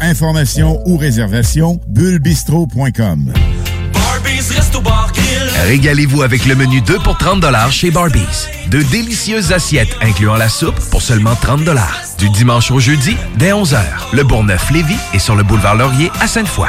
Information ou réservation, bullbistro.com. Régalez-vous avec le menu 2 pour 30 chez Barbies. De délicieuses assiettes incluant la soupe pour seulement 30 Du dimanche au jeudi, dès 11h. Le Bourgneuf-Lévis est sur le boulevard Laurier à Sainte-Foy.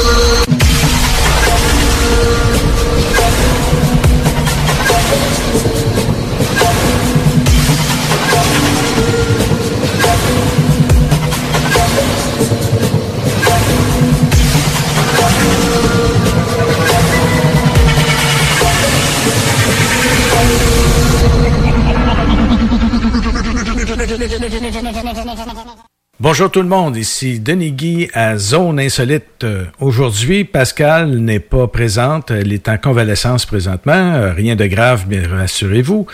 Bonjour tout le monde, ici Denis Guy à Zone Insolite. Aujourd'hui, Pascal n'est pas présente, elle est en convalescence présentement, Euh, rien de grave, mais rassurez-vous.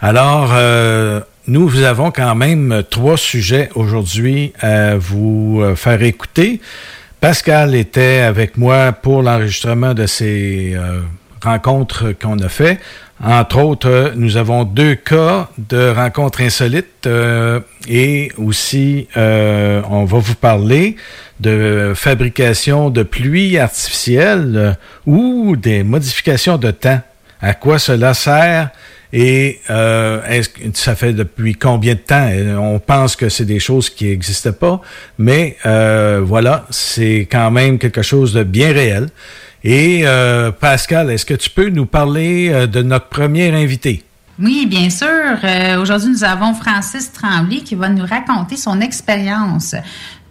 Alors, euh, nous avons quand même trois sujets aujourd'hui à vous euh, faire écouter. Pascal était avec moi pour l'enregistrement de ces rencontres qu'on a fait. Entre autres, euh, nous avons deux cas de rencontres insolites euh, et aussi euh, on va vous parler de fabrication de pluie artificielle ou des modifications de temps. À quoi cela sert et est-ce que ça fait depuis combien de temps? On pense que c'est des choses qui n'existaient pas, mais voilà, c'est quand même quelque chose de bien réel. Et euh, Pascal, est-ce que tu peux nous parler euh, de notre premier invité? Oui, bien sûr. Euh, Aujourd'hui, nous avons Francis Tremblay qui va nous raconter son expérience.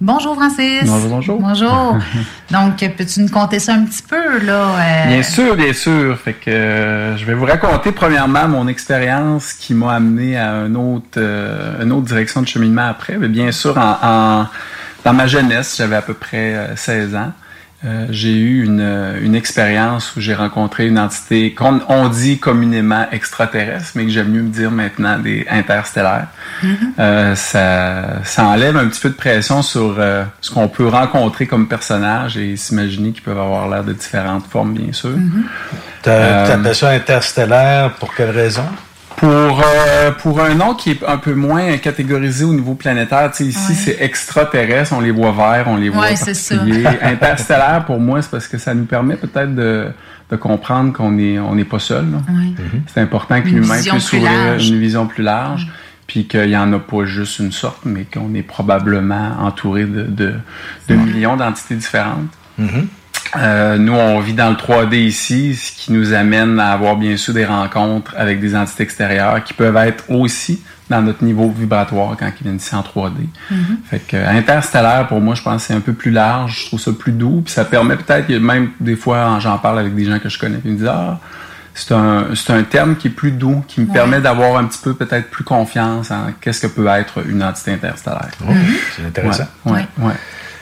Bonjour Francis. Bonjour, bonjour. Bonjour. Donc, peux-tu nous conter ça un petit peu là euh, Bien sûr, bien sûr. Fait que euh, je vais vous raconter premièrement mon expérience qui m'a amené à un autre, euh, une autre direction de cheminement après. Mais bien sûr, en, en- dans ma jeunesse, j'avais à peu près euh, 16 ans. Euh, j'ai eu une, euh, une expérience où j'ai rencontré une entité qu'on on dit communément extraterrestre, mais que j'aime mieux me dire maintenant des interstellaires. Euh, ça, ça enlève un petit peu de pression sur euh, ce qu'on peut rencontrer comme personnage et s'imaginer qu'ils peuvent avoir l'air de différentes formes, bien sûr. T'a- Euh, T'appelles ça interstellaire pour quelle raison? Pour, euh, pour un nom qui est un peu moins catégorisé au niveau planétaire, tu sais, ici Ouais. c'est extraterrestre, on les voit verts, on les voit Ouais, c'est ça. particuliers. Interstellaire, pour moi, c'est parce que ça nous permet peut-être de, de comprendre qu'on n'est on n'est pas seul. Oui. C'est important que l'humain puisse ouvrir une vision plus large, puis qu'il n'y en a pas juste une sorte, mais qu'on est probablement entouré de, de, de millions d'entités différentes. Euh, nous, on vit dans le 3D ici, ce qui nous amène à avoir bien sûr des rencontres avec des entités extérieures qui peuvent être aussi dans notre niveau vibratoire quand ils viennent ici en 3D. Mm-hmm. Fait que interstellaire, pour moi, je pense que c'est un peu plus large. Je trouve ça plus doux. Puis ça permet peut-être, même des fois, j'en parle avec des gens que je connais, puis ils me disent Ah, c'est un, c'est un terme qui est plus doux, qui me Ouais. permet d'avoir un petit peu peut-être plus confiance en qu'est-ce que peut être une entité interstellaire. Oh, C'est intéressant. Ouais, ouais, ouais.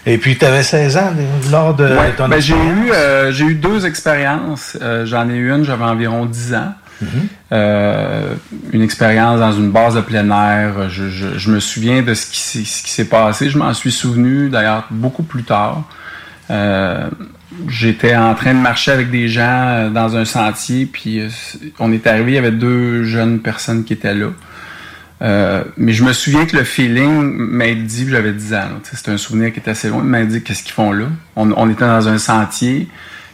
Et puis, tu avais 16 ans lors de Ouais, ton ben, j'ai eu euh, j'ai eu deux expériences. Euh, J'en ai eu une, j'avais environ 10 ans. Mm-hmm. Euh, une expérience dans une base de plein air. Je, je- je me souviens de ce qui, s'est- ce qui s'est passé. Je m'en suis souvenu d'ailleurs beaucoup plus tard. J'étais en train de marcher avec des gens dans un sentier, puis on est arrivé, il y avait deux jeunes personnes qui étaient là. Euh, mais je me souviens que le feeling m'a dit, j'avais 10 ans, c'était un souvenir qui était assez loin, il m'a dit qu'est-ce qu'ils font là? On, était dans un sentier,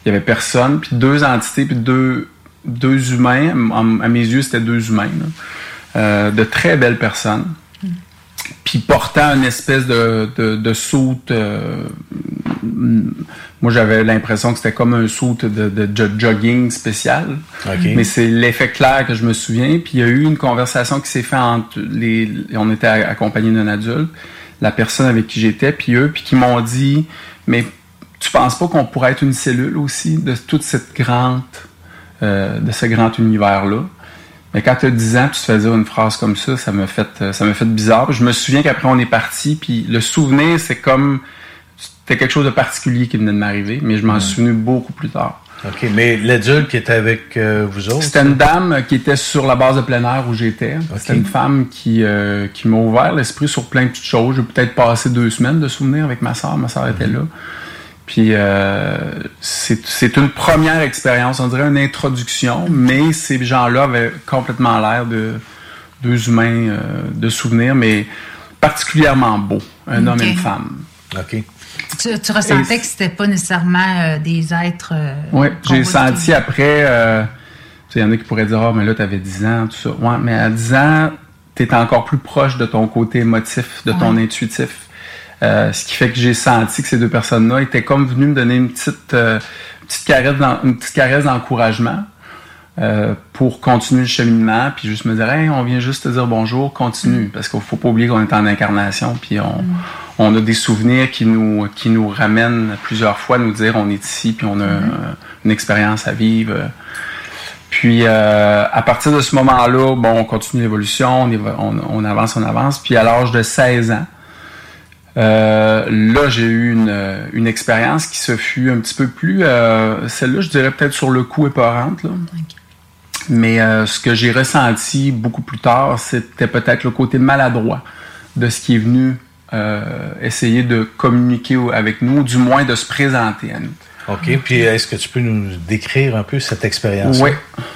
il y avait personne, puis deux entités, puis deux, deux humains, à, mes yeux c'était deux humains. Euh, de très belles personnes, puis portant une espèce de, de, euh, moi j'avais l'impression que c'était comme un soute de, de jo- jogging spécial. Mais c'est l'effet clair que je me souviens. Puis il y a eu une conversation qui s'est faite entre les. On était a- accompagnés d'un adulte, la personne avec qui j'étais, puis eux, puis qui m'ont dit Mais tu penses pas qu'on pourrait être une cellule aussi de toute cette grande. euh, de ce grand univers-là? Mais quand tu as 10 ans, tu te fais dire une phrase comme ça, ça m'a fait, euh, ça m'a fait bizarre. Je me souviens qu'après on est parti, puis le souvenir, c'est comme c'était quelque chose de particulier qui venait de m'arriver, mais je m'en suis souvenu beaucoup plus tard. OK, mais l'adulte qui était avec euh, vous autres? C'était une dame qui était sur la base de plein air où j'étais. C'était une femme qui, euh, qui m'a ouvert l'esprit sur plein de petites choses. J'ai peut-être passé deux semaines de souvenirs avec ma soeur. Ma soeur était là. Puis euh, c'est c'est une première expérience, on dirait une introduction, mais ces gens-là avaient complètement l'air de deux humains euh, de souvenirs, mais particulièrement beaux, un homme et une femme. OK. Tu, tu ressentais que c'était pas nécessairement euh, des êtres. euh, Oui, j'ai senti après. euh, il y en a qui pourraient dire Ah, mais là, tu avais 10 ans, tout ça. Ouais, mais à 10 ans, tu es encore plus proche de ton côté émotif, de ton intuitif. Euh, ce qui fait que j'ai senti que ces deux personnes-là étaient comme venues me donner une petite, euh, petite caresse une petite caresse d'encouragement euh, pour continuer le cheminement, puis juste me dire Hey, on vient juste te dire bonjour, continue. Parce qu'il faut pas oublier qu'on est en incarnation, puis on, on a des souvenirs qui nous, qui nous ramènent plusieurs fois, nous dire on est ici, puis on a euh, une expérience à vivre. Puis euh, à partir de ce moment-là, bon, on continue l'évolution, on, évo- on, on avance, on avance. Puis à l'âge de 16 ans, euh, là, j'ai eu une, une expérience qui se fut un petit peu plus, euh, celle-là, je dirais peut-être sur le coup épeurante. Là. Mais euh, ce que j'ai ressenti beaucoup plus tard, c'était peut-être le côté maladroit de ce qui est venu essayer de communiquer avec nous, ou du moins de se présenter à nous. OK. Puis, est-ce que tu peux nous décrire un peu cette expérience? Oui.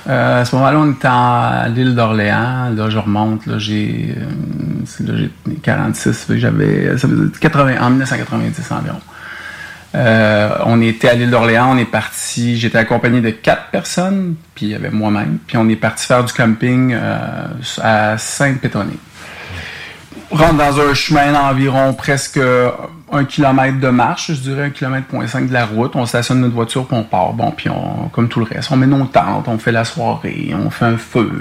Euh, à ce moment-là, on était à l'île d'Orléans. Là, je remonte. Là, j'ai, euh, c'est- là, j'ai 46. fait que J'avais, ça faisait 80, en 1990 environ. Euh, on était à l'île d'Orléans. On est parti. J'étais accompagné de quatre personnes. Puis il y avait moi-même. Puis on est parti faire du camping euh, à Sainte-Pétronée. On rentre dans un chemin d'environ presque un kilomètre de marche, je dirais un kilomètre point cinq de la route. On stationne notre voiture puis on part. Bon, puis on, comme tout le reste, on met nos tentes, on fait la soirée, on fait un feu,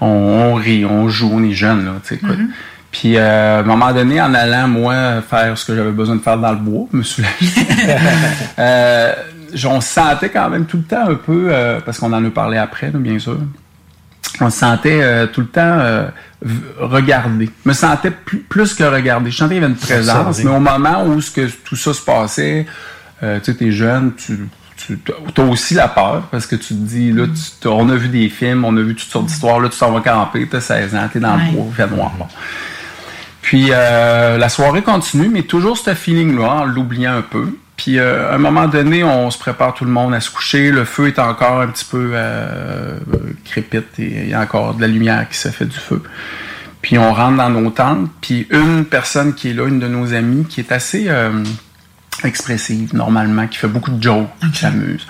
on, on rit, on joue, on est jeune là, tu sais, écoute. Puis euh, à un moment donné, en allant moi faire ce que j'avais besoin de faire dans le bois, me soulager, euh, on se sentait quand même tout le temps un peu, euh, parce qu'on en a parlé après, bien sûr on se sentait euh, tout le temps euh, regardé. Je me sentais plus, plus que regardé. Je sentais qu'il y avait une présence, mais au moment où ce que tout ça se passait, euh, tu sais, t'es jeune, tu, tu as aussi la peur parce que tu te dis, là, tu- on a vu des films, on a vu toutes sortes d'histoires, là, tu t'en vas camper, t'as 16 ans, t'es dans Ouais. le bois, il fait noir. Bon. Puis euh, la soirée continue, mais toujours ce feeling-là, en l'oubliant un peu. Puis euh, à un moment donné, on se prépare tout le monde à se coucher. Le feu est encore un petit peu euh, crépite et il y a encore de la lumière qui se fait du feu. Puis on rentre dans nos tentes. Puis une personne qui est là, une de nos amies, qui est assez euh, expressive normalement, qui fait beaucoup de jokes, qui s'amuse.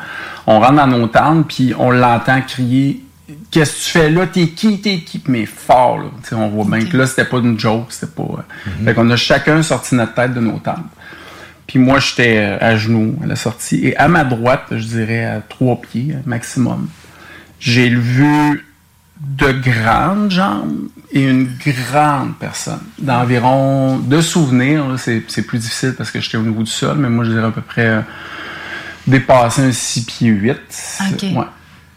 On rentre dans nos tentes, puis on l'entend crier Qu'est-ce que tu fais là? T'es qui? T'es qui? Mais fort, là. On voit bien que là, c'était pas une joke, c'était pas. euh, Fait qu'on a chacun sorti notre tête de nos tentes. Puis moi, j'étais euh, à genoux à la sortie. Et à ma droite, je dirais à trois pieds maximum, j'ai vu de grandes jambes et une grande personne. D'environ, de souvenirs, c'est plus difficile parce que j'étais au niveau du sol, mais moi, je dirais à peu près euh, dépasser un 6 pieds 8. Ouais.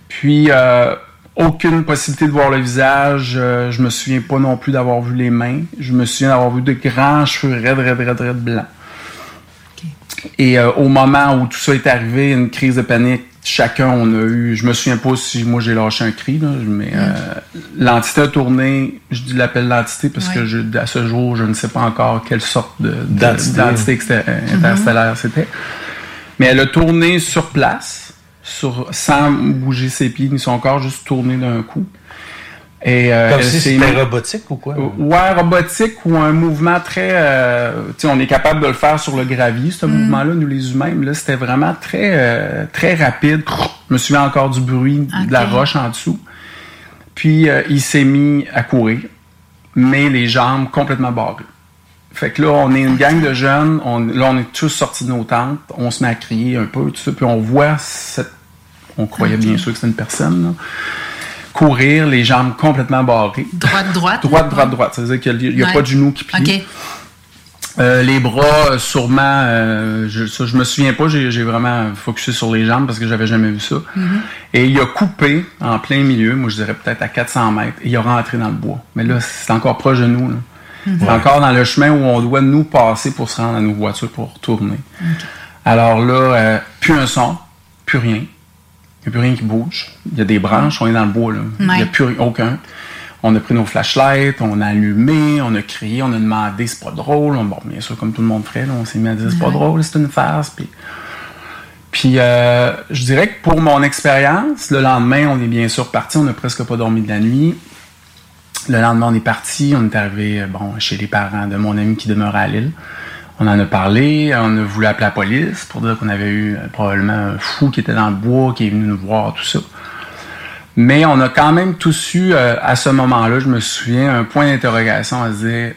Puis, euh, aucune possibilité de voir le visage. Euh, je me souviens pas non plus d'avoir vu les mains. Je me souviens d'avoir vu de grands cheveux raides, raides, raides, raides blancs. Et euh, au moment où tout ça est arrivé, une crise de panique, chacun on a eu. Je me souviens pas si moi j'ai lâché un cri, là, mais euh, l'entité a tourné. Je dis l'appel l'entité parce que je, à ce jour, je ne sais pas encore quelle sorte d'entité mm-hmm. interstellaire c'était. Mais elle a tourné sur place sur, sans bouger ses pieds ni son corps, juste tourner d'un coup. Et, euh, Comme si c'était robotique ou quoi? Ouais, robotique ou un mouvement très... Euh, tu sais, on est capable de le faire sur le gravier, ce mm. mouvement-là, nous les humains. Mais là, c'était vraiment très, euh, très rapide. Je me souviens encore du bruit de la roche en dessous. Puis, euh, il s'est mis à courir, mais les jambes complètement barrées. Fait que là, on est une gang de jeunes. On, là, on est tous sortis de nos tentes. On se met à crier un peu, tout ça. Puis on voit cette. On croyait bien sûr que c'était une personne. Courir, les jambes complètement barrées. Droite, droite. droite, droite, droite. Ça veut dire qu'il n'y a, pas de genou qui plie. Euh, les bras, sûrement, euh, je, ça, je me souviens pas, j'ai vraiment focusé sur les jambes parce que j'avais jamais vu ça. Mm-hmm. Et il a coupé en plein milieu, moi je dirais peut-être à 400 mètres, et il a rentré dans le bois. Mais là, c'est encore proche de nous. Là. Mhm. Encore dans le chemin où on doit nous passer pour se rendre à nos voitures pour tourner. Alors là, euh, plus un son, plus rien. Il n'y a plus rien qui bouge. Il y a des branches, on est dans le bois. Là. Il n'y a plus aucun. On a pris nos flashlights, on a allumé, on a crié, on a demandé c'est pas drôle. bon, bien sûr, comme tout le monde ferait, on s'est mis à dire c'est pas drôle, c'est une farce. Puis, puis euh, je dirais que pour mon expérience, le lendemain, on est bien sûr parti, on n'a presque pas dormi de la nuit. Le lendemain, on est parti. On est arrivé bon, chez les parents de mon ami qui demeure à Lille. On en a parlé. On a voulu appeler la police pour dire qu'on avait eu euh, probablement un fou qui était dans le bois, qui est venu nous voir, tout ça. Mais on a quand même tous eu, euh, à ce moment-là, je me souviens, un point d'interrogation à se dire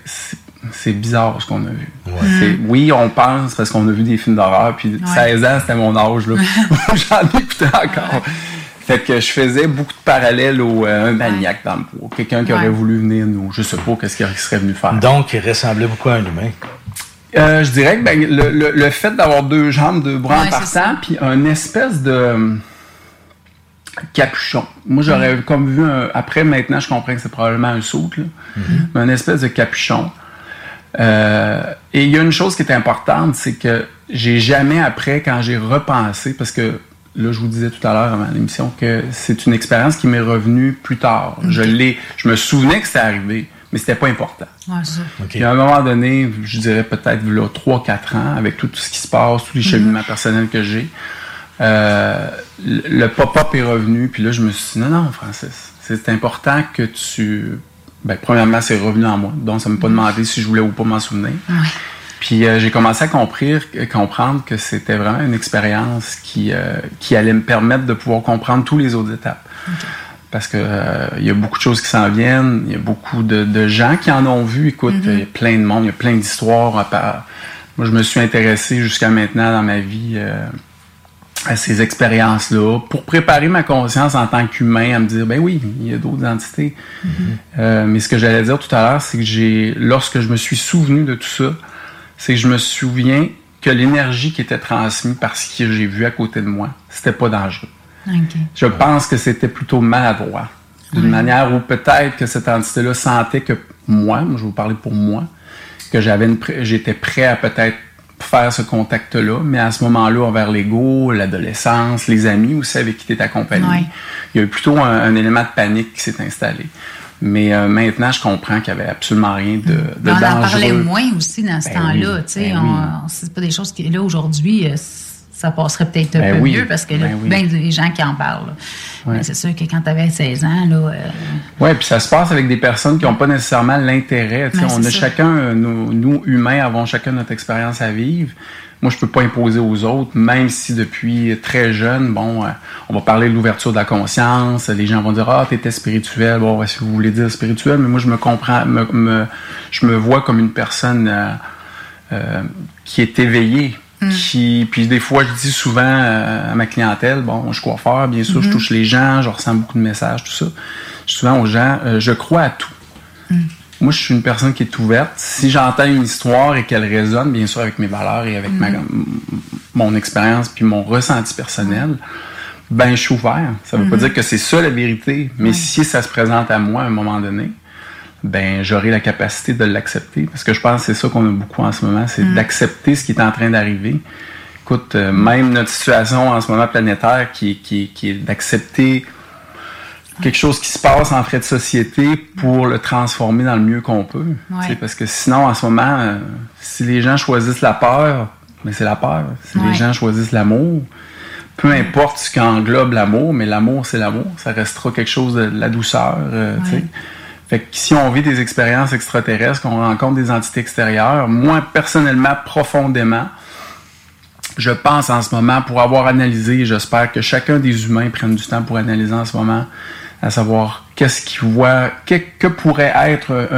c'est bizarre ce qu'on a vu. Oui, on pense parce qu'on a vu des films d'horreur, puis 16 ans, c'était mon âge. là. J'en écoutais encore. Fait que je faisais beaucoup de parallèles au euh, un maniaque dans le bois. Quelqu'un qui aurait voulu venir nous. Je sais pas qu'est-ce qu'il serait venu faire. Donc, il ressemblait beaucoup à un humain. Euh, je dirais que ben, le, fait d'avoir deux jambes, deux bras en partant, puis un espèce de euh, capuchon. Moi, j'aurais mm. comme vu après, maintenant, je comprends que c'est probablement un saut, là, mm-hmm. mais un espèce de capuchon. et il y a une chose qui est importante, c'est que j'ai jamais après, quand j'ai repensé, parce que là, je vous disais tout à l'heure avant l'émission que c'est une expérience qui m'est revenue plus tard. Je l'ai, je me souvenais que c'était arrivé, mais c'était pas important. Ouais, à un moment donné, je dirais peut-être là 3-4 ans, avec tout, ce qui se passe, tous les mhm. cheminements personnels que j'ai, euh, le pop-up est revenu, puis là, je me suis dit, non, non, Francis, c'est important que tu... Ben, premièrement, c'est revenu en moi, donc ça ne m'a pas mhm. demandé si je voulais ou pas m'en souvenir. Puis euh, j'ai commencé à comprendre, comprendre que c'était vraiment une expérience qui, euh, qui allait me permettre de pouvoir comprendre tous les autres étapes. Parce que euh, il y a beaucoup de choses qui s'en viennent, il y a beaucoup de, gens qui en ont vu. Écoute, mm-hmm. il y a plein de monde, il y a plein d'histoires. Moi, je me suis intéressé jusqu'à maintenant dans ma vie à ces expériences-là pour préparer ma conscience en tant qu'humain à me dire, ben oui, il y a d'autres entités. Mm-hmm. mais ce que j'allais dire tout à l'heure, c'est que j'ai, lorsque je me suis souvenu de tout ça, c'est que je me souviens que l'énergie qui était transmise par ce que j'ai vu à côté de moi, c'était pas dangereux. Je pense que c'était plutôt maladroit. D'une manière où peut-être que cette entité-là sentait que moi, je vais vous parler pour moi, que j'avais j'étais prêt à peut-être faire ce contact-là, mais à ce moment-là, envers l'ego, l'adolescence, les amis aussi avec qui tu es accompagné, il y a eu plutôt un élément de panique qui s'est installé. Mais euh, maintenant, je comprends qu'il n'y avait absolument rien de, de on dangereux. On en parlait moins aussi dans ce ben temps-là. sais, ben C'est pas des choses qui, là, aujourd'hui, euh, ça passerait peut-être un ben peu mieux parce que là, ben des gens qui en parlent. Mais c'est sûr que quand tu avais 16 ans, là. Euh, oui, puis ça se passe avec des personnes qui n'ont pas nécessairement l'intérêt. on a chacun, nous, nous, humains, avons chacun notre expérience à vivre moi, je peux pas imposer aux autres, même si depuis très jeune, bon, euh, on va parler de l'ouverture de la conscience. Les gens vont dire, ah, t'étais spirituel. Bon, si vous voulez dire spirituel, mais moi, je me comprends, me, je me vois comme une personne euh, euh, qui est éveillée Mm. Qui, puis des fois, je dis souvent à ma clientèle, bon, je suis coiffeur, bien sûr, je mm-hmm. touche les gens, je ressens beaucoup de messages, tout ça. Je dis souvent aux gens, je crois à tout. Mm. Moi, je suis une personne qui est ouverte. Si j'entends une histoire et qu'elle résonne, bien sûr, avec mes valeurs et avec ma, mon expérience puis mon ressenti personnel, ben, je suis ouvert. Ça veut pas dire que c'est ça la vérité, mais si ça se présente à moi à un moment donné, ben j'aurai la capacité de l'accepter parce que je pense que c'est ça qu'on a beaucoup en ce moment, c'est mm. d'accepter ce qui est en train d'arriver. Écoute, euh, même notre situation en ce moment planétaire qui, qui, qui est d'accepter quelque chose qui se passe en frais de société pour le transformer dans le mieux qu'on peut. Parce que sinon, en ce moment, euh, si les gens choisissent la peur, mais ben, c'est la peur. Si les gens choisissent l'amour, peu importe ce qu'englobe l'amour, mais l'amour, c'est l'amour. Ça restera quelque chose de, la douceur. Euh, fait que si on vit des expériences extraterrestres, qu'on rencontre des entités extérieures, moi, personnellement, profondément, je pense en ce moment, pour avoir analysé, j'espère que chacun des humains prenne du temps pour analyser en ce moment, à savoir qu'est-ce qu'ils voient, que, pourrait être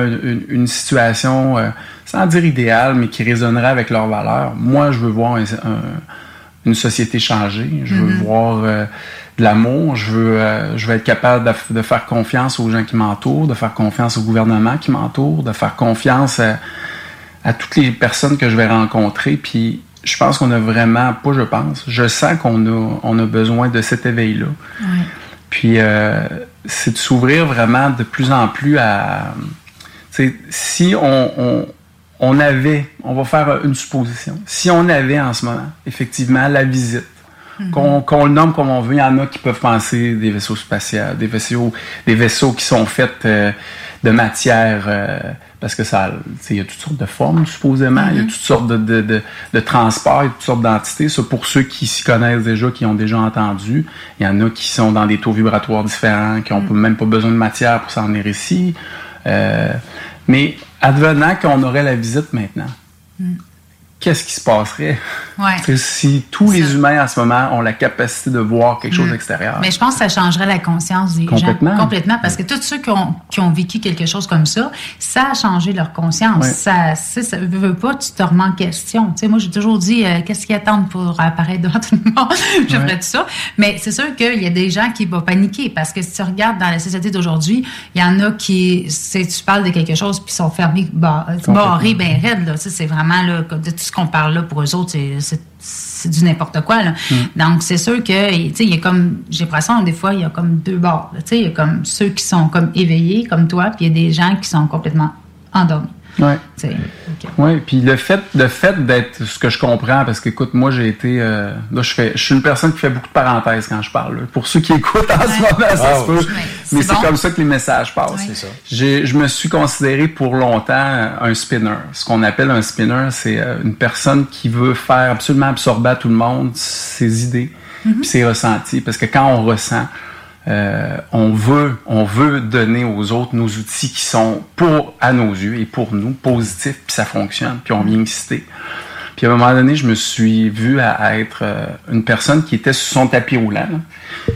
une, situation, euh, sans dire idéale, mais qui résonnerait avec leurs valeurs. Moi, je veux voir une société changer. Je veux mm-hmm. voir euh, l'amour. Je veux, euh, je veux être capable de, faire confiance aux gens qui m'entourent, de faire confiance au gouvernement qui m'entoure, de faire confiance à, toutes les personnes que je vais rencontrer. Puis je pense qu'on a vraiment, pas je pense, je sens qu'on a, on a besoin de cet éveil-là. Puis euh, c'est de s'ouvrir vraiment de plus en plus à... Si on, on, avait, on va faire une supposition, si on avait en ce moment, effectivement, la visite, mhm. qu'on le nomme comme on veut, il y en a qui peuvent penser des vaisseaux spatiaux, des vaisseaux, des vaisseaux qui sont faits euh, de matière... Euh, parce que ça, il y a toutes sortes de formes, supposément, il y a mm-hmm. toutes sortes de, de, de, transports, il y a toutes sortes d'entités. Ça, pour ceux qui s'y connaissent déjà, qui ont déjà entendu, il y en a qui sont dans des taux vibratoires différents, qui n'ont mm. même pas besoin de matière pour s'en venir ici. Euh, mais advenant qu'on aurait la visite maintenant, mm qu'est-ce qui se passerait? Si tous les humains en ce moment ont la capacité de voir quelque chose mm. d'extérieur. Mais je pense que ça changerait la conscience des complètement. gens. Complètement. Parce que tous ceux qui ont, qui ont, vécu quelque chose comme ça, ça a changé leur conscience. Ça, ça veut, veut pas, tu te remets en question. Tu sais, moi, j'ai toujours dit, euh, qu'est-ce qu'ils attendent pour apparaître devant tout le monde? je ferais tout ça. Mais c'est sûr qu'il y a des gens qui vont paniquer parce que si tu regardes dans la société d'aujourd'hui, il y en a qui, tu parles de quelque chose puis sont fermés, barrés, ben raides. C'est vraiment là, de tout qu'on parle là, pour eux autres, c'est du n'importe quoi. Là. Mm. Donc, c'est sûr que, il y a comme, j'ai l'impression, des fois, il y a comme deux bords. Il y a comme ceux qui sont comme éveillés, comme toi, puis il y a des gens qui sont complètement endormis. Ouais. Oui, puis le fait, le fait d'être ce que je comprends, parce que écoute, moi j'ai été, euh, là je fais, je suis une personne qui fait beaucoup de parenthèses quand je parle. Pour ceux qui écoutent en ce moment, ça se peut, mais c'est comme ça que les messages passent. Ça. Je me suis considéré pour longtemps un spinner. Ce qu'on appelle un spinner, c'est euh, une personne qui veut faire absolument absorber à tout le monde ses idées, mm-hmm. puis ses ressentis, parce que quand on ressent euh, on veut, on veut donner aux autres nos outils qui sont pour, à nos yeux et pour nous, positifs, puis ça fonctionne, puis on vient exciter. Puis à un moment donné, je me suis vu à, être euh, une personne qui était sur son tapis roulant,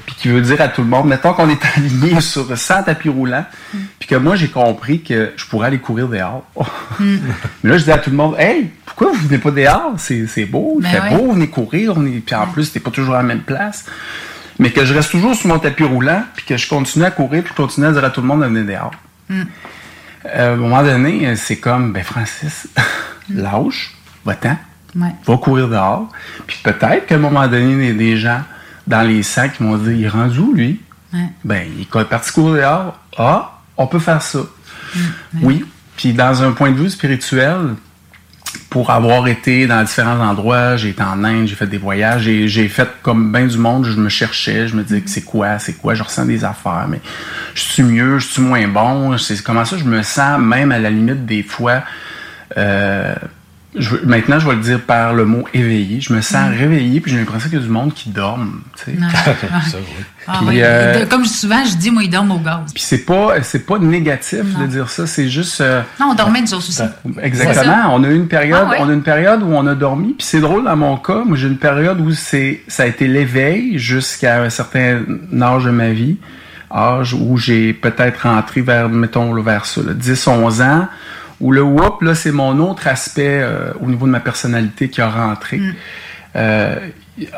puis qui veut dire à tout le monde, mettons qu'on est aligné sur 100 tapis roulants, puis que moi j'ai compris que je pourrais aller courir dehors. Mm. Mais là, je dis à tout le monde, hey, pourquoi vous venez pas dehors? C'est beau, il ben fait beau, venez courir, on est... puis en plus, t'es pas toujours à la même place mais que je reste toujours sur mon tapis roulant, puis que je continue à courir, puis je continue à dire à tout le monde de venir dehors. Mm. Euh, à un moment donné, c'est comme, ben Francis, mm. lâche, va-t'en, va courir dehors. Puis peut-être qu'à un moment donné, il y a des gens dans les sacs qui m'ont dit, il est rendu où, lui? Ben, il est parti courir dehors. Ah, on peut faire ça. Mm. Oui. Puis dans un point de vue spirituel, pour avoir été dans différents endroits, j'ai été en Inde, j'ai fait des voyages, j'ai fait comme bien du monde, je me cherchais, je me disais que c'est quoi, c'est quoi, je ressens des affaires, mais je suis mieux, je suis moins bon, c'est comment ça je me sens même à la limite des fois euh, maintenant, je vais le dire par le mot éveillé. Je me sens mm. réveillé, puis j'ai l'impression qu'il y a du monde qui dorme. Tu sais. ça, oui. Ah euh, comme souvent, je dis, moi, ils dorment au gaz. Puis c'est pas, c'est pas négatif de dire ça. C'est juste. Euh, non, on dormait nous autres aussi. Exactement. On a eu une période, ah on a une période où on a dormi. Puis c'est drôle dans mon cas. Moi, j'ai une période où c'est, ça a été l'éveil jusqu'à un certain âge de ma vie, âge où j'ai peut-être rentré vers, mettons, vers ça, 10, 11 ans Où le whoop, là, c'est mon autre aspect euh, au niveau de ma personnalité qui a rentré. Mm. Euh,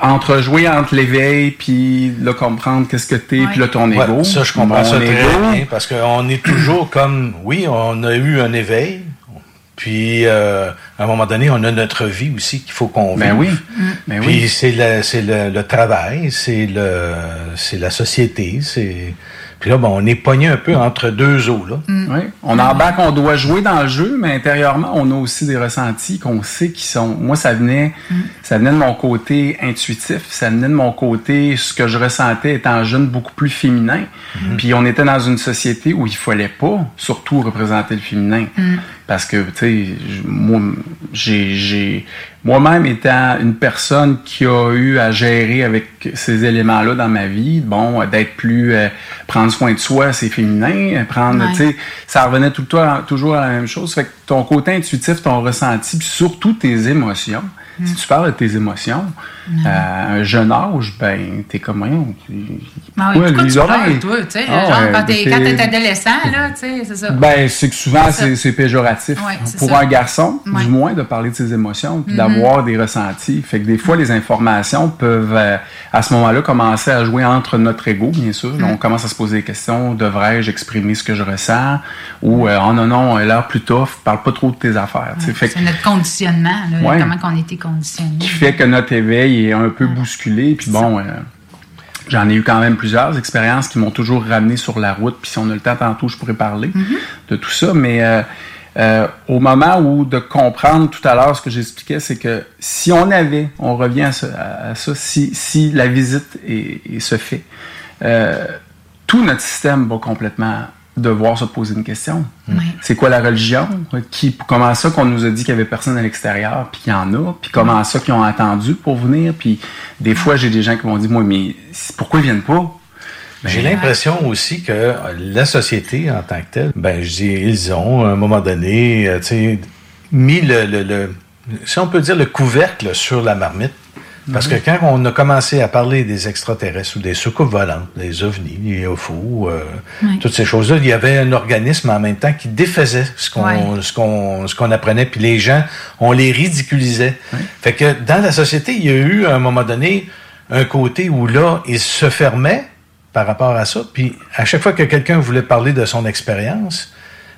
entre jouer entre l'éveil puis là comprendre qu'est-ce que t'es puis là ton ego. ça je comprends ça très bien parce qu'on est toujours comme oui on a eu un éveil puis euh, à un moment donné on a notre vie aussi qu'il faut qu'on ben vive. oui. Ben puis oui. c'est le c'est le, le, travail c'est le c'est la société c'est puis là, bon, on est pogné un peu entre deux eaux. Là. Mm. Oui. On embarque, on doit jouer dans le jeu, mais intérieurement, on a aussi des ressentis qu'on sait qui sont. Moi, ça venait, mm. ça venait de mon côté intuitif, ça venait de mon côté ce que je ressentais étant jeune beaucoup plus féminin. Mm. Puis on était dans une société où il fallait pas surtout représenter le féminin. Parce que, tu sais, moi, j'ai, moi-même étant une personne qui a eu à gérer avec ces éléments-là dans ma vie, bon, d'être plus, euh, prendre soin de soi, c'est féminin, prendre, tu sais, ça revenait tout le temps, toujours à la même chose. Fait que ton côté intuitif, ton ressenti, puis surtout tes émotions, si tu parles de tes émotions, à un jeune âge, ben, t'es comme. Ah oui, pourquoi tu pleures, toi, tu sais, ah, genre, quand t'es adolescent, là, tu sais, c'est ça. Ben, c'est que souvent, c'est péjoratif. Ouais, pour ça. un garçon, ouais. du moins, de parler de ses émotions, puis mm -hmm. d'avoir des ressentis. Fait que des fois, les informations peuvent, euh, à ce moment-là, commencer à jouer entre notre ego, bien sûr. Mm -hmm. On commence à se poser des questions. Devrais-je exprimer ce que je ressens? Ou, euh, oh non, non, l'air plus tough, parle pas trop de tes affaires. c'est notre conditionnement, là, comment qu'on a Qui fait que notre éveil est un peu bousculé. Puis bon, euh, j'en ai eu quand même plusieurs expériences qui m'ont toujours ramené sur la route. Puis si on a le temps tantôt, je pourrais parler mm -hmm. de tout ça. Mais euh, euh, au moment où de comprendre tout à l'heure ce que j'expliquais, c'est que si on avait, on revient à, ce, à ça, si, si la visite est, est se fait, tout notre système va complètement devoir se poser une question. Oui. C'est quoi la religion? Qui, comment ça qu'on nous a dit qu'il y avait personne à l'extérieur, puis qu'il y en a? Puis comment ça qu'ils ont attendu pour venir? Puis des fois, j'ai des gens qui m'ont dit, moi, mais pourquoi ils viennent pas? Ben, j'ai l'impression aussi que la société en tant que telle, ben je dis, ils ont à un moment donné, tu sais, mis le, le, le, si on peut dire, le couvercle sur la marmite. Parce que quand on a commencé à parler des extraterrestres ou des soucoupes volantes, des ovnis, les UFO, euh, oui. toutes ces choses-là, il y avait un organisme en même temps qui défaisait ce qu'on oui. ce qu'on ce qu'on apprenait, puis les gens, on les ridiculisait. Oui. Fait que dans la société, il y a eu à un moment donné un côté où là, ils se fermaient par rapport à ça, puis à chaque fois que quelqu'un voulait parler de son expérience,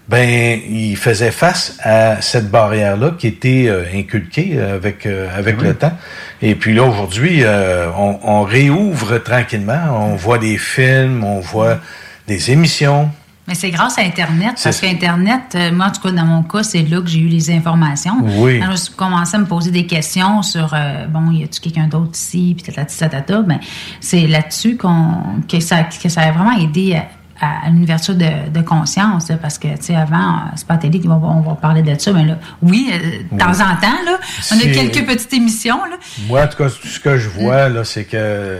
ben il faisait face à cette barrière là qui était euh, inculquée avec euh, avec oui. le temps et puis là aujourd'hui euh, on, on, réouvre tranquillement on voit des films on voit des émissions mais c'est grâce à Internet, parce qu'Internet, euh, moi, en tout cas, dans mon cas, c'est là que j'ai eu les informations. Oui. Alors, je commençais à me poser des questions sur, euh, bon, y a-tu quelqu'un d'autre ici, puis tata, tata, ben, c'est là-dessus qu'on, que ça, que ça a vraiment aidé à, à une ouverture de, de conscience, là, parce que, tu sais, avant, c'est pas à télé qu'on va, on va parler de ça, mais là, oui, euh, de oui. temps en temps, là, on a quelques petites émissions, là. Moi, en tout cas, ce que je vois, là, c'est que,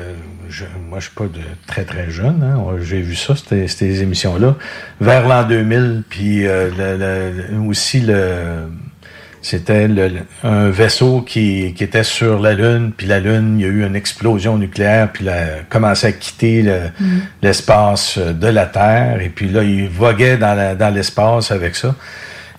je, moi, je suis pas de très, très jeune, hein, j'ai vu ça, ces, ces émissions-là, vers l'an 2000, puis euh, le, le, aussi le c'était un vaisseau qui, qui, était sur la Lune, puis la Lune, il y a eu une explosion nucléaire, puis il a commencé à quitter l'espace le, mm. de la Terre, et puis là, il voguait dans l'espace dans avec ça.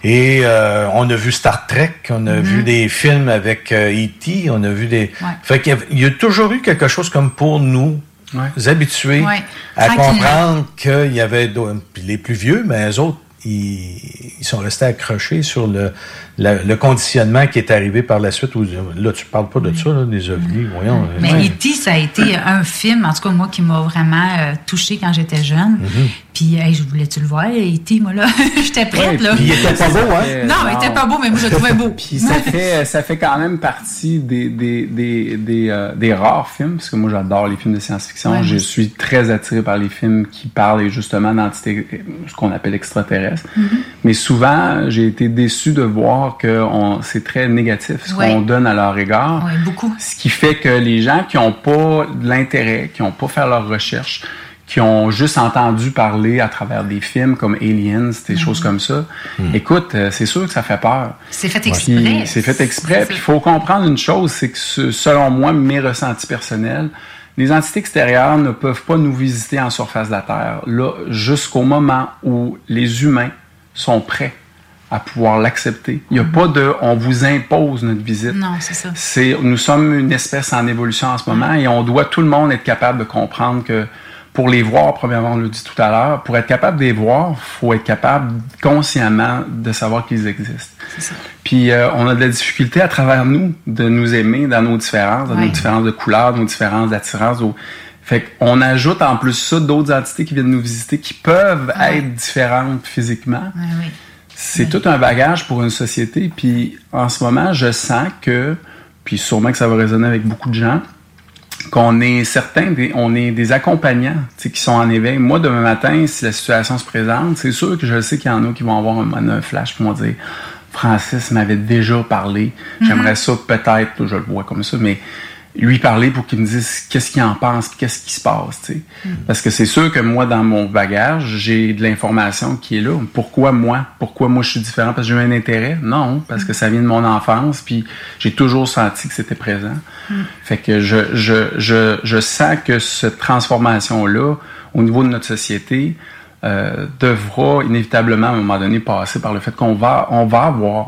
Et euh, on a vu Star Trek, on a mm -hmm. vu des films avec euh, E.T., on a vu des... Ouais. Fait qu'il y, y, a toujours eu quelque chose comme pour nous, ouais. habitués, ouais. à comprendre qu'il y avait... Puis les plus vieux, mais les autres, ils, ils, sont restés accrochés sur le, le, le, conditionnement qui est arrivé par la suite. Où, là, tu parles pas de ça, là, des ovnis, voyons. Mais ouais. E.T., ça a été un film, en tout cas, moi, qui m'a vraiment euh, touché quand j'étais jeune. Mm -hmm. Puis, hey, je voulais-tu le voir, E.T., moi, là, j'étais prête, ouais, là. Puis, il était pas beau, hein? non, il était pas beau, mais moi, je le trouvais beau. puis, ça fait, ça fait quand même partie des, des, des, des, euh, des rares films, parce que moi, j'adore les films de science-fiction. Ouais, je suis très attiré par les films qui parlent justement d'entités, ce qu'on appelle extraterrestres. Mm -hmm. Mais souvent, j'ai été déçu de voir que c'est très négatif ce ouais. qu'on donne à leur égard. Oui, beaucoup. Ce qui fait que les gens qui n'ont pas de l'intérêt, qui n'ont pas fait leurs recherches, qui ont juste entendu parler à travers des films comme Aliens, des -hmm. choses comme ça, mm. écoute, c'est sûr que ça fait peur. C'est fait exprès. C'est fait exprès. Puis il faut comprendre une chose, c'est que selon moi, mes ressentis personnels, les entités extérieures ne peuvent pas nous visiter en surface de la Terre, là, jusqu'au moment où les humains sont prêts à pouvoir l'accepter. Il n'y a pas de on vous impose notre visite. Non, c'est ça. C'est nous sommes une espèce en évolution en ce moment et on doit tout le monde être capable de comprendre que pour les voir, premièrement, on l'a dit tout à l'heure, pour être capable de les voir, faut être capable consciemment de savoir qu'ils existent. Ça. Puis euh, on a de la difficulté à travers nous de nous aimer dans nos différences, dans nos différences de couleurs, nos différences d'attirance. Fait qu'on ajoute en plus ça d'autres entités qui viennent nous visiter qui peuvent être différentes physiquement. C'est tout un bagage pour une société. Puis en ce moment, je sens que, puis sûrement que ça va résonner avec beaucoup de gens, qu'on est certains, on est des accompagnants qui sont en éveil. Moi, demain matin, si la situation se présente, c'est sûr que je sais qu'il y en a qui vont avoir un, un flash pour me dire Francis m'avait déjà parlé. Mm-hmm. J'aimerais ça peut-être, je le vois comme ça, mais lui parler pour qu'il me dise qu'est-ce qu'il en pense, qu'est-ce qui se passe, tu sais. Mm. Parce que c'est sûr que moi, dans mon bagage, j'ai de l'information qui est là. Pourquoi moi? Pourquoi moi je suis différent? Parce que j'ai un intérêt? Non, parce que ça vient de mon enfance, puis j'ai toujours senti que c'était présent. Mm. Fait que je, je, je, je sens que cette transformation-là, au niveau de notre société, euh, devra inévitablement à un moment donné passer par le fait qu'on va on va avoir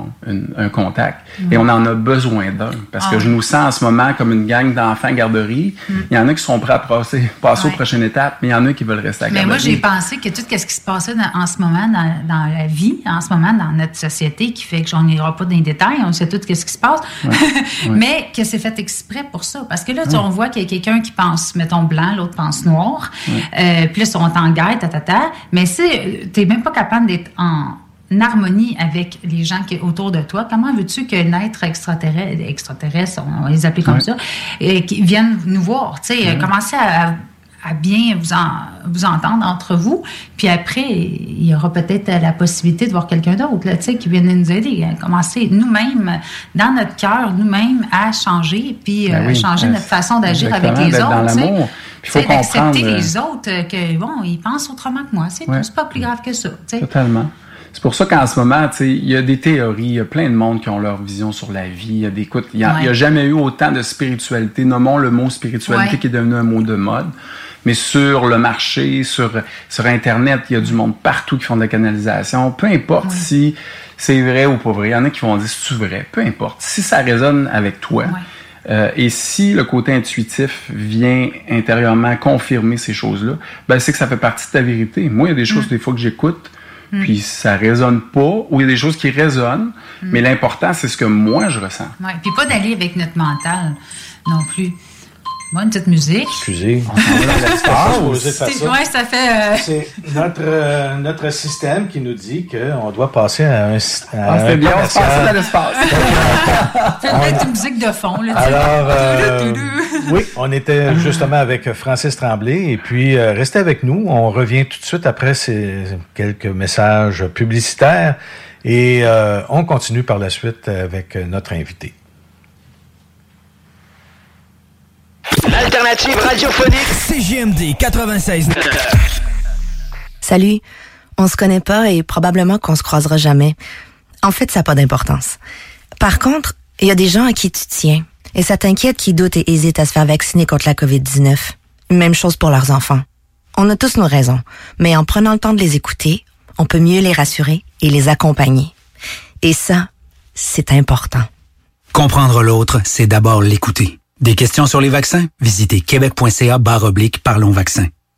un contact et on en a besoin d'un. Parce que ah. je nous sens en ce moment comme une gang d'enfants garderie. Mm. Il y en a qui sont prêts à passer, passer aux prochaines étapes, mais il y en a qui veulent rester à la Mais moi j'ai pensé que tout ce qui se passait en ce moment dans, dans, la vie, en ce moment dans notre société, qui fait que j'en irai pas dans les détails, on sait tout ce qui se passe, mais que c'est fait exprès pour ça. Parce que là on voit qu'il y a quelqu'un qui pense mettons blanc, l'autre pense noir, euh, puis là ils sont en guerre, ta, ta, ta mais si tu n'es même pas capable d'être en harmonie avec les gens qui autour de toi, comment veux-tu qu'un être extraterrestre, extraterrestre, on va les appeler comme ça, et, qui viennent nous voir, tu sais, commencer à, bien vous, vous entendre entre vous, puis après, il y aura peut-être la possibilité de voir quelqu'un d'autre, tu sais, qui vienne nous aider, à commencer nous-mêmes, dans notre cœur, nous-mêmes, à changer, puis ben euh, changer notre façon d'agir avec les autres, il faut les euh, autres euh, que bon, ils pensent autrement que moi. C'est pas plus grave que ça. Totalement. C'est pour ça qu'en ce moment, il y a des théories, il y a plein de monde qui ont leur vision sur la vie. Il y a des, il n'y a, jamais eu autant de spiritualité. Nommons le mot spiritualité qui est devenu un mot de mode. Mais sur le marché, sur, sur Internet, il y a du monde partout qui font de la canalisation. Peu importe si c'est vrai ou pas vrai. Il y en a qui vont dire c'est vrai? Peu importe. Si ça résonne avec toi, euh, et si le côté intuitif vient intérieurement confirmer ces choses-là, ben c'est que ça fait partie de ta vérité. Moi, il y a des choses mm. des fois que j'écoute, mm. puis ça résonne pas, ou il y a des choses qui résonnent, mm. mais l'important, c'est ce que moi je ressens. Oui, puis pas d'aller avec notre mental non plus. Bonne petite musique. Excusez. ah, ça. Ouais, ça fait. Euh... C'est notre, euh, notre système qui nous dit qu'on doit passer à un. À ah, c'est bien, on se passe dans l'espace. Faites une musique de fond. Là, Alors, euh, oui, on était justement avec Francis Tremblay et puis euh, restez avec nous. On revient tout de suite après ces quelques messages publicitaires et on continue par la suite avec notre invité. L'alternative radiophonique CGMD 96. Salut, on se connaît pas et probablement qu'on se croisera jamais. En fait, ça n'a pas d'importance. Par contre, il y a des gens à qui tu tiens et ça t'inquiète qui doutent et hésitent à se faire vacciner contre la COVID-19. Même chose pour leurs enfants. On a tous nos raisons, mais en prenant le temps de les écouter, on peut mieux les rassurer et les accompagner. Et ça, c'est important. Comprendre l'autre, c'est d'abord l'écouter. Des questions sur les vaccins? Visitez québec.ca barre oblique Parlons vaccins.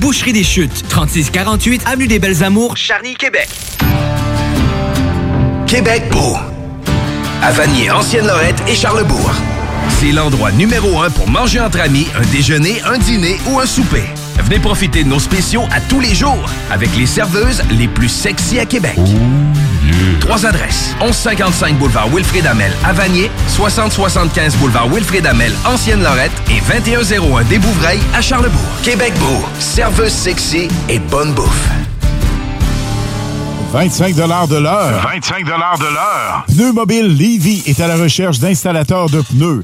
Boucherie des Chutes, 3648 Avenue des Belles Amours, Charny, Québec. Québec beau. À Vanier, Ancienne-Lorette et Charlebourg. C'est l'endroit numéro un pour manger entre amis, un déjeuner, un dîner ou un souper. Venez profiter de nos spéciaux à tous les jours avec les serveuses les plus sexy à Québec. Trois adresses. 1155 boulevard Wilfrid Amel à Vanier, 6075 boulevard Wilfrid Amel, Ancienne-Lorette et 2101 des Bouvrailles à Charlebourg. Québec Beau, serveuse sexy et bonne bouffe. 25 de l'heure. 25 de l'heure. Pneu Mobile Levy est à la recherche d'installateurs de pneus.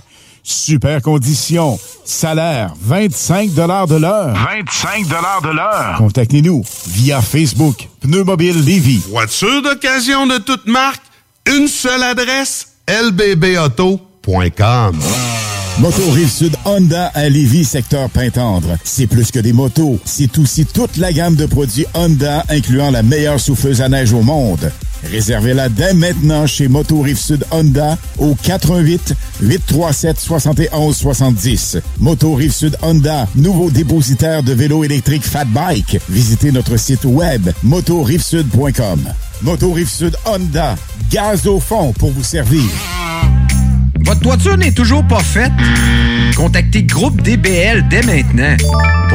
Super conditions. Salaire, 25 de l'heure. 25 de l'heure. Contactez-nous via Facebook. Pneu Mobile Levy. Voiture d'occasion de toute marque. Une seule adresse. lbbauto.com Moto Rive-Sud Honda à Lévis, secteur Pintendre. C'est plus que des motos, c'est aussi toute la gamme de produits Honda, incluant la meilleure souffleuse à neige au monde. Réservez-la dès maintenant chez Moto Rive-Sud Honda au 88 837 71 70. Moto Rive-Sud Honda, nouveau dépositaire de vélos électriques Fat Bike. Visitez notre site web motorivesud.com. Moto Rive-Sud Honda, gaz au fond pour vous servir. Votre toiture n'est toujours pas faite? Contactez Groupe DBL dès maintenant.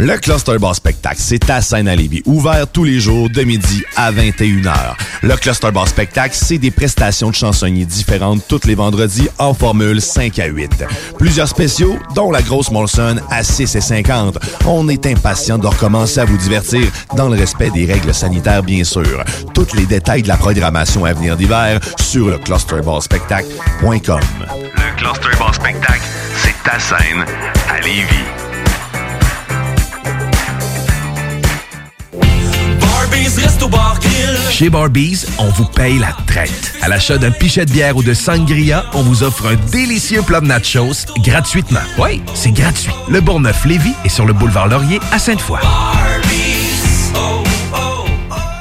Le Cluster Bar Spectacle, c'est à à ouvert tous les jours de midi à 21h. Le Cluster Bar Spectacle, c'est des prestations de chansonniers différentes tous les vendredis en formule 5 à 8. Plusieurs spéciaux, dont la grosse Molson à 6 et 50. On est impatient de recommencer à vous divertir dans le respect des règles sanitaires, bien sûr. Tous les détails de la programmation à venir d'hiver sur le clusterbarspectacle.com. Le Cluster Bar Spectacle, c'est ta scène à Lévis. Chez Barbies, on vous paye la traite. À l'achat d'un pichet de bière ou de sangria, on vous offre un délicieux plat de nachos gratuitement. Oui, c'est gratuit. Le Bourgneuf-Lévis est sur le boulevard Laurier à Sainte-Foy.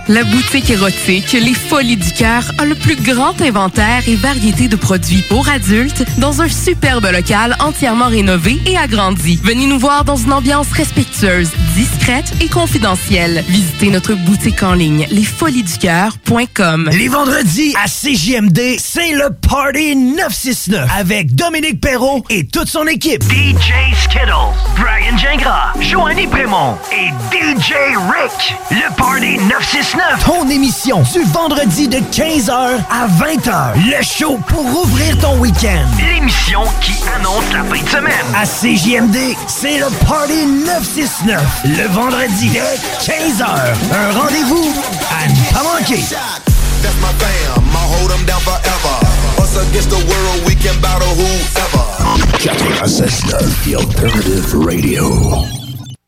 La boutique érotique Les Folies du Cœur a le plus grand inventaire et variété de produits pour adultes dans un superbe local entièrement rénové et agrandi. Venez nous voir dans une ambiance respectueuse, discrète et confidentielle. Visitez notre boutique en ligne lesfoliesducoeur.com. Les vendredis à CJMD, c'est le Party 969 avec Dominique Perrault et toute son équipe. DJ Skittle, Brian Gingras, Joanny Prémont et DJ Rick. Le Party 969. Ton émission du vendredi de 15h à 20h. Le show pour ouvrir ton week-end. L'émission qui annonce la fin de semaine. À CJMD, c'est le Party 969. Le vendredi de 15h. Un rendez-vous à ne pas manquer. That's my fam, I'll hold them down forever. Us against the world, we can battle whoever. 96.9, The Alternative Radio.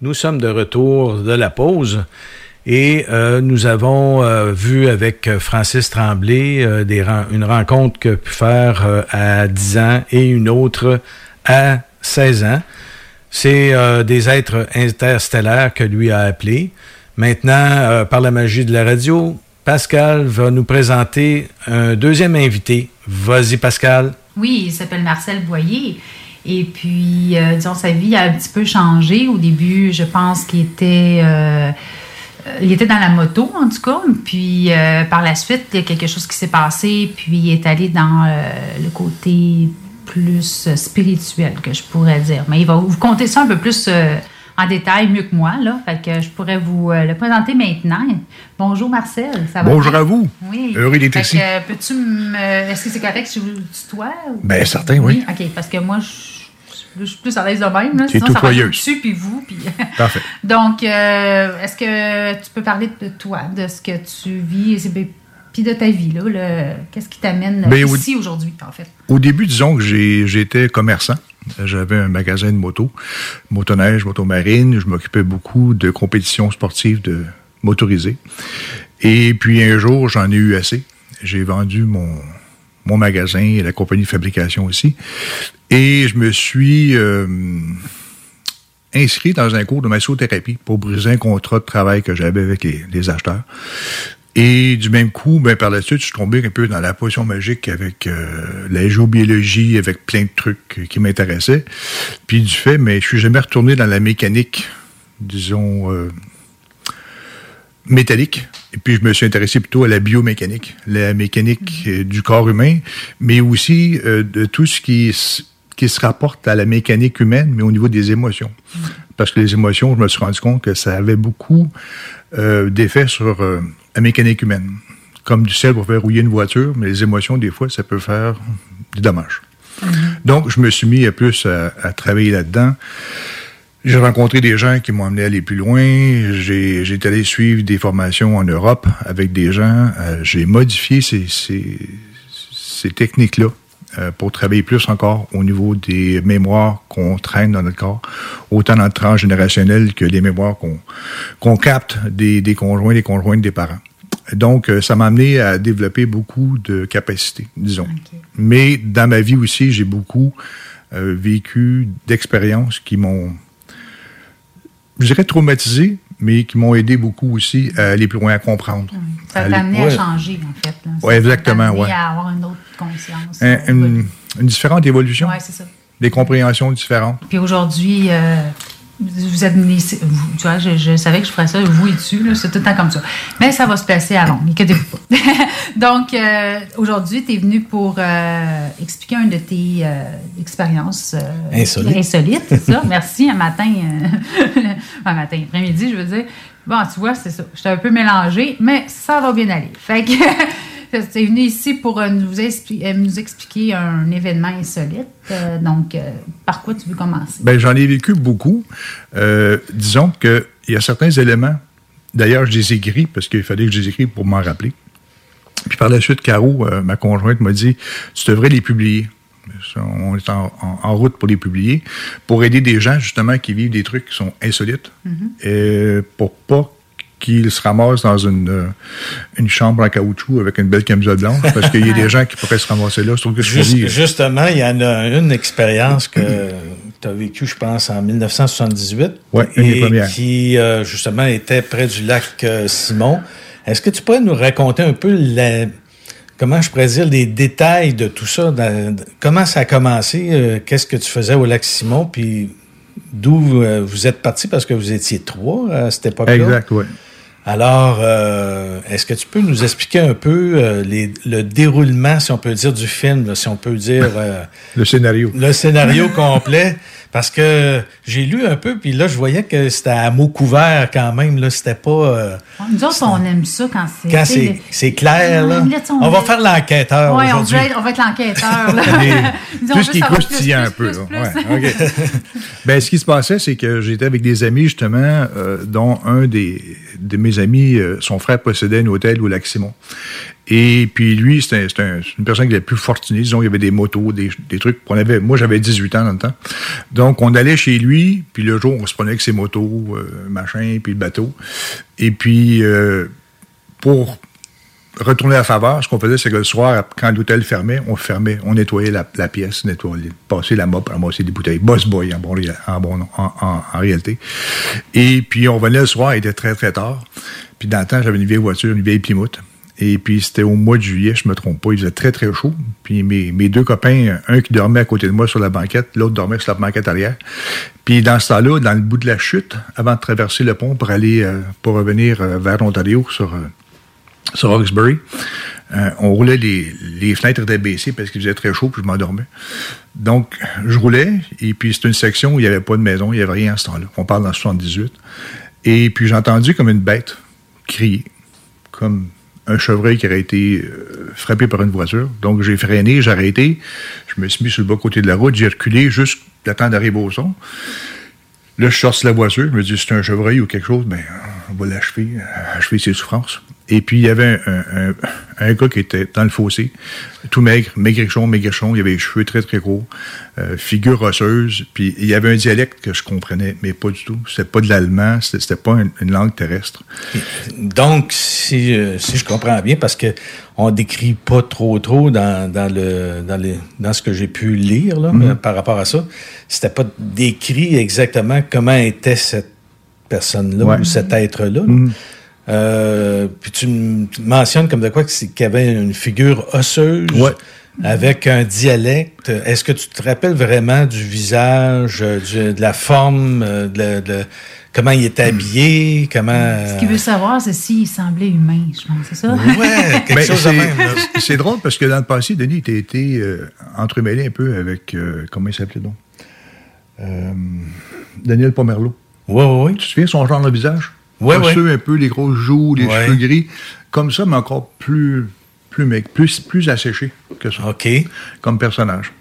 Nous sommes de retour de la pause et euh, nous avons euh, vu avec Francis Tremblay euh, une rencontre que pu faire à 10 ans et une autre à 16 ans. C'est des êtres interstellaires que lui a appelés. Maintenant, par la magie de la radio, Pascal va nous présenter un deuxième invité. Vas-y, Pascal. Oui, il s'appelle Marcel Boyer. Et puis, euh, disons, sa vie a un petit peu changé. Au début, je pense qu'il était, euh, il était dans la moto, en tout cas. Puis, euh, par la suite, il y a quelque chose qui s'est passé. Puis, il est allé dans le côté plus spirituel, que je pourrais dire. Mais il va vous conter ça un peu plus en détail mieux que moi. Là. Fait que je pourrais vous le présenter maintenant. Bonjour Marcel, ça va Bonjour à vous. Oui. Heureux d'être ici. Peux-tu me... Est-ce que c'est correct si je vous tutoie? Bien, certain, oui. OK, parce que moi, je je suis plus à l'aise de même. Là, sinon, ça va dessus, puis vous. Puis... Parfait. Donc, euh, est-ce que tu peux parler de toi, de ce que tu vis, puis de ta vie? là, Qu'est-ce qui t'amène ben, ici aujourd'hui, en fait? Au début, disons que j'étais commerçant. J'avais un magasin de moto, motoneige, motomarine. Je m'occupais beaucoup de compétitions sportives de motorisées. Et puis un jour, j'en ai eu assez. J'ai vendu mon, mon magasin et la compagnie de fabrication aussi. Et je me suis euh, inscrit dans un cours de massothérapie pour briser un contrat de travail que j'avais avec les, acheteurs. Et du même coup, ben, par la suite, je suis tombé un peu dans la potion magique avec euh, la géobiologie, avec plein de trucs qui m'intéressaient. Puis du fait, mais je suis jamais retourné dans la mécanique, disons, euh, métallique. Et puis, je me suis intéressé plutôt à la biomécanique, la mécanique mm. euh, du corps humain, mais aussi euh, de tout ce qui, qui se rapporte à la mécanique humaine, mais au niveau des émotions. Mm. Parce que les émotions, je me suis rendu compte que ça avait beaucoup euh, d'effets sur la mécanique humaine. Comme du sel pour faire rouiller une voiture, mais les émotions, des fois, ça peut faire du dommage. Mm. Donc, je me suis mis à plus à, à travailler là-dedans. J'ai rencontré des gens qui m'ont amené à aller plus loin. J'ai été allé suivre des formations en Europe avec des gens. Euh, j'ai modifié ces, ces, ces techniques-là euh, pour travailler plus encore au niveau des mémoires qu'on traîne dans notre corps, autant dans le transgénérationnel que les mémoires qu'on qu'on capte des, des conjoints, des conjointes des parents. Donc, euh, ça m'a amené à développer beaucoup de capacités, disons. Mais dans ma vie aussi, j'ai beaucoup vécu d'expériences qui m'ont je dirais, traumatisés, mais qui m'ont aidé beaucoup aussi à aller plus loin, à comprendre. Ça t'a amené à changer, en fait. Oui, exactement. Ouais. à avoir une autre conscience. une, différente évolution. Oui, c'est ça. Des compréhensions différentes. Puis aujourd'hui, euh, vous êtes vous, tu vois, je, savais que je ferais ça, vous et tu, c'est tout le temps comme ça. Mais ça va se passer à long, inquiétez-vous pas. Donc, euh, aujourd'hui, tu es venu pour euh, expliquer une de tes euh, expériences insolites. insolites c'est ça? Merci, un matin, un matin, après-midi, je veux dire. Bon, tu vois, c'est ça. J'étais un peu mélangée, mais ça va bien aller. Fait que tu es venu ici pour nous, nous expliquer un événement insolite. donc, par quoi tu veux commencer? Ben, j'en ai vécu beaucoup. disons qu'il y a certains éléments. D'ailleurs, je les ai écrits parce qu'il fallait que je les écrive pour m'en rappeler. Puis par la suite, Caro, ma conjointe, m'a dit Tu devrais les publier. On est en, route pour les publier, pour aider des gens, justement, qui vivent des trucs qui sont insolites, et pour pas qu'ils se ramassent dans une, euh, une chambre en caoutchouc avec une belle camisole blanche, parce qu'il y a des gens qui pourraient se ramasser là. Que justement, il y en a une expérience que tu as vécue, je pense, en 1978. Oui, une des premières. Qui, euh, justement, était près du lac euh, Simon. Est-ce que tu pourrais nous raconter un peu la, comment je pourrais dire, les détails de tout ça? comment ça a commencé? Qu'est-ce que tu faisais au lac Simon? Puis d'où vous êtes parti parce que vous étiez trois à cette époque-là? Exact, oui. Alors, euh, est-ce que tu peux nous expliquer un peu euh, les, le déroulement, si on peut dire, du film, si on peut dire... Euh, le scénario. Le scénario complet? Parce que j'ai lu un peu, puis là, je voyais que c'était à mots couverts quand même. Là, c'était pas. Euh, nous autres, on aime ça quand c'est. Quand c'est, clair, là. On, va faire l'enquêteur. Oui, on, on, va être l'enquêteur. Tout ce qui un peu. ben, ce qui se passait, c'est que j'étais avec des amis, justement, euh, dont un des, de mes amis, euh, son frère possédait un hôtel au Lac Simon. Et puis lui, c'était une personne qui était plus fortunée. Disons, il y avait des motos, des, trucs. On avait, moi, j'avais 18 ans dans le temps. Donc, on allait chez lui, puis le jour, on se prenait avec ses motos, euh, machin, puis le bateau. Et puis, euh, pour retourner à faveur, ce qu'on faisait, c'est que le soir, quand l'hôtel fermait, on fermait, on nettoyait la, pièce, nettoyait, passer la mop, ramasser des bouteilles. Boss boy, en, bon, en, bon, en, en, réalité. Et puis, on venait le soir, il était très, très tard. Puis, dans le temps, j'avais une vieille voiture, une vieille Plymouth. Et puis, c'était au mois de juillet, je me trompe pas. Il faisait très, très chaud. Puis, mes, mes deux copains, un qui dormait à côté de moi sur la banquette, l'autre dormait sur la banquette arrière. Puis, dans ce temps-là, dans le bout de la chute, avant de traverser le pont pour aller, euh, pour revenir euh, vers l'Ontario sur, euh, sur Hawkesbury, on roulait, les, fenêtres étaient baissées parce qu'il faisait très chaud, puis je m'endormais. Donc, je roulais, et puis c'est une section où il n'y avait pas de maison, il n'y avait rien à ce temps-là. On parle dans 78. Et puis, j'ai entendu comme une bête crier, comme un chevreuil qui aurait été euh, frappé par une voiture. Donc, j'ai freiné, j'ai arrêté. Je me suis mis sur le bas côté de la route, j'ai reculé juste le temps d'arriver au son. Là, je sors de la voiture, je me dis, c'est un chevreuil ou quelque chose. Ben, on va l'achever, achever ses souffrances. Et puis, il y avait un, un, gars qui était dans le fossé, tout maigre, maigrichon, maigrichon, il avait les cheveux très, très courts, euh, figure osseuse, puis il y avait un dialecte que je comprenais, mais pas du tout. C'était pas de l'allemand, c'était pas une, langue terrestre. Donc, si, euh, si je comprends bien, parce que on décrit pas trop trop dans, dans le dans, les, dans ce que j'ai pu lire là, mm-hmm. par rapport à ça, c'était pas décrit exactement comment était cette personne-là ou cet être-là. Mm-hmm. Euh, puis tu mentionnes comme de quoi qu'il y avait une figure osseuse. Avec un dialecte, est-ce que tu te rappelles vraiment du visage, de la forme, euh, de, comment il était habillé, comment... Ce qu'il veut savoir, c'est s'il semblait humain, je pense, c'est ça? Ouais, quelque chose de même. C'est drôle parce que dans le passé, Denis, tu été euh, entremêlé un peu avec, comment il s'appelait donc? Daniel Pomerleau. Oui, oui, oui. Tu te souviens son genre de visage? Ouais, un peu, les grosses joues, les cheveux gris. Comme ça, mais encore plus, plus mec, plus, plus asséché que ça. OK. Comme personnage.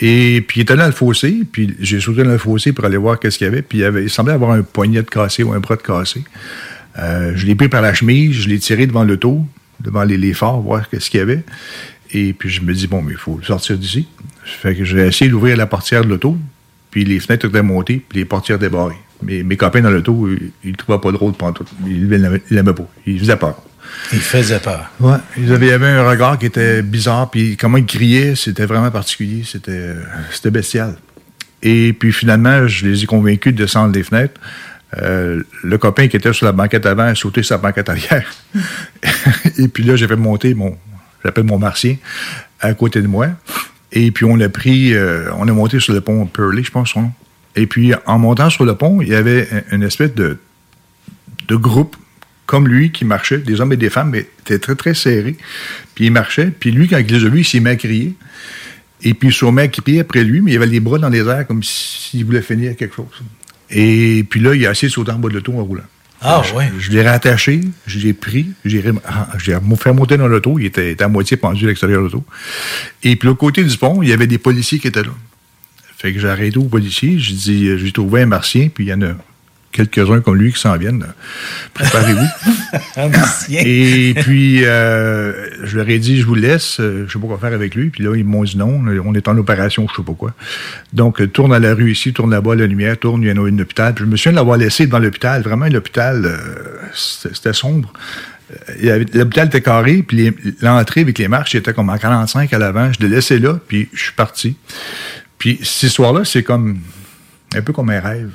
Et puis, il était dans le fossé, puis j'ai sauté dans le fossé pour aller voir qu'est-ce qu'il y avait, puis il, avait, il semblait avoir un poignet de cassé ou un bras de cassé. Euh, je l'ai pris par la chemise, je l'ai tiré devant l'auto, devant les, les phares, voir qu'est-ce qu'il y avait. Et puis, je me dis, bon, mais il faut sortir d'ici. Fait que j'ai essayé d'ouvrir la portière de l'auto, puis les fenêtres étaient montées, puis les portières débarrées. Mais mes copains dans l'auto, ils ne trouvaient pas drôle pendant tout. Ils ne l'aimaient pas. Ils faisaient peur. Ils faisaient peur. Ouais. Ils avaient, avait un regard qui était bizarre, puis comment ils criaient, c'était vraiment particulier. C'était, c'était bestial. Et puis finalement, je les ai convaincus de descendre des fenêtres. Euh, le copain qui était sur la banquette avant a sauté sur la banquette arrière. et puis là, j'ai fait monter mon, j'appelle mon martien, à côté de moi. Et puis on a pris, euh, on a monté sur le pont Pearly, je pense son. Et puis, en montant sur le pont, il y avait une espèce de, de groupe comme lui qui marchait, des hommes et des femmes, mais était très, très serré. Puis il marchait. Puis lui, quand il les a vus, il s'est mis à crier. Et puis, à crier après lui, mais il avait les bras dans les airs comme s'il voulait finir quelque chose. Et puis là, il a assez sauté en bas de l'auto en roulant. Ah, oui. Je, l'ai rattaché, je l'ai pris, j'ai ah, fait monter dans l'auto. Il était, était, à moitié pendu à l'extérieur de l'auto. Et puis, au côté du pont, il y avait des policiers qui étaient là. Fait que j'ai arrêté au policier, j'ai dit, euh, j'ai trouvé un martien, puis il y en a quelques-uns comme lui qui s'en viennent. Préparez-vous. Et puis, euh, je leur ai dit, je vous laisse, euh, je sais pas quoi faire avec lui. Puis là, ils m'ont dit non, on est en opération, je sais pas quoi. Donc, tourne à la rue ici, tourne là-bas, la lumière, tourne, il y en a une hôpital. Puis je me souviens de l'avoir laissé dans l'hôpital. Vraiment, l'hôpital, c'était sombre. L'hôpital était carré, puis l'entrée avec les marches était comme en 45 à l'avant. Je l'ai laissé là, puis je suis parti. Puis cette histoire-là, c'est comme un peu comme un rêve.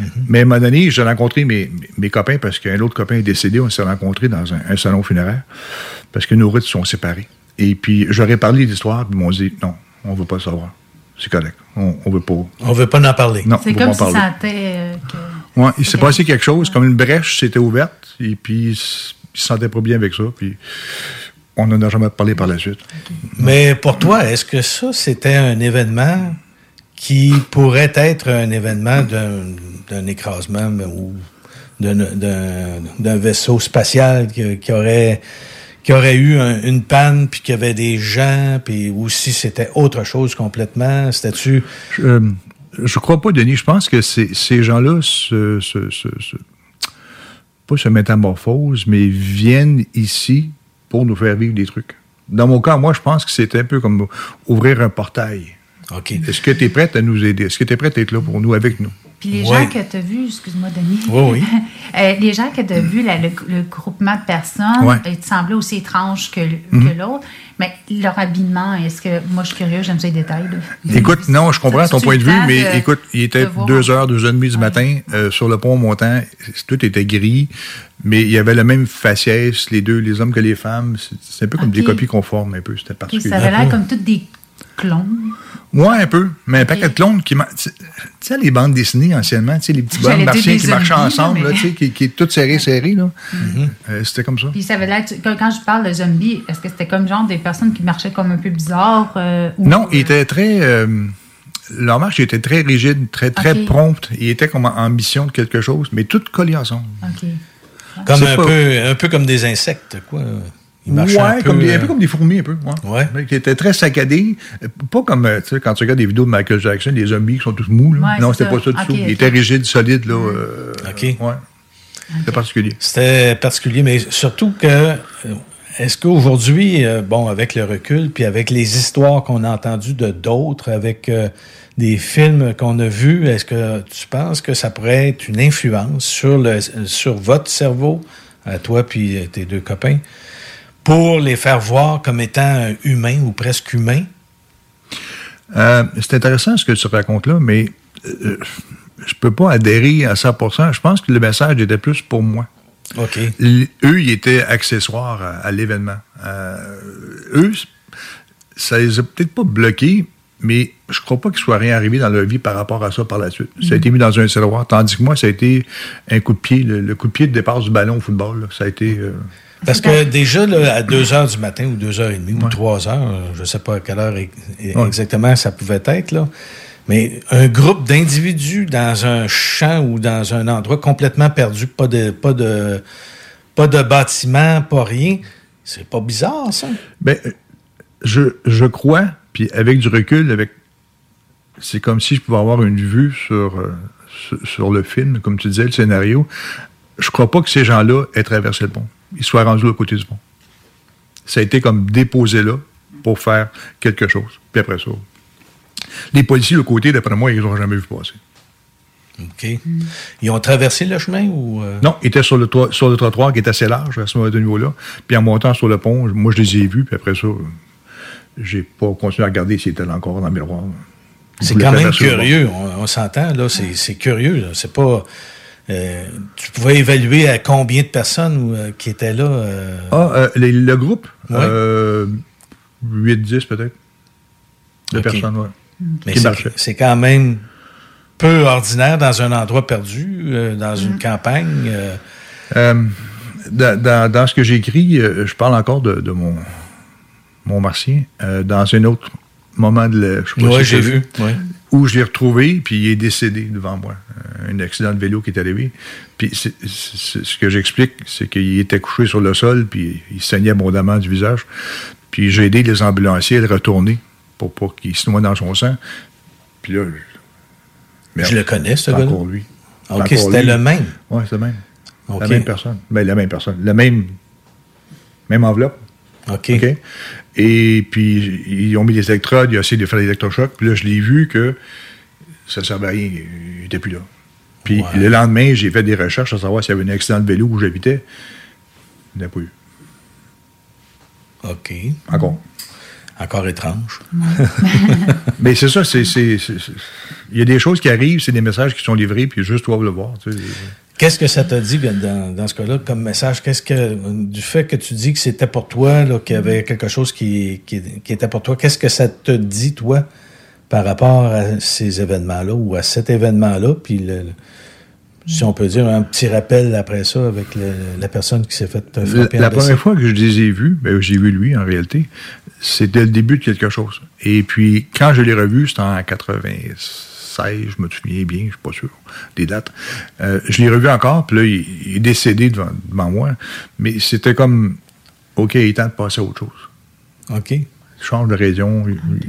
Mm-hmm. Mais à un moment donné, j'ai rencontré mes, mes, copains parce qu'un autre copain est décédé. On s'est rencontrés dans un, salon funéraire parce que nos routes sont séparées. Et puis, j'aurais parlé d'histoire, puis ils m'ont dit non, on ne veut pas le savoir. C'est correct. On ne veut pas. On veut pas en parler. Non, c'est comme si ça euh, ouais, il s'est passé quelque chose, comme une brèche s'était ouverte, et puis il se sentait pas bien avec ça. Puis on n'en a jamais parlé par la suite. Mais pour toi, est-ce que ça, c'était un événement qui pourrait être un événement d'un écrasement ou d'un vaisseau spatial qui, aurait qui aurait eu une panne puis qu'il y avait des gens puis ou si c'était autre chose complètement c'était-tu? Je, ne crois pas Denis je pense que ces gens-là se, se, se, pas se métamorphosent mais viennent ici pour nous faire vivre des trucs. Dans mon cas, moi, je pense que c'est un peu comme ouvrir un portail. OK. Est-ce que tu es prête à nous aider? Est-ce que tu es prête à être là pour nous, avec nous? Puis les gens que tu as vus, excuse-moi, Denis. Oui, oui. Euh, les gens que tu as vus, le, groupement de personnes, ils te semblaient aussi étranges que, mhm. l'autre. Mais leur habillement, est-ce que. Moi, je suis curieux, j'aime ça les détails. Écoute, non, je comprends ton point de vue, mais écoute, il était 2 heures, 2 heures et demie du matin euh, sur le pont montant. Tout était gris, mais il y avait la même faciès, les deux, les hommes que les femmes. C'est un peu comme des copies conformes, un peu. C'était particulier. ça avait l'air comme toutes des clones. Ouais, un peu. Mais un paquet de clones qui. Tu sais, les bandes dessinées anciennement, tu sais, les petits bonhommes martiens qui marchaient ensemble, là, tu sais, qui, qui est tout serré, serré, là. Mm-hmm. Euh, c'était comme ça. Puis ça avait l'air. Quand je parle de zombies, est-ce que c'était comme genre des personnes qui marchaient comme un peu bizarres? Euh, non, ils étaient très. Euh, leur marche était très rigide, très, très prompte. Ils étaient comme en mission de quelque chose, mais tout collé ensemble. OK. Comme un, peu, un peu comme des insectes, quoi. Il ouais, un peu, comme des, un peu comme des fourmis, un peu. Ouais. ouais. Qui étaient très saccadés. Pas comme, tu sais, quand tu regardes des vidéos de Michael Jackson, les zombies qui sont tous mous. Là. non, c'était pas ça du tout. Ils étaient rigides, solides. Là, euh, OK. Ouais. C'était particulier. C'était particulier, mais surtout que euh, est-ce qu'aujourd'hui, euh, bon, avec le recul, puis avec les histoires qu'on a entendues de d'autres, avec euh, des films qu'on a vus, est-ce que tu penses que ça pourrait être une influence sur le sur votre cerveau, à toi puis tes deux copains, pour les faire voir comme étant humains ou presque humains? c'est intéressant ce que tu racontes là, mais je peux pas adhérer à 100 Je pense que le message était plus pour moi. OK. eux, ils étaient accessoires à, l'événement. Euh, eux, ça les a peut-être pas bloqués, mais je crois pas qu'il soit rien arrivé dans leur vie par rapport à ça par la suite. Ça a été mis dans un tiroir, tandis que moi, ça a été un coup de pied, le, coup de pied de départ du ballon au football. Ça a été... Euh, Parce que déjà, à 2 heures du matin ou 2 heures et demie ou 3 heures, je ne sais pas à quelle heure exactement ça pouvait être, là, mais un groupe d'individus dans un champ ou dans un endroit complètement perdu, pas de, pas de, pas de bâtiment, pas rien, c'est pas bizarre, ça? Ben, je, je crois, puis avec du recul, avec c'est comme si je pouvais avoir une vue sur, euh, sur, le film, comme tu disais, le scénario. Je crois pas que ces gens-là aient traversé le pont. Ils soient rendus à côté du pont. Ça a été comme déposé là pour faire quelque chose. Puis après ça, les policiers, de côté, d'après moi, ils n'ont jamais vu passer. OK. Ils ont traversé le chemin ou. Euh? Non, ils étaient sur le, sur le trottoir qui est assez large à ce niveau-là. Puis en montant sur le pont, moi, je les ai vus, puis après ça, j'ai pas continué à regarder s'ils étaient encore dans le miroir. C'est quand même curieux, on, s'entend, là, c'est curieux. C'est pas. Euh, tu pouvais évaluer à combien de personnes euh, qui étaient là? Ah, le groupe? 8-10 peut-être. De personnes, oui. Mais c'est quand même peu ordinaire dans un endroit perdu, euh, dans une mm. campagne. Euh. Euh, dans, ce que j'écris, je parle encore de, mon, mon martien. dans un autre moment de la. Oui, j'ai vu. Où je l'ai retrouvé, puis il est décédé devant moi. Un accident de vélo qui est arrivé. Puis ce que j'explique, c'est qu'il était couché sur le sol, puis il saignait abondamment du visage. Puis j'ai aidé les ambulanciers à le retourner pour pas qu'il se noie dans son sang. Puis là, je le connais, ce gars-là? encore lui. OK, c'était le même? Oui, c'est le même. La même personne. Ben, la même personne. La même, même enveloppe. OK. Et puis, ils ont mis des électrodes, ils ont essayé de faire l'électrochoc. Puis là, je l'ai vu que ça ne servait à rien. Il n'était plus là. Puis le lendemain, j'ai fait des recherches à savoir s'il y avait un accident de vélo où j'habitais. Il n'y a pas eu. OK. Encore encore étrange. Mais c'est ça, c'est, il y a des choses qui arrivent, c'est des messages qui sont livrés, puis juste toi le voir. Qu'est-ce que ça t'a dit dans, ce cas-là comme message? Qu'est-ce que du fait que tu dis que c'était pour toi, qu'il y avait quelque chose qui, qui, était pour toi, qu'est-ce que ça te dit, toi, par rapport à ces événements-là ou à cet événement-là, puis le, si on peut dire, un petit rappel après ça avec la personne qui s'est fait frapper La, la première fois que je les ai vus, ben, j'ai vu lui en réalité, c'était le début de quelque chose. Et puis, quand je l'ai revu, c'était en 96, je me souviens bien, je suis pas sûr des dates. Euh, je l'ai revu encore, puis là, il, est décédé devant, moi. Mais c'était comme, OK, il est temps de passer à autre chose. OK change de région.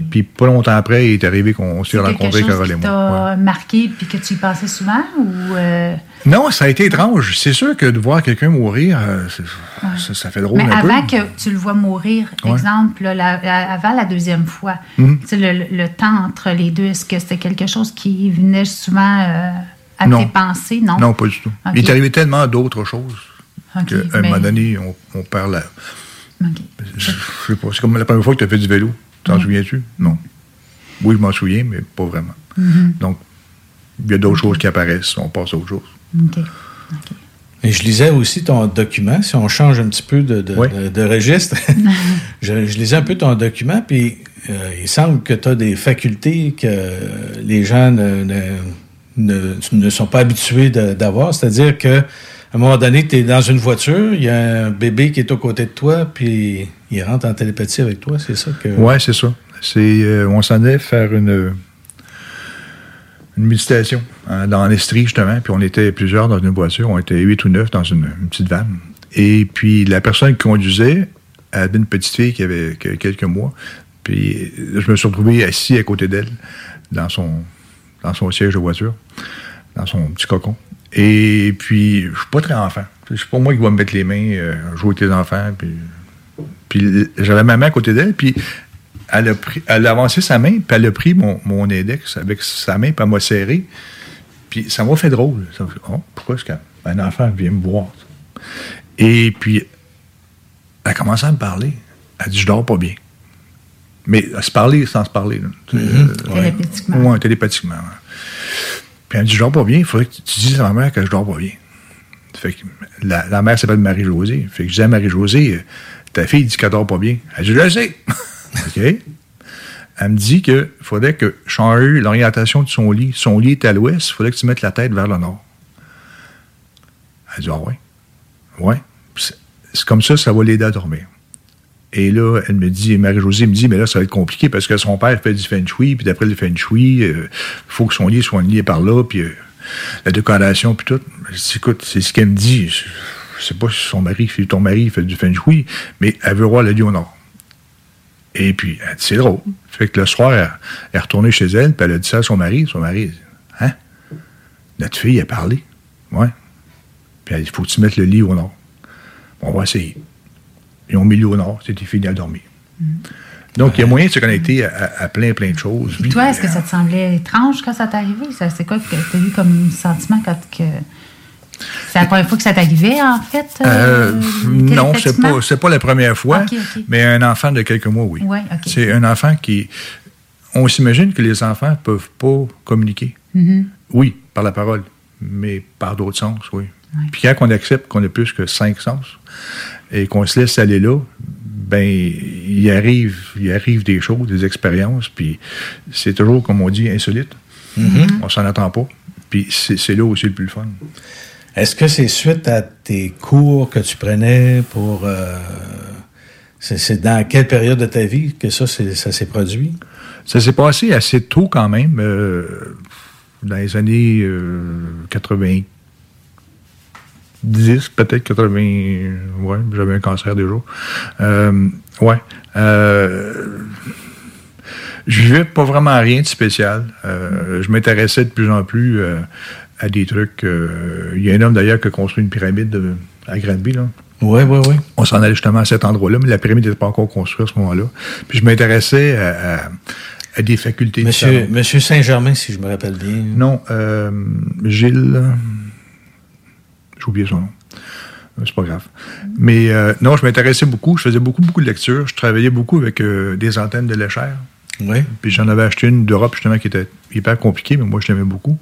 Puis pas longtemps après, il est arrivé qu'on s'est rencontré, Carole et moi. Ouais. marqué puis que tu y passais souvent ou euh? Non, ça a été étrange. C'est sûr que de voir quelqu'un mourir, euh, ça, fait drôle Mais un avant que tu le vois mourir, exemple, avant la deuxième fois, mhm. le, temps entre les deux, est-ce que c'était quelque chose qui venait souvent euh, à tes pensées? Non, non pas du tout. Il est arrivé tellement d'autres choses qu'à un moment donné, on, on perd la je sais pas. C'est comme la première fois que tu as fait du vélo. T'en souviens-tu? Non. Oui, je m'en souviens, mais pas vraiment. Mm-hmm. Donc, il y a d'autres choses qui apparaissent. On passe à autre chose. OK. Et je lisais aussi ton document, si on change un petit peu de, de, registre. je, lisais un peu ton document, puis euh, il semble que tu as des facultés que les gens ne, ne, ne sont pas habitués d'avoir. C'est-à-dire que à un moment donné, tu es dans une voiture, il y a un bébé qui est aux côtés de toi, puis il rentre en télépathie avec toi, c'est ça. Oui, c'est ça. C'est, euh, on s'en est faire une, une méditation hein, dans l'Estrie, justement, puis on était plusieurs dans une voiture, on était huit ou neuf dans une, petite vanne. Et puis la personne qui conduisait avait une petite fille qui avait quelques mois, puis je me suis retrouvé assis à côté d'elle dans son, dans son siège de voiture, dans son petit cocon. Et puis, je suis pas très enfant. C'est pas moi qui vais me mettre les mains, euh, jouer avec les enfants. Puis, puis j'avais ma main à côté d'elle, puis elle a, pris, elle a avancé sa main, puis elle a pris mon, mon index avec sa main, puis elle m'a serré. Puis ça m'a fait drôle. Ça, oh, pourquoi est-ce qu'un enfant vient me voir? Et puis, elle a commencé à me parler. Elle dit, je dors pas bien. Mais à se parler sans se parler. Mm-hmm. Euh, télépathiquement. Oui, télépathiquement. Puis elle me dit, je dors pas bien, il faudrait que tu dises à ma mère que je dors pas bien. Fait que la, mère s'appelle Marie-Josée. Fait que je dis à Marie-Josée, ta fille dit qu'elle dort pas bien. Elle dit, je le sais. OK? Elle me dit qu'il faudrait que change l'orientation de son lit. Son lit est à l'ouest, il faudrait que tu mettes la tête vers le nord. Elle dit, ah ouais? Ouais. C'est comme ça, ça va l'aider à dormir. Et là, elle me dit, Marie-Josée me dit, mais là, ça va être compliqué parce que son père fait du feng shui, puis d'après le feng shui, il euh, faut que son lit soit lié par là, puis euh, la décoration, puis tout. Je dis, écoute, c'est ce qu'elle me dit. Je sais pas si son mari, ton mari fait du feng shui, mais elle veut voir le lit au nord. Et puis, elle dit, c'est drôle. Fait que le soir, elle, est retournée chez elle, puis elle a dit ça à son mari. Son mari, hein? Notre fille a parlé. Ouais. Puis elle dit, faut que tu mettes le lit au nord. on va essayer. Ils ont mis au nord, c'était fini à dormir. Mm. Donc, il y a moyen de se connecter à, plein, plein de choses. Et toi, est-ce que ça te semblait étrange quand ça t'est arrivé? C'est quoi que tu as eu comme sentiment quand que c'est la première fois que ça t'arrivait, en fait? Euh, euh non, c'est pas, pas la première fois, mais un enfant de quelques mois, oui. C'est un enfant qui... On s'imagine que les enfants ne peuvent pas communiquer. Mm-hmm. Oui, par la parole, mais par d'autres sens, oui. Puis quand on accepte qu'on a plus que cinq sens et qu'on se laisse aller là, ben il arrive, il arrive des choses, des expériences, puis c'est toujours, comme on dit, insolite. Mm-hmm. On s'en attend pas. Puis c'est là aussi le plus fun. Est-ce que c'est suite à tes cours que tu prenais pour... Euh, c'est dans quelle période de ta vie que ça, ça s'est produit? Ça s'est passé assez tôt quand même, euh, dans les années 90, euh, peut-être 80... Ouais, j'avais un cancer déjà. Euh, ouais. je vivais pas vraiment rien de spécial. je m'intéressais de plus en plus à des trucs. Euh, il y a un homme d'ailleurs qui a construit une pyramide à Granby. Là. Oui, oui, oui. On s'en allait justement à cet endroit-là, mais la pyramide n'était pas encore construite à ce moment-là. Puis je m'intéressais à, des facultés Monsieur, Monsieur Saint-Germain, si je me rappelle bien. Non, euh, Gilles. J'ai oublié son nom. Euh, c'est pas grave. Mais non, je m'intéressais beaucoup. Je faisais beaucoup, beaucoup de lectures. Je travaillais beaucoup avec des antennes de léchère. Oui. Puis j'en avais acheté une d'Europe, justement, qui était hyper compliquée, mais moi, je l'aimais beaucoup.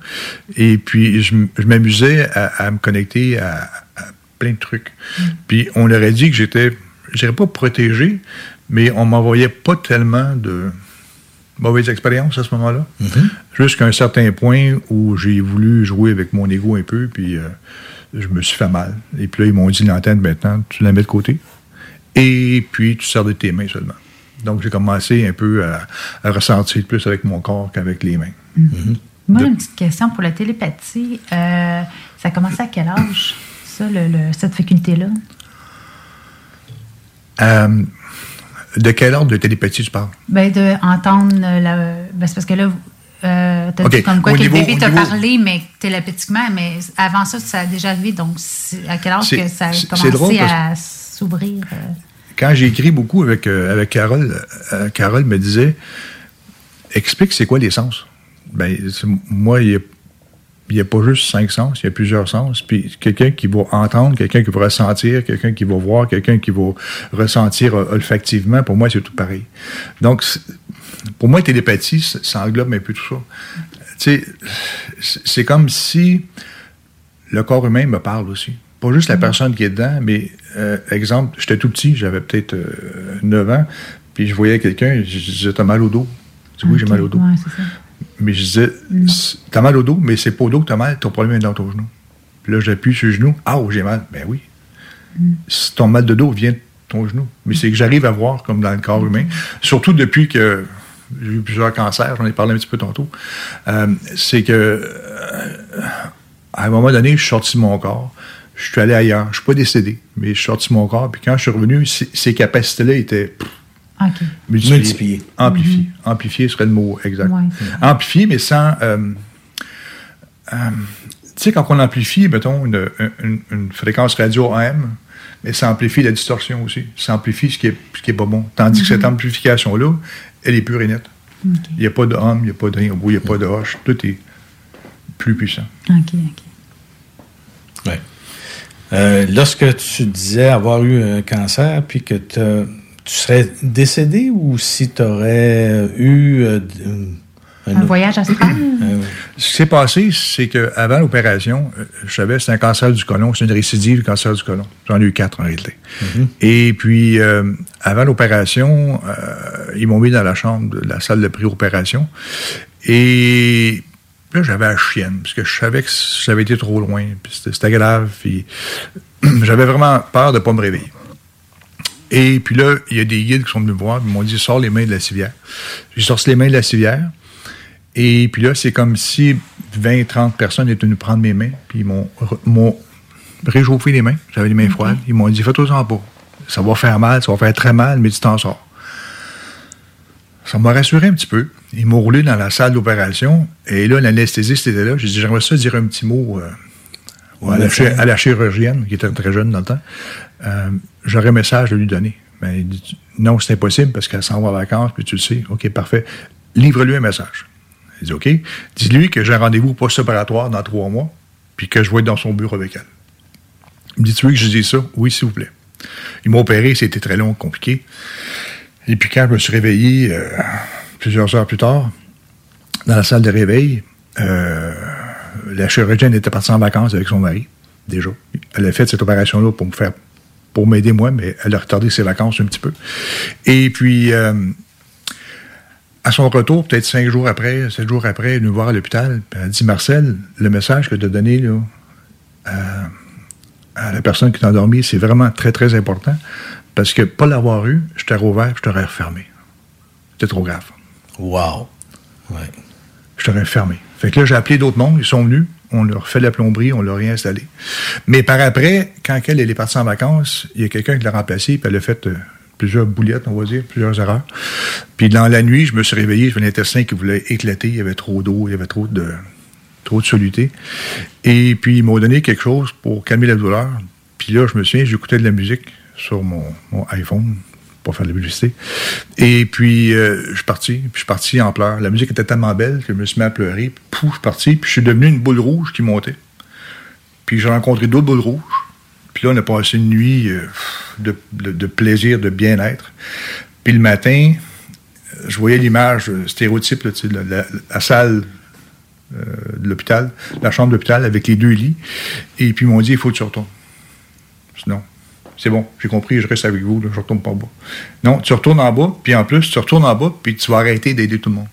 Et puis, je, m'amusais à, me connecter à, plein de trucs. Mm. Puis, on aurait dit que j'étais, je dirais pas protégé, mais on m'envoyait pas tellement de mauvaises expériences à ce moment-là. Mm-hmm. Jusqu'à un certain point où j'ai voulu jouer avec mon ego un peu, puis euh, je me suis fait mal. Et puis là, ils m'ont dit l'antenne, maintenant, tu la mets de côté. Et puis, tu sers de tes mains seulement. Donc, j'ai commencé un peu à, ressentir plus avec mon corps qu'avec les mains. Mm-hmm. Moi, une petite question pour la télépathie. Euh, ça a commencé à quel âge, ça, cette faculté-là? Euh, de quel ordre de télépathie tu parles? Ben, de entendre la. Ben, c'est parce que là, euh, tu as dit comme quoi que le bébé t'a parlé, mais télépathiquement, mais avant ça, ça a déjà arrivé. Donc, à quel âge que ça a commencé à s'ouvrir? Euh? quand j'ai écrit beaucoup avec, euh, avec Carole, euh, Carole me disait explique c'est quoi les sens. Ben, moi, il n'y a, pas juste cinq sens, il y a plusieurs sens. Puis quelqu'un qui va entendre, quelqu'un qui va ressentir, quelqu'un qui va voir, quelqu'un qui va ressentir olfactivement, pour moi, c'est tout pareil. Donc, pour moi, télépathie, ça englobe un peu tout ça. Tu sais, c'est comme si le corps humain me parle aussi. Pas juste la mm-hmm. personne qui est dedans, mais euh, exemple, j'étais tout petit, j'avais peut-être 9 euh, ans, puis je voyais quelqu'un, je disais, t'as mal au dos. Je dis, oui, j'ai mal au dos. Mais je disais, mm. t'as mal au dos, mais c'est pas au dos que t'as mal, ton problème est dans ton genou. Puis là, j'appuie sur le genou, ah, oh, j'ai mal. Ben oui. Mm. ton mal de dos vient de ton genou. Mais c'est que j'arrive à voir comme dans le corps humain, surtout depuis que j'ai eu plusieurs cancers, j'en ai parlé un petit peu tantôt, euh, c'est que à un moment donné, je suis sorti de mon corps je suis allé ailleurs. Je suis pas décédé, mais je suis sorti mon corps. Puis quand je suis revenu, ces capacités-là étaient multipliées. Amplifiées. Mm-hmm. Amplifiées serait le mot exact. Amplifiées, mais sans. Euh, euh, tu sais, quand on amplifie, mettons, une, une, fréquence radio AM, mais ça amplifie la distorsion aussi. Ça amplifie ce qui est, ce qui est pas bon. Tandis que cette mhm. amplification-là, elle est pure et nette. Il n'y a pas de il n'y a pas de rien au bout, il n'y a pas de hoche. Tout est plus puissant. OK, OK. Ouais. Euh, lorsque tu disais avoir eu un cancer, puis que tu serais décédé ou si tu aurais eu euh, un, voyage astral? Euh, Ce qui s'est passé, c'est qu'avant l'opération, je savais que c'était un cancer du côlon, c'est une récidive du cancer du côlon. J'en ai eu quatre en réalité. Mm-hmm. Et puis, avant l'opération, ils m'ont mis dans la chambre de la salle de pré-opération. Et Là, j'avais la chienne, parce que je savais que j'avais été trop loin, puis c'était grave, puis j'avais vraiment peur de ne pas me réveiller. Et puis là, il y a des guides qui sont venus me voir, ils m'ont dit sors les mains de la civière. J'ai sorti les mains de la civière, et puis là, c'est comme si 20, 30 personnes étaient venues prendre mes mains, puis ils m'ont réchauffé les mains. J'avais les mains froides. Ils m'ont dit fais-toi-en pas. Ça va faire mal, ça va faire très mal, mais tu t'en sors. Ça m'a rassuré un petit peu. Ils m'ont roulé dans la salle d'opération. Et là, l'anesthésiste était là. J'ai dit, j'aimerais ça dire un petit mot euh, à, la, chirurgienne, qui était très jeune dans le temps. Euh, J'aurais un message à lui donner. Mais il dit, non, c'est impossible parce qu'elle s'en va en vacances, puis tu le sais. OK, parfait. Livre-lui un message. Il dit, OK. Dis-lui que j'ai un rendez-vous post-opératoire dans trois mois, puis que je vais être dans son bureau avec elle. Il me dit, tu que je dise ça? Oui, s'il vous plaît. Ils m'ont opéré, c'était très long, compliqué. Et puis quand je me suis réveillé euh, plusieurs heures plus tard, dans la salle de réveil, euh, la chirurgienne était partie en vacances avec son mari, déjà. Elle a fait cette opération-là pour me faire pour m'aider moi, mais elle a retardé ses vacances un petit peu. Et puis, euh, à son retour, peut-être cinq jours après, sept jours après, elle est venue voir à l'hôpital. Elle a dit Marcel, le message que tu as donné là, à, la personne qui t'a endormi, c'est vraiment très, très important. Parce que pas l'avoir eu, je t'aurais ouvert, je t'aurais refermé. C'était trop grave. Wow. Ouais. Je t'aurais fermé. Fait que là, j'ai appelé d'autres mondes, ils sont venus, on leur fait la plomberie, on leur réinstallé. Mais par après, quand elle, elle est partie en vacances, il y a quelqu'un qui l'a remplacé, puis elle a fait euh, plusieurs boulettes, on va dire, plusieurs erreurs. Puis dans la nuit, je me suis réveillé, j'avais un intestin qui voulait éclater, il y avait trop d'eau, il y avait trop de trop de soluté. Et puis ils m'ont donné quelque chose pour calmer la douleur. Puis là, je me souviens, j'écoutais de la musique sur mon, iPhone pour faire de la publicité. Et puis, euh, je suis parti. Puis, je suis parti en pleurs. La musique était tellement belle que je me suis mis à pleurer. Pouf, je suis parti. Puis, je suis devenu une boule rouge qui montait. Puis, j'ai rencontré d'autres boules rouges. Puis là, on a passé une nuit euh, de, plaisir, de bien-être. Puis, le matin, je voyais l'image euh, stéréotype, là, la, salle de l'hôpital, la chambre d'hôpital avec les deux lits. Et puis, ils m'ont dit, il faut que tu retournes. Sinon, c'est bon, j'ai compris, je reste avec vous, je retourne pas en bas. Non, tu retournes en bas, puis en plus, tu retournes en bas, puis tu vas arrêter d'aider tout le monde.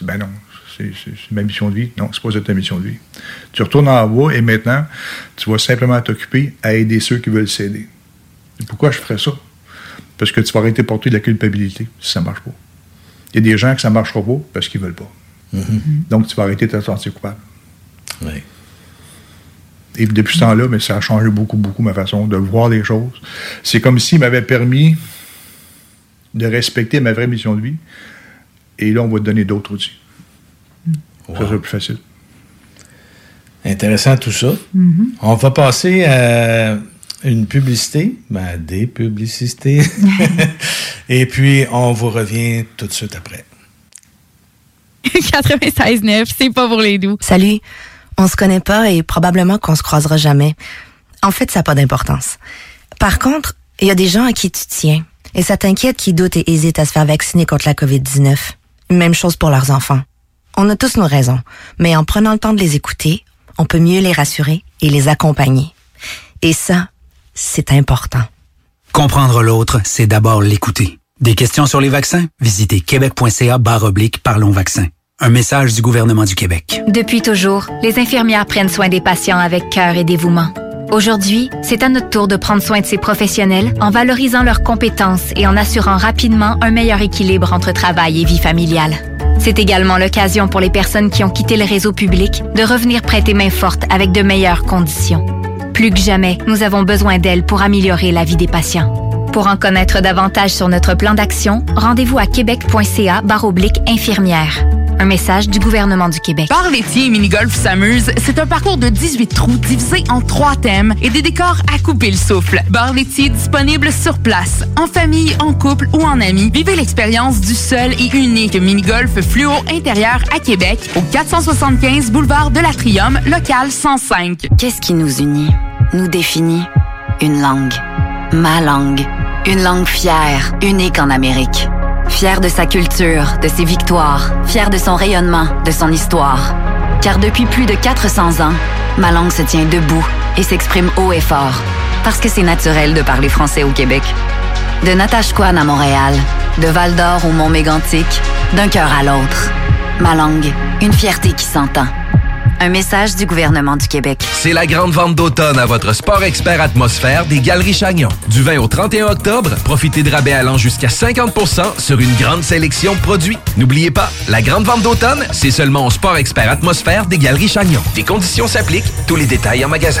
Ben non, c'est ma mission de vie. Non, c'est pas ta mission de vie. Tu retournes en bas et maintenant, tu vas simplement t'occuper à aider ceux qui veulent s'aider. Pourquoi je ferais ça? Parce que tu vas arrêter de porter de la culpabilité si ça marche pas. Il y a des gens que ça marchera pas parce qu'ils veulent pas. Mm-hmm. Donc, tu vas arrêter de te sentir coupable. Oui. Et depuis ce temps-là, mais ça a changé beaucoup, beaucoup ma façon de voir les choses. C'est comme s'il m'avait permis de respecter ma vraie mission de vie. Et là, on va te donner d'autres outils. Ça sera plus facile. Intéressant tout ça. Mm-hmm. On va passer à une publicité, ben, des publicités. Et puis, on vous revient tout de suite après. 96.9, c'est pas pour les doux. Salut. On se connaît pas et probablement qu'on se croisera jamais. En fait, ça n'a pas d'importance. Par contre, il y a des gens à qui tu tiens. Et ça t'inquiète qui doutent et hésitent à se faire vacciner contre la COVID-19. Même chose pour leurs enfants. On a tous nos raisons, mais en prenant le temps de les écouter, on peut mieux les rassurer et les accompagner. Et ça, c'est important. Comprendre l'autre, c'est d'abord l'écouter. Des questions sur les vaccins? Visitez québec.ca barre oblique Parlons vaccins. Un message du gouvernement du Québec. Depuis toujours, les infirmières prennent soin des patients avec cœur et dévouement. Aujourd'hui, c'est à notre tour de prendre soin de ces professionnels en valorisant leurs compétences et en assurant rapidement un meilleur équilibre entre travail et vie familiale. C'est également l'occasion pour les personnes qui ont quitté le réseau public de revenir prêter main forte avec de meilleures conditions. Plus que jamais, nous avons besoin d'elles pour améliorer la vie des patients. Pour en connaître davantage sur notre plan d'action, rendez-vous à québec.ca infirmière. Un message du gouvernement du Québec. Bar laitier et mini-golf s'amuse, c'est un parcours de 18 trous divisé en trois thèmes et des décors à couper le souffle. Bar laitier disponible sur place, en famille, en couple ou en amis. Vivez l'expérience du seul et unique mini-golf fluo intérieur à Québec au 475 boulevard de l'Atrium, local 105. Qu'est-ce qui nous unit, nous définit? Une langue. Ma langue. Une langue fière, unique en Amérique. Fière de sa culture, de ses victoires, fière de son rayonnement, de son histoire. Car depuis plus de 400 ans, ma langue se tient debout et s'exprime haut et fort. Parce que c'est naturel de parler français au Québec. De Natashquan à Montréal, de Val d'Or au Mont Mégantic, d'un cœur à l'autre. Ma langue, une fierté qui s'entend. Un message du gouvernement du Québec. C'est la grande vente d'automne à votre Sport Expert Atmosphère des Galeries Chagnon. Du 20 au 31 octobre, profitez de rabais allant jusqu'à 50% sur une grande sélection de produits. N'oubliez pas, la grande vente d'automne, c'est seulement au Sport Expert Atmosphère des Galeries Chagnon. Des conditions s'appliquent, tous les détails en magasin.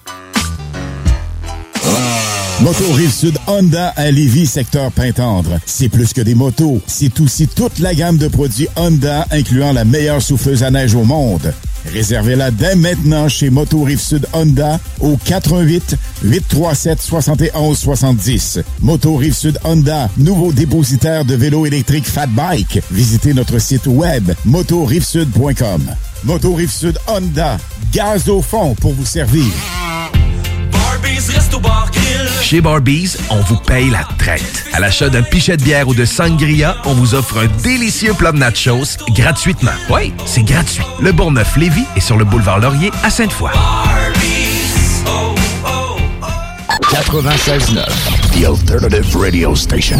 Moto Rive-Sud Honda à Lévis, secteur Pintendre. C'est plus que des motos, c'est aussi toute la gamme de produits Honda, incluant la meilleure souffleuse à neige au monde. Réservez-la dès maintenant chez Moto Rive-Sud Honda au 88 837 71 70. Moto Rive-Sud Honda, nouveau dépositaire de vélos électriques Fat Bike. Visitez notre site web motorivesud.com. Moto Rive-Sud Honda, gaz au fond pour vous servir. Chez Barbies, on vous paye la traite. À l'achat d'un pichet de bière ou de sangria, on vous offre un délicieux plat de nachos gratuitement. Oui, c'est gratuit. Le Bourgneuf-Lévis est sur le boulevard Laurier à Sainte-Foy. 96.9, The Alternative Radio Station.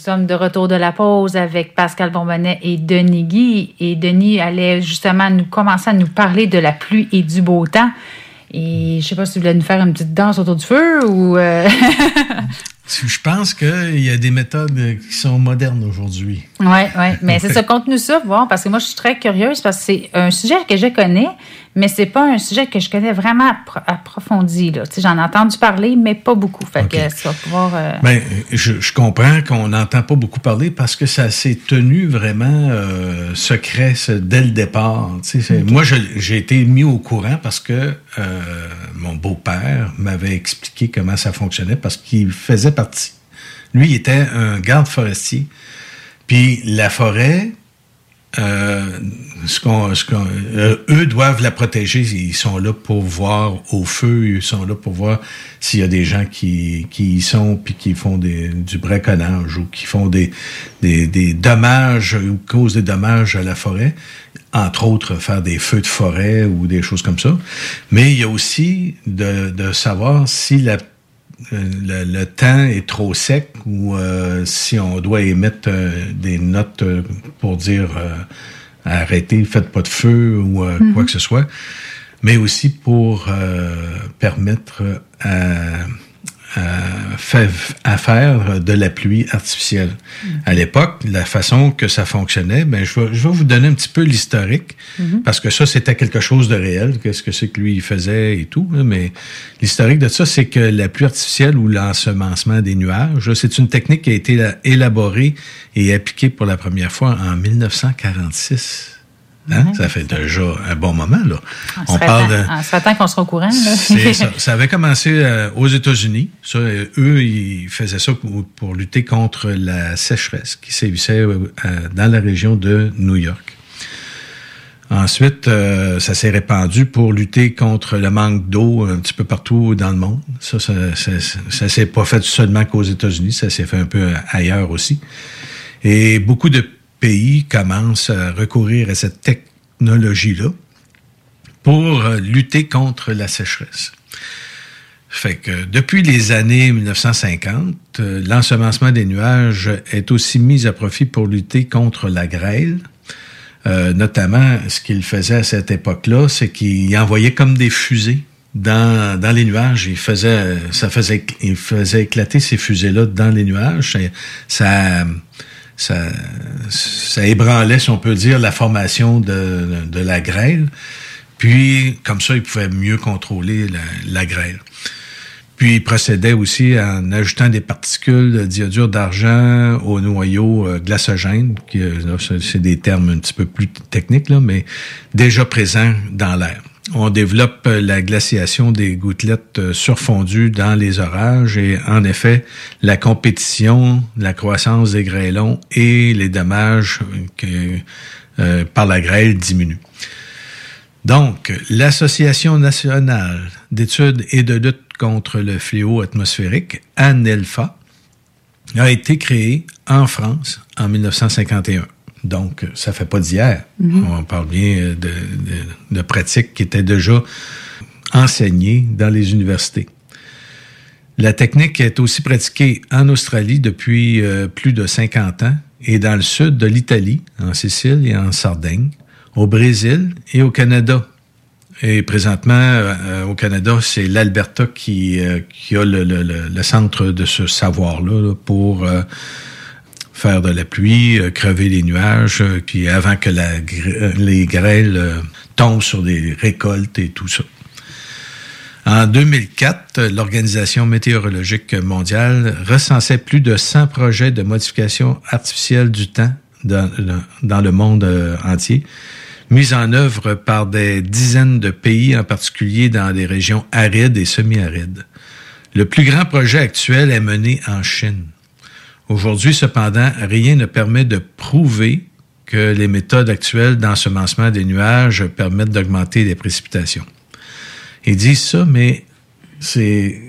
Sommes de retour de la pause avec Pascal Bonbonnet et Denis Guy. Et Denis allait justement nous commencer à nous parler de la pluie et du beau temps. Et je sais pas si vous voulez nous faire une petite danse autour du feu ou. euh, Je pense qu'il y a des méthodes qui sont modernes aujourd'hui. Oui, oui. Mais c'est ça, conte-nous ça, voir, parce que moi, je suis très curieuse, parce que c'est un sujet que je connais, mais c'est pas un sujet que je connais vraiment appro- approfondi. Là. J'en ai entendu parler, mais pas beaucoup. Fait que ça va pouvoir. euh, Ben, je, je comprends qu'on n'entend pas beaucoup parler parce que ça s'est tenu vraiment euh, secret dès le départ. C'est- Moi, j'ai été mis au courant parce que euh, mon beau-père m'avait expliqué comment ça fonctionnait parce qu'il faisait partie. Lui, il était un garde forestier. Puis la forêt, euh, euh, eux doivent la protéger. Ils sont là pour voir au feu. Ils sont là pour voir s'il y a des gens qui, qui y sont puis qui font du braconnage ou qui font des, des, dommages ou causent des dommages à la forêt. Entre autres, faire des feux de forêt ou des choses comme ça. Mais il y a aussi de, savoir si euh, le, le temps est trop sec ou euh, si on doit émettre des notes pour dire arrêtez, faites pas de feu ou euh, Mhm. quoi que ce soit, mais aussi pour euh, permettre à, fait faire de la pluie artificielle. Mm. À l'époque, la façon que ça fonctionnait, ben je vais, je vais vous donner un petit peu l'historique mm-hmm. parce que ça c'était quelque chose de réel. Qu'est-ce que c'est que lui il faisait et tout. mais l'historique de ça, c'est que la pluie artificielle ou l'ensemencement des nuages, c'est une technique qui a été élaborée et appliquée pour la première fois en 1946. Hein? Ça fait déjà un bon moment. Là. On, parle de... Ah, ça temps qu'on soit au courant. ça. ça. avait commencé euh, aux États-Unis. Euh, eux, ils faisaient ça pour, lutter contre la sécheresse qui sévissait euh, dans la région de New York. Ensuite, ça s'est répandu pour lutter contre le manque d'eau un petit peu partout dans le monde. Ça, ça, ça, ça s'est pas fait seulement qu'aux États-Unis, ça s'est fait un peu ailleurs aussi. Et beaucoup de pays commencent à recourir à cette technologie-là pour euh, lutter contre la sécheresse. Fait que depuis les années 1950, euh, l'ensemencement des nuages est aussi mis à profit pour lutter contre la grêle. Euh, notamment, ce qu'il faisait à cette époque-là, c'est qu'il envoyait comme des fusées dans, les nuages. Il faisait, il faisait éclater ces fusées-là dans les nuages. Ça, ça, ébranlait, si on peut dire, la formation de, la grêle. Puis, comme ça, il pouvait mieux contrôler la, grêle. Puis, il procédait aussi en ajoutant des particules de diodure d'argent au noyau euh, glacogène, qui, c'est des termes un petit peu plus techniques, là, mais déjà présents dans l'air on développe la glaciation des gouttelettes euh, surfondues dans les orages et en effet, la compétition, la croissance des grêlons et les dommages euh, par la grêle diminuent. Donc, l'Association nationale d'études et de lutte contre le fléau atmosphérique, ANELFA, a été créée en France en 1951. Donc, ça fait pas d'hier. Mhm. On parle bien de, de, pratiques qui étaient déjà enseignées dans les universités. La technique est aussi pratiquée en Australie depuis euh, plus de 50 ans et dans le sud de l'Italie, en Sicile et en Sardaigne, au Brésil et au Canada. Et présentement, euh, au Canada, c'est l'Alberta qui, euh, qui a le, le, le, centre de ce savoir-là pour faire de la pluie, euh, crever les nuages, euh, puis avant que euh, les grêles tombent sur des récoltes et tout ça. En 2004, l'Organisation météorologique mondiale recensait plus de 100 projets de modification artificielle du temps dans le monde entier, mis en œuvre par des dizaines de pays, en particulier dans des régions arides et semi-arides. Le plus grand projet actuel est mené en Chine. Aujourd'hui, cependant, rien ne permet de prouver que les méthodes actuelles d'ensemencement des nuages permettent d'augmenter les précipitations. Ils disent ça, mais c'est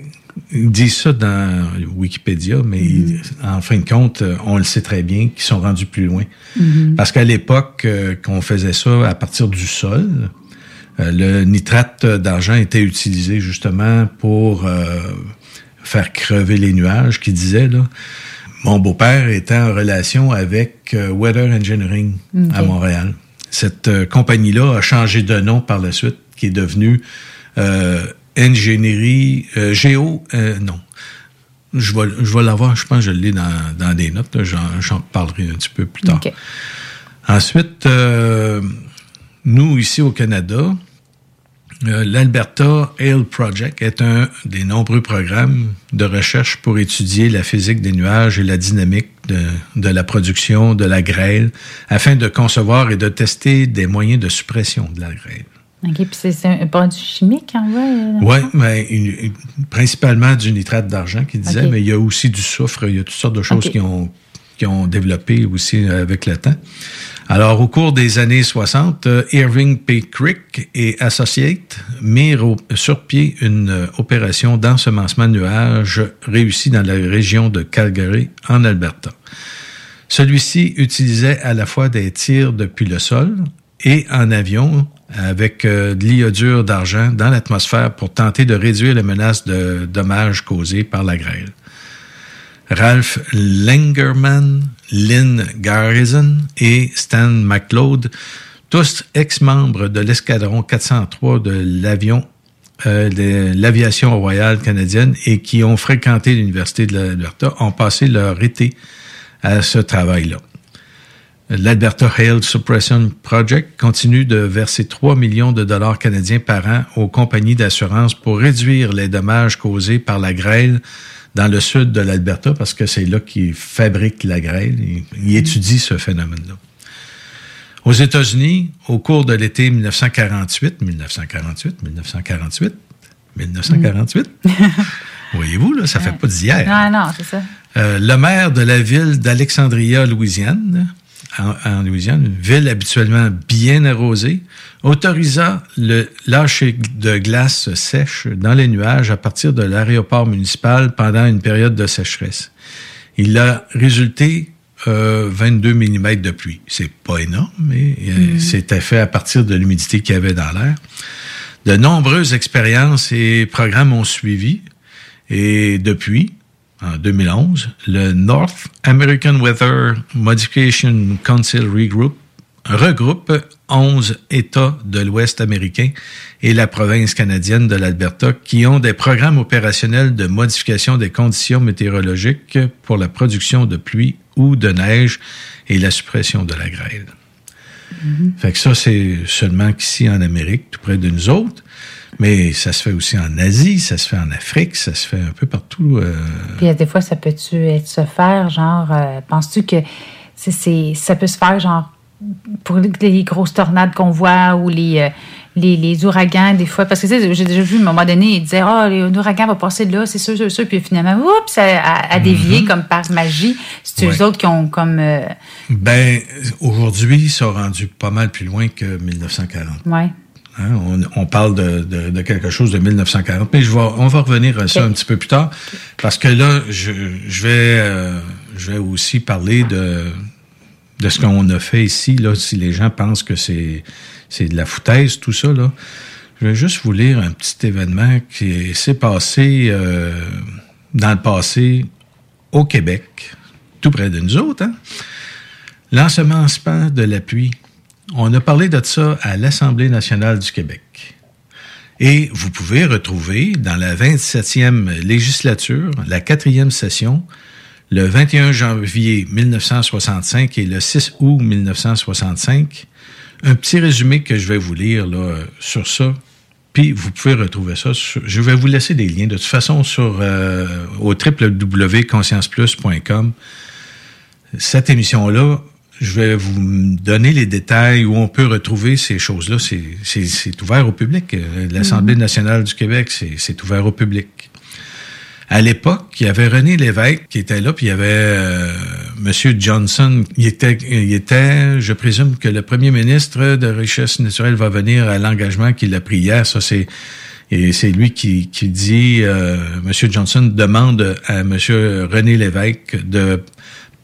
ils disent ça dans Wikipédia, mais mm-hmm. en fin de compte, on le sait très bien qu'ils sont rendus plus loin. Mm-hmm. Parce qu'à l'époque euh, qu'on faisait ça à partir du sol, euh, le nitrate d'argent était utilisé justement pour euh, faire crever les nuages, qui disaient là. Mon beau-père était en relation avec euh, Weather Engineering à Montréal. Cette euh, compagnie-là a changé de nom par la suite, qui est devenue euh, Ingénierie Géo. non. Je vais, je vais l'avoir, je pense que je l'ai dans, dans des notes. J'en parlerai un petit peu plus tard. Ensuite, nous, ici au Canada, euh, L'Alberta Ale Project est un des nombreux programmes de recherche pour étudier la physique des nuages et la dynamique de, de la production de la grêle afin de concevoir et de tester des moyens de suppression de la grêle. OK, puis c'est un produit chimique en vrai? Oui, mais principalement du nitrate d'argent qui disait, mais il y a aussi du soufre, il y a toutes sortes de choses qui ont qui ont développé aussi avec le temps. Alors, au cours des années 60, euh, Irving P. Crick et Associates mirent sur pied une euh, opération d'ensemencement de nuages réussie dans la région de Calgary, en Alberta. Celui-ci utilisait à la fois des tirs depuis le sol et en avion avec euh, de l'iodure d'argent dans l'atmosphère pour tenter de réduire les menaces de dommages causés par la grêle. Ralph Lengerman, Lynn Garrison et Stan McLeod, tous ex-membres de l'escadron 403 de l'avion euh, de l'aviation royale canadienne et qui ont fréquenté l'Université de l'Alberta ont passé leur été à ce travail-là. L'Alberta Hail Suppression Project continue de verser 3 millions de dollars canadiens par an aux compagnies d'assurance pour réduire les dommages causés par la grêle dans le sud de l'Alberta, parce que c'est là qu'ils fabriquent la grêle. Ils, étudient ce phénomène-là. Aux États-Unis, au cours de l'été 1948, 1948, 1948, 1948, voyez-vous, là, ça fait pas d'hier. Non, non, c'est ça. Euh, le maire de la ville d'Alexandria, Louisiane, en, Louisiane, une ville habituellement bien arrosée, autorisa le lâcher de glace sèche dans les nuages à partir de l'aéroport municipal pendant une période de sécheresse. Il a résulté 22 euh, mm de pluie. C'est pas énorme, mais euh, mm. c'était fait à partir de l'humidité qu'il y avait dans l'air. De nombreuses expériences et programmes ont suivi. Et depuis, en 2011, le North American Weather Modification Council Regroup regroupe 11 États de l'Ouest américain et la province canadienne de l'Alberta qui ont des programmes opérationnels de modification des conditions météorologiques pour la production de pluie ou de neige et la suppression de la grêle. Mm-hmm. Fait que ça, c'est seulement qu'ici en Amérique, tout près de nous autres. Mais ça se fait aussi en Asie, ça se fait en Afrique, ça se fait un peu partout. Euh... Puis des fois, ça peut-tu être se faire, genre, euh, penses-tu que c'est, ça peut se faire, genre, pour les grosses tornades qu'on voit ou les, euh, les, les, ouragans, des fois, parce que j'ai déjà vu à un moment donné, ils disaient Ah, oh, ouragan va passer de là, c'est sûr, c'est sûr. Puis finalement, oups, ça a, dévié mm-hmm. comme par magie. C'est eux autres qui ont comme. Euh, ben, aujourd'hui, ils sont rendus pas mal plus loin que 1940. Ouais. Hein, on, parle de, quelque chose de 1940, mais je vais, on va revenir à ça un petit peu plus tard, parce que là, je, vais, euh, je vais aussi parler de, de ce qu'on a fait ici. Là, si les gens pensent que c'est, c'est de la foutaise, tout ça, là, je vais juste vous lire un petit événement qui s'est passé euh, dans le passé au Québec, tout près de nous autres. Hein? L'ensemencement de la pluie on a parlé de ça à l'Assemblée nationale du Québec. Et vous pouvez retrouver dans la 27e législature, la quatrième session, le 21 janvier 1965 et le 6 août 1965, un petit résumé que je vais vous lire là, sur ça. Puis vous pouvez retrouver ça. je vais vous laisser des liens de toute façon sur euh, au www.conscienceplus.com. Cette émission-là je vais vous donner les détails où on peut retrouver ces choses-là. C'est ouvert au public. L'Assemblée mhm. nationale du Québec, c'est ouvert au public. À l'époque, il y avait René Lévesque qui était là, puis il y avait euh, Monsieur Johnson. Il était, il était, je présume que le premier ministre de Richesse naturelle va venir à l'engagement qu'il a pris hier. Ça, c'est et c'est lui qui, qui dit, euh, Monsieur Johnson demande à Monsieur René Lévesque de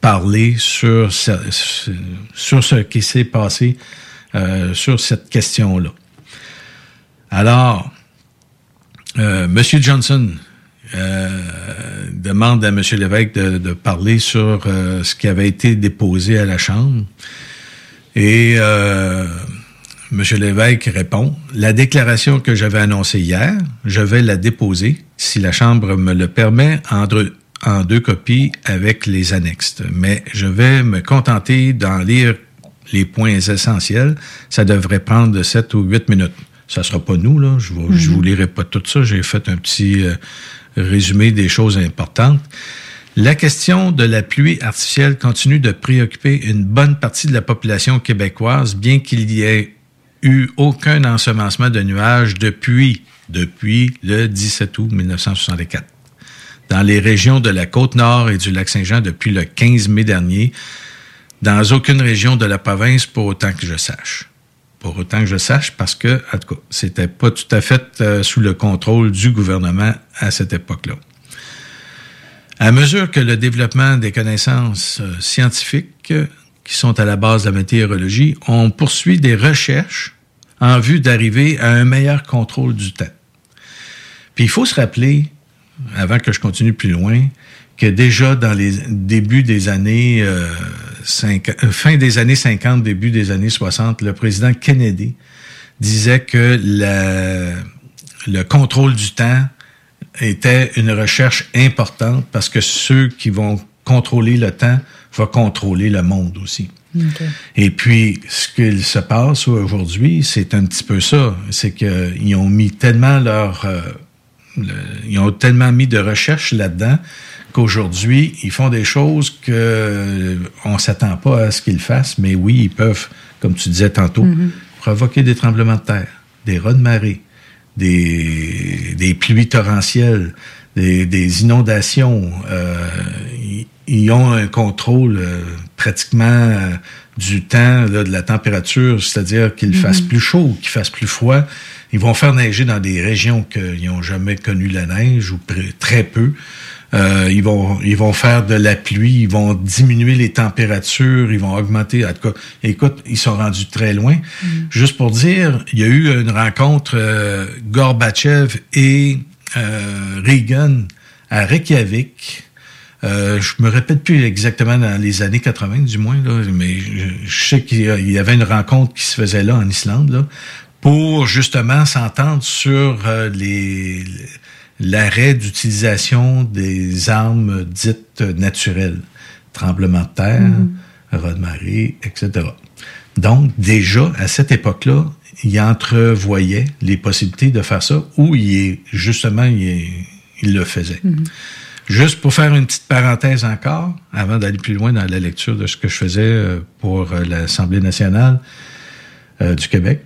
parler sur ce, sur ce qui s'est passé euh, sur cette question-là. Alors, euh, M. Johnson euh, demande à M. Lévesque de, de parler sur euh, ce qui avait été déposé à la Chambre. Et euh, M. Lévesque répond, la déclaration que j'avais annoncée hier, je vais la déposer, si la Chambre me le permet, entre en deux copies avec les annexes. Mais je vais me contenter d'en lire les points essentiels. Ça devrait prendre sept ou huit minutes. Ça sera pas nous, là. Je, ne vous mhm. lirai pas tout ça. J'ai fait un petit euh, résumé des choses importantes. La question de la pluie artificielle continue de préoccuper une bonne partie de la population québécoise, bien qu'il y ait eu aucun ensemencement de nuages depuis, depuis le 17 août 1964 dans les régions de la côte nord et du lac Saint-Jean depuis le 15 mai dernier, dans aucune région de la province pour autant que je sache. Pour autant que je sache, parce que, en tout cas, c'était pas tout à fait euh, sous le contrôle du gouvernement à cette époque-là. À mesure que le développement des connaissances euh, scientifiques euh, qui sont à la base de la météorologie, on poursuit des recherches en vue d'arriver à un meilleur contrôle du temps. Puis il faut se rappeler avant que je continue plus loin, que déjà dans les débuts des années euh, euh, fin des années 50, début des années 60, le président Kennedy disait que la, le contrôle du temps était une recherche importante parce que ceux qui vont contrôler le temps vont contrôler le monde aussi. Et puis, ce qu'il se passe aujourd'hui, c'est un petit peu ça. C'est qu'ils ont mis tellement leur... Euh, ils ont tellement mis de recherche là-dedans qu'aujourd'hui, ils font des choses que on s'attend pas à ce qu'ils fassent, mais oui, ils peuvent, comme tu disais tantôt, mm-hmm. provoquer des tremblements de terre, des raz de marée, des, des pluies torrentielles, des, des inondations. Euh, ils, ont un contrôle euh, pratiquement euh, du temps, là, de la température, c'est-à-dire qu'il mm-hmm. fasse plus chaud qu'il fasse plus froid. Ils vont faire neiger dans des régions qu'ils n'ont jamais connu la neige ou très peu. Euh, ils vont ils vont faire de la pluie, ils vont diminuer les températures, ils vont augmenter. En tout cas, écoute, ils sont rendus très loin. Mm. Juste pour dire, il y a eu une rencontre euh, Gorbatchev et euh, Reagan à Reykjavik. Euh, je me répète plus exactement dans les années 80 du moins, là, mais je, sais qu'il y avait une rencontre qui se faisait là en Islande là, pour justement s'entendre sur euh, les l'arrêt d'utilisation des armes dites naturelles, tremblement de terre, mm de marée, etc. Donc, déjà, à cette époque-là, il entrevoyait les possibilités de faire ça, ou il est, justement, il, le faisait. Mhm. Juste pour faire une petite parenthèse encore, avant d'aller plus loin dans la lecture de ce que je faisais euh, pour euh, l'Assemblée nationale euh, du Québec,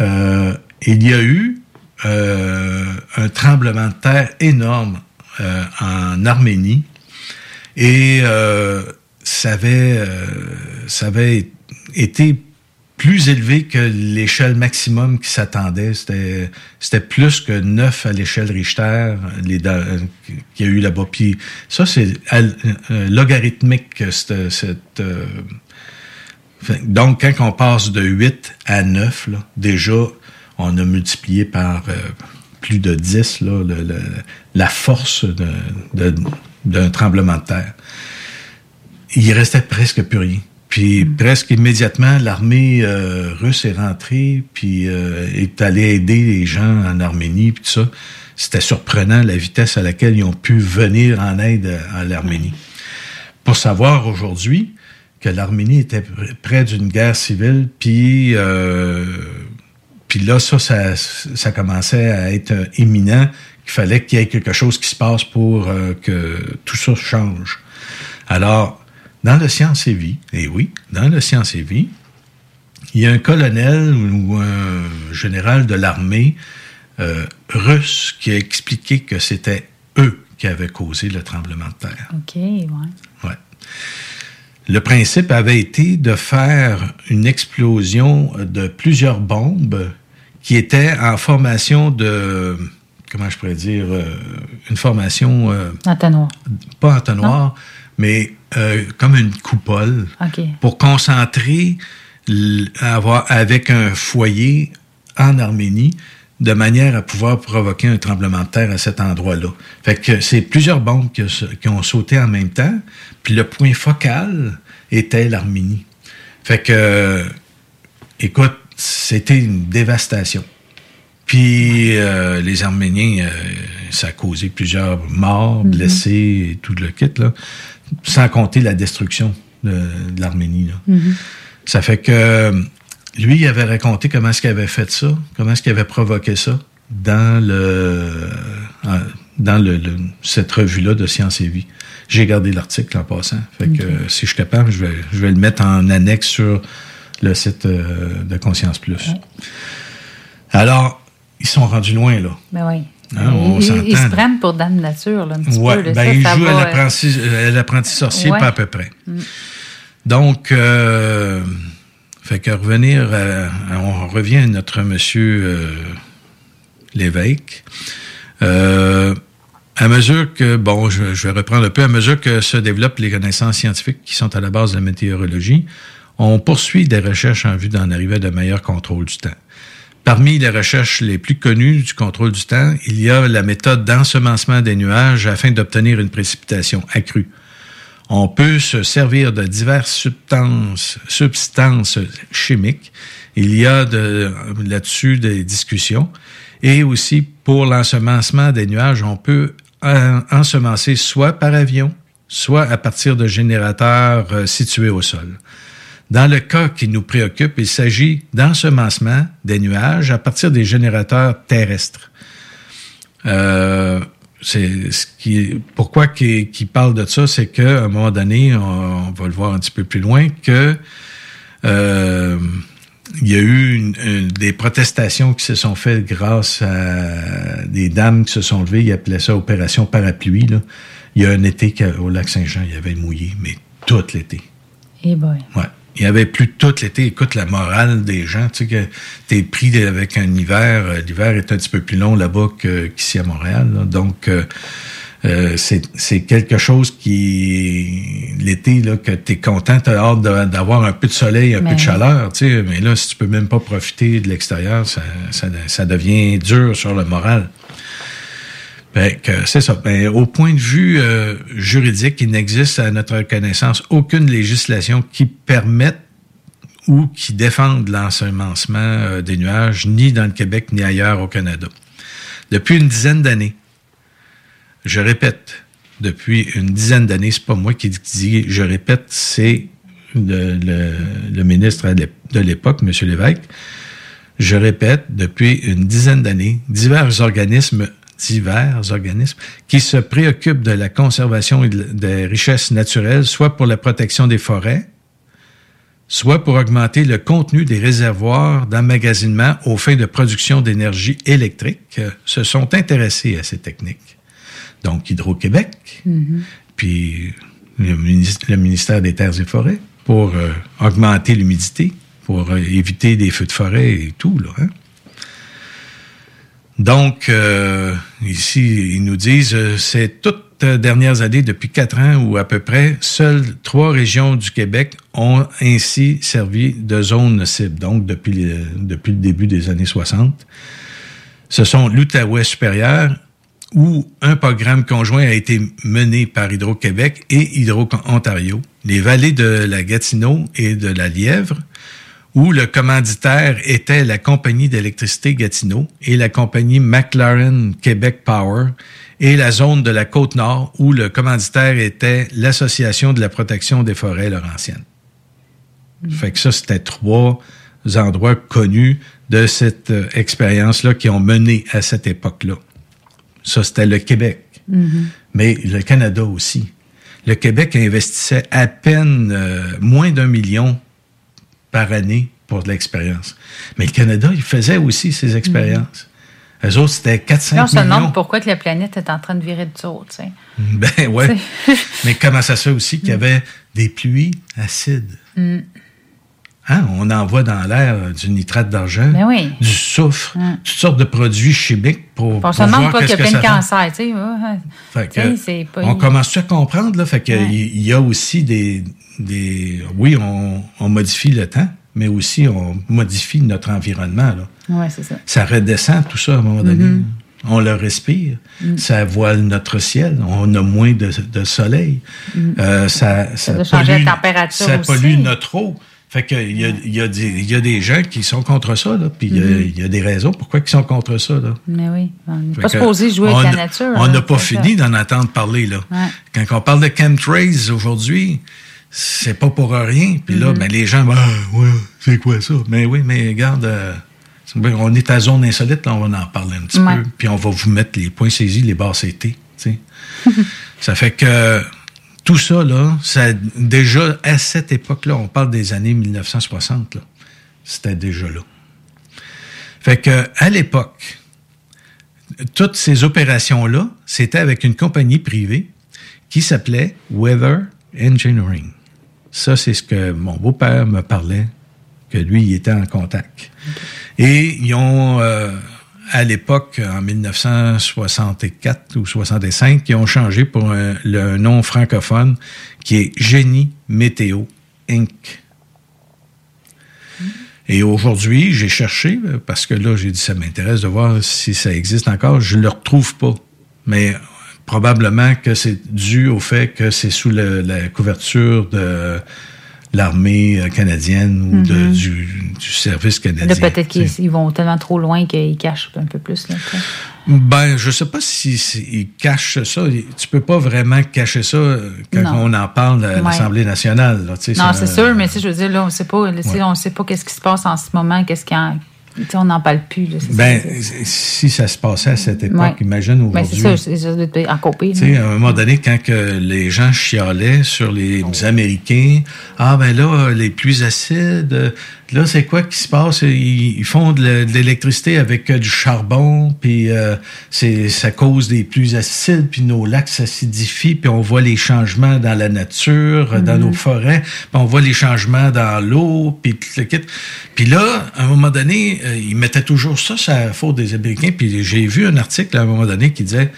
il y a eu euh, un tremblement de terre énorme euh, en Arménie et euh, ça avait été plus élevé que l'échelle maximum qui s'attendait. C'était, plus que 9 à l'échelle Richter qu'il y a eu là-bas. Ça, c'est logarithmique, cette donc, quand on passe de 8 à 9, là, déjà, on a multiplié par euh, plus de 10 là, la force d'un tremblement de terre. Il restait presque plus rien. Puis mm. presque immédiatement, l'armée euh, russe est rentrée, puis euh, est allée aider les gens en Arménie, puis tout ça. C'était surprenant la vitesse à laquelle ils ont pu venir en aide à, l'Arménie. Pour savoir aujourd'hui que l'Arménie était près d'une guerre civile, puis puis là, ça, ça, commençait à être euh, imminent, qu'il fallait qu'il y ait quelque chose qui se passe pour euh, que tout ça change. Alors, dans le Science et Vie, et oui, dans le Science et Vie, il y a un colonel ou un général de l'armée euh, russe qui a expliqué que c'était eux qui avaient causé le tremblement de terre. OK, ouais. Ouais. Le principe avait été de faire une explosion de plusieurs bombes qui était en formation de, comment je pourrais dire, euh, une formation... Euh, entonnoir. Pas entonnoir, mais euh, comme une coupole pour concentrer avoir, avec un foyer en Arménie de manière à pouvoir provoquer un tremblement de terre à cet endroit-là. Fait que c'est plusieurs bombes qui, qui, ont sauté en même temps, puis le point focal était l'Arménie. Fait que, écoute, c'était une dévastation. Puis euh, les Arméniens, euh, ça a causé plusieurs morts, mhm. blessés, et tout le kit, là, sans compter la destruction de, l'Arménie. Mhm. Ça fait que lui, il avait raconté comment est-ce qu'il avait fait ça, comment est-ce qu'il avait provoqué ça dans le dans le, cette revue-là de Science et Vie. J'ai gardé l'article en passant. Fait que si je suis capable, je vais, je vais le mettre en annexe sur le site euh, de Conscience Plus. Alors, ils sont rendus loin, là. Ben oui. Hein, ils, se prennent pour Dame Nature, là, un petit peu. ben, ils jouent à l'apprenti sorcier, pas à peu près. Mm. Donc, euh, fait que revenir, on revient à notre monsieur euh, l'évêque. Euh, à mesure que, bon, je, je, vais reprendre un peu, à mesure que se développent les connaissances scientifiques qui sont à la base de la météorologie, on poursuit des recherches en vue d'en arriver à de meilleurs contrôles du temps. Parmi les recherches les plus connues du contrôle du temps, il y a la méthode d'ensemencement des nuages afin d'obtenir une précipitation accrue. On peut se servir de diverses substances, substances chimiques. Il y a de, là-dessus des discussions. Et aussi, pour l'ensemencement des nuages, on peut ensemencer soit par avion, soit à partir de générateurs euh, situés au sol. Dans le cas qui nous préoccupe, il s'agit d'ensemencement des nuages à partir des générateurs terrestres. Euh, c'est ce qui pourquoi qui, parle de ça, c'est qu'à un moment donné, on, va le voir un petit peu plus loin, que euh, il y a eu des protestations qui se sont faites grâce à des dames qui se sont levées. Ils appelaient ça opération parapluie. Là. Il y a un été au lac Saint-Jean, il y avait mouillé, mais tout l'été. Et eh boy. Ouais. Il y avait plus tout l'été. Écoute, la morale des gens, tu sais que t'es pris avec un hiver. Euh, l'hiver est un petit peu plus long là-bas qu'ici à Montréal. Donc, euh, euh, c'est quelque chose qui l'été là que t'es content, t'as hâte d'avoir un peu de soleil, un peu de chaleur, tu sais. Mais là, si tu peux même pas profiter de l'extérieur, ça, ça, ça devient dur sur le moral. Ben, c'est ça. Ben, au point de vue euh, juridique, il n'existe à notre connaissance aucune législation qui permette ou qui défende l'ensemencement euh, des nuages, ni dans le Québec, ni ailleurs au Canada. Depuis une dizaine d'années, je répète, depuis une dizaine d'années, c'est pas moi qui dis, je répète, c'est le, le, ministre de l'époque, M. Lévesque. Je répète, depuis une dizaine d'années, divers organismes divers organismes qui se préoccupent de la conservation des richesses naturelles, soit pour la protection des forêts, soit pour augmenter le contenu des réservoirs d'emmagasinement aux fins de production d'énergie électrique, se sont intéressés à ces techniques. Donc, Hydro-Québec, mm-hmm. puis le, ministère des Terres et Forêts, pour euh, augmenter l'humidité, pour euh, éviter des feux de forêt et tout, là. Hein? Donc, euh, ici, ils nous disent, euh, c'est toutes dernières années, depuis quatre ans ou à peu près, seules trois régions du Québec ont ainsi servi de zone cible, donc depuis, le, depuis le début des années 60. Ce sont l'Outaouais supérieur, où un programme conjoint a été mené par Hydro-Québec et Hydro-Ontario, les vallées de la Gatineau et de la Lièvre, où le commanditaire était la compagnie d'électricité Gatineau et la compagnie McLaren Québec Power et la zone de la côte nord où le commanditaire était l'Association de la protection des forêts laurentiennes. Mm. Fait que ça, c'était trois endroits connus de cette euh, expérience-là qui ont mené à cette époque-là. Ça, c'était le Québec. Mm-hmm. Mais le Canada aussi. Le Québec investissait à peine euh, moins d'un million par année pour de l'expérience. Mais le Canada, il faisait aussi ces expériences. Les Eux autres, c'était 4-5 millions. On se demande pourquoi que la planète est en train de virer de tour, tu sais? Ben ouais. Mais comment ça se fait aussi qu'il y avait des pluies acides? Mm. Hein? On envoie dans l'air euh, du nitrate d'argent, ben du soufre, mm. toutes sortes de produits chimiques pour, on se demande pas qu'il y a plein de cancer, tu sais. on commence à comprendre, là, fait qu'il y a aussi des, des, oui, on, on, modifie le temps, mais aussi on modifie notre environnement. C'est ça. Ça redescend tout ça à un moment donné. Mm-hmm. On le respire. Mm. Ça voile notre ciel. On a moins de, de soleil. Mm. Euh, ça, ça, ça pollue, la température ça pollue notre eau. Fait qu'il y a, il y, a y a des gens qui sont contre ça, là, puis il, y a, mm-hmm. il, y a, des raisons pourquoi ils sont contre ça. Là. Mais oui, on n'est pas supposé jouer avec la nature. On n'a pas fini d'en entendre parler. Là. Quand on parle de chemtrails aujourd'hui, c'est pas pour rien. Puis là, mm-hmm. ben, les gens, ben, ouais, c'est quoi ça? Mais oui, mais regarde, euh, on est à zone insolite, là, on va en parler un petit peu. Puis on va vous mettre les points saisis, les barres CT. ça fait que tout ça, là, ça, déjà à cette époque-là, on parle des années 1960, là, c'était déjà là. Fait que à l'époque, toutes ces opérations-là, c'était avec une compagnie privée qui s'appelait Weather Engineering. Ça, c'est ce que mon beau-père me parlait, que lui, il était en contact. Et ils ont, euh, à l'époque, en 1964 ou 65, ils ont changé pour le nom francophone qui est Génie Météo Inc. Et aujourd'hui, j'ai cherché, parce que là, j'ai dit, ça m'intéresse de voir si ça existe encore. Je ne le retrouve pas. Mais probablement que c'est dû au fait que c'est sous la couverture de l'armée canadienne ou de, mm-hmm. du, du, service canadien. peut-être qu'ils vont tellement trop loin qu'ils cachent un peu plus. Là, ben, je sais pas si, ils cachent ça. Tu peux pas vraiment cacher ça euh, quand on en parle à l'Assemblée nationale. Là, non, c'est sûr, mais je veux dire, là, on sait pas, on sait pas qu'est-ce qui se passe en ce moment, qu'est-ce qui en, on n'en parle plus. ben, si ça se passait à cette époque, imagine ben, aujourd'hui. Ben, c'est ça, c'est en copie. À un moment donné, quand que les gens chialaient sur les Américains, ah ben là, les pluies acides, Là, c'est quoi qui se passe? Ils, font de l'électricité avec euh, du charbon, puis euh, c'est ça cause des pluies acides, puis nos lacs s'acidifient, puis on voit les changements dans la nature, dans nos mhm. forêts, puis on voit les changements dans l'eau, puis le kit. Puis là, à un moment donné, euh, ils mettaient toujours ça sur la faute des Américains, puis j'ai vu un article à un moment donné qui disait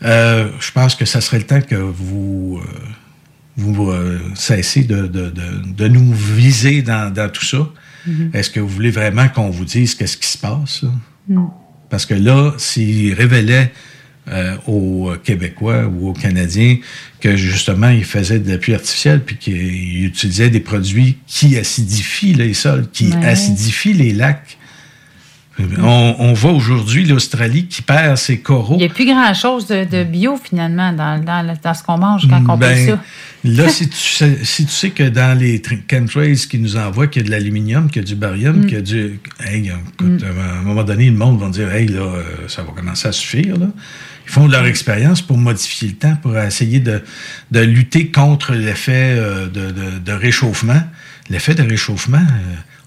je pense que ça serait le temps que vous vous cessez de, de, de, nous viser dans, dans tout ça. Mm-hmm. Est-ce que vous voulez vraiment qu'on vous dise qu'est-ce qui se passe? Mm. Parce que là, s'ils révélaient euh, aux Québécois ou aux Canadiens que justement ils faisaient de la pluie artificielle puis qu'ils utilisaient des produits qui acidifient les sols, qui acidifient les lacs, on, voit aujourd'hui l'Australie qui perd ses coraux. Il n'y a plus grand-chose de, bio, finalement, dans, dans, ce qu'on mange quand on ben, fait ça. Là, si, tu sais, si tu sais que dans les chemtrails qui nous envoient, qu'il y a de l'aluminium, qu'il y a du barium, mm. qu'il y a du... Hey, écoute, mm. à un moment donné, le monde va dire, hey, là, euh, ça va commencer à suffire, là. Ils font leur expérience pour modifier le temps, pour essayer de, de lutter contre l'effet euh, de, de, de, réchauffement. L'effet de réchauffement...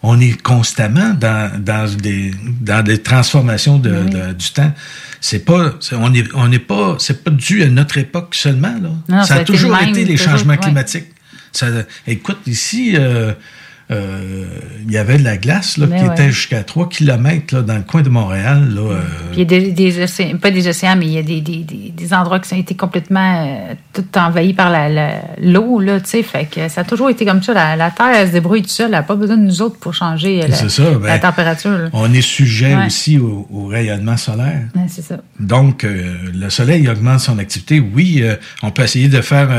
On est constamment dans, dans, des, dans des transformations de, du temps. C'est pas, on n'est on est pas, c'est pas dû à notre époque seulement. Là. ça, a toujours été les changements climatiques. Ça, écoute, ici, euh, euh, il y avait de la glace là, qui était jusqu'à 3 km là, dans le coin de Montréal. Là, euh. Il y a des, des, océans, pas des océans, mais il y a des, des, des endroits qui ont été complètement euh, tout envahis par l'eau. La, fait que ça a toujours été comme ça. La, Terre, elle se débrouille toute seule. Elle n'a pas besoin de nous autres pour changer la, la ben, température. On est sujet aussi au, rayonnement solaire. c'est ça. Donc, le soleil augmente son activité. Oui, on peut essayer de faire,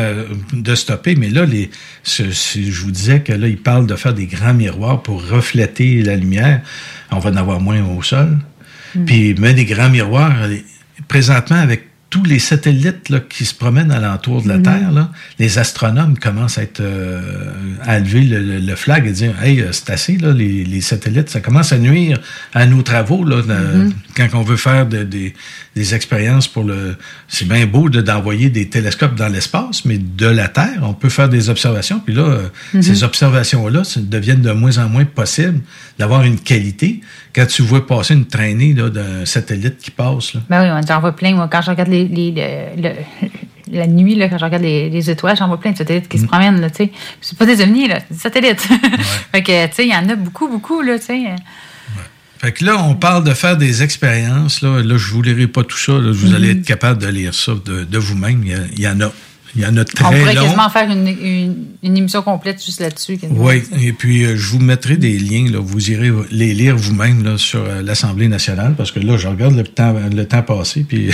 de stopper, mais là, les, je vous disais que là, il parle de faire des grands miroirs pour refléter la lumière. On va en avoir moins au sol. Mm. Puis, mais des grands miroirs, présentement, avec tous les satellites là, qui se promènent alentour de la mm-hmm. Terre, là, les astronomes commencent à être euh, à lever le, flag et dire Hey, c'est assez, là, les, satellites, ça commence à nuire à nos travaux là, mm-hmm. quand on veut faire des, des expériences pour le. C'est bien beau de, d'envoyer des télescopes dans l'espace, mais de la Terre, on peut faire des observations. Puis là, euh, mm-hmm. ces observations-là deviennent de moins en moins possibles d'avoir une qualité quand tu vois passer une traînée d'un satellite qui passe. Là. Ben oui, j'en vois plein. Moi, quand je regarde les, les, la nuit, là, quand je regarde les, étoiles, j'en vois plein de satellites qui se mm. promènent. Là, c'est pas des ovnis, là, c'est des satellites. fait que, tu sais, il y en a beaucoup, beaucoup. Là, tu sais. Fait que là, on parle de faire des expériences. Là, là je ne vous lirai pas tout ça. vous mm-hmm. allez être capable de lire ça de, vous-même. Il, y, en a. Il y en a très On pourrait quasiment faire une, émission complète juste là-dessus. Oui, et puis euh, je vous mettrai des liens. Là, vous irez les lire vous-même sur euh, l'Assemblée nationale, parce que là, je regarde le temps, le temps passé, puis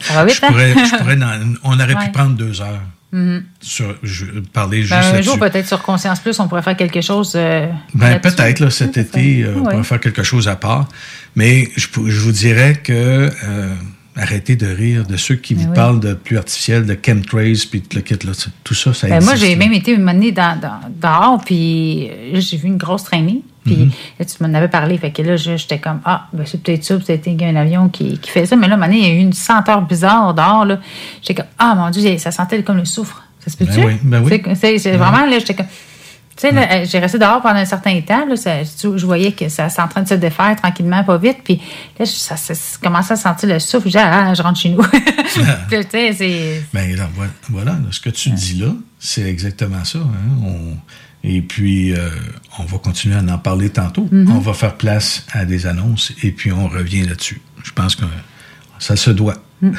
ça va vite, je pourrais, je pourrais on aurait pu prendre deux heures. Mm-hmm. Sur, je, parler ben, juste Un jour, peut-être sur Conscience Plus, on pourrait faire quelque chose. Euh, ben, peut-être, là, cet été, euh, on pourrait faire quelque chose à part. Mais je, je vous dirais que euh, arrêtez de rire de ceux qui vous parlent de plus artificiel, de chemtrails, puis le kit, là, tout ça, ça ben, Moi, j'ai même été une année dans, dans, dehors, puis j'ai vu une grosse traînée. Puis mhm. tu m'en avais parlé. Fait que là, j'étais comme, ah, ben, c'est peut-être ça, peut-être un avion qui, qui, fait ça. Mais là, à il y a eu une senteur bizarre dehors. Là. J'étais comme, ah, mon Dieu, ça sentait comme le soufre. Ça se peut-tu? Ben oui, ben oui. C'est, ben vraiment, là, j'étais comme. Tu sais, j'ai resté dehors pendant un certain temps. Là, je voyais que ça c'est en train de se défaire tranquillement, pas vite. Puis là, ça, commençait à sentir le souffle. Je disais, ah, je rentre chez nous. tu sais, c'est. Ben, voilà, ce que tu dis là, c'est exactement ça. Hein. On et puis, euh, on va continuer à en parler tantôt. Mm-hmm. On va faire place à des annonces et puis on revient là-dessus. Je pense que ça se doit. Mm.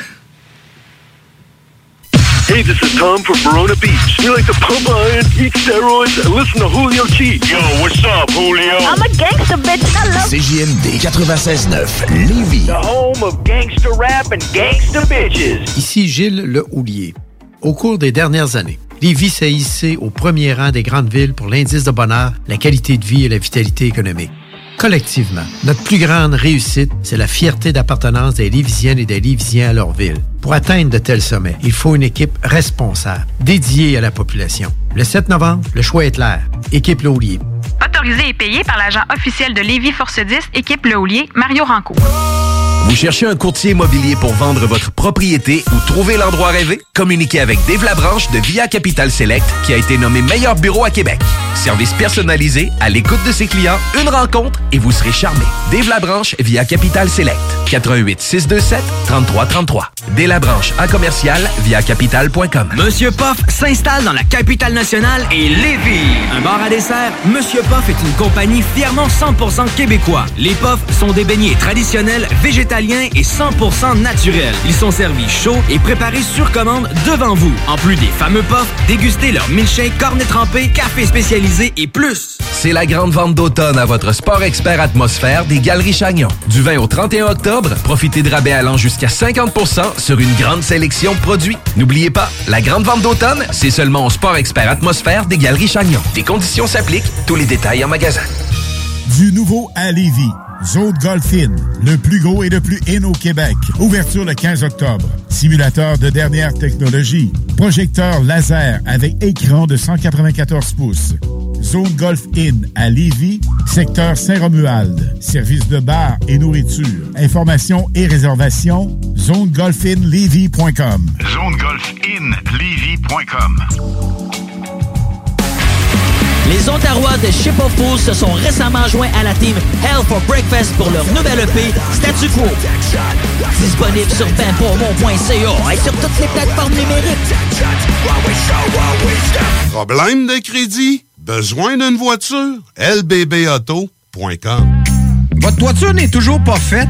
Hey, this is Tom from Verona Beach. We like to pump iron, eat steroids, and listen to Julio G. Yo, what's up, Julio? I'm a gangster, bitch. Hello. CJMD 96.9, Lévis. The home of gangster rap and gangster bitches. Ici Gilles Le Houlier. Au cours des dernières années, Lévis s'est hissé au premier rang des grandes villes pour l'indice de bonheur, la qualité de vie et la vitalité économique. Collectivement, notre plus grande réussite, c'est la fierté d'appartenance des Lévisiennes et des Lévisiens à leur ville. Pour atteindre de tels sommets, il faut une équipe responsable, dédiée à la population. Le 7 novembre, le choix est clair. Équipe Laulier. Autorisé et payé par l'agent officiel de Lévis Force 10, équipe Laulier, Mario Ranco. Vous cherchez un courtier immobilier pour vendre votre propriété ou trouver l'endroit rêvé? Communiquez avec Dave Labranche de Via Capital Select qui a été nommé meilleur bureau à Québec. Service personnalisé, à l'écoute de ses clients, une rencontre et vous serez charmé. Dave Labranche via Capital Select. 88 627 3333. Dave à commercial via capital.com. Monsieur Poff s'installe dans la capitale nationale et Lévis. Un bar à dessert, Monsieur Poff est une compagnie fièrement 100% québécois. Les Poffs sont des beignets traditionnels, végétaliens et 100% naturels. Ils sont servis chauds et préparés sur commande devant vous. En plus des fameux Poffs, dégustez leur milkshake, cornet trempé, café spécialisé et plus. C'est la grande vente d'automne à votre Sport Expert Atmosphère des Galeries Chagnon. Du 20 au 31 octobre, profitez de rabais allant jusqu'à 50% sur une grande sélection de produits. N'oubliez pas, la grande vente d'automne, c'est seulement au Sport Expert Atmosphère des Galeries Chagnon. Des conditions s'appliquent, tous les détails en magasin. Du nouveau à Lévis. Zone Golf In, le plus gros et le plus in au Québec. Ouverture le 15 octobre. Simulateur de dernière technologie. Projecteur laser avec écran de 194 pouces. Zone Golf In à Lévis, secteur Saint-Romuald. Service de bar et nourriture. Informations et réservations, zonegolfinlevy.com. ZoneGolfInLevy.com Les Ontarois de Ship of Fools se sont récemment joints à la team Hell for Breakfast pour leur nouvelle EP Statu Quo. Disponible sur benpourmont.ca et sur toutes les plateformes numériques. Problème de crédit? Besoin d'une voiture? lbbauto.com Votre toiture n'est toujours pas faite?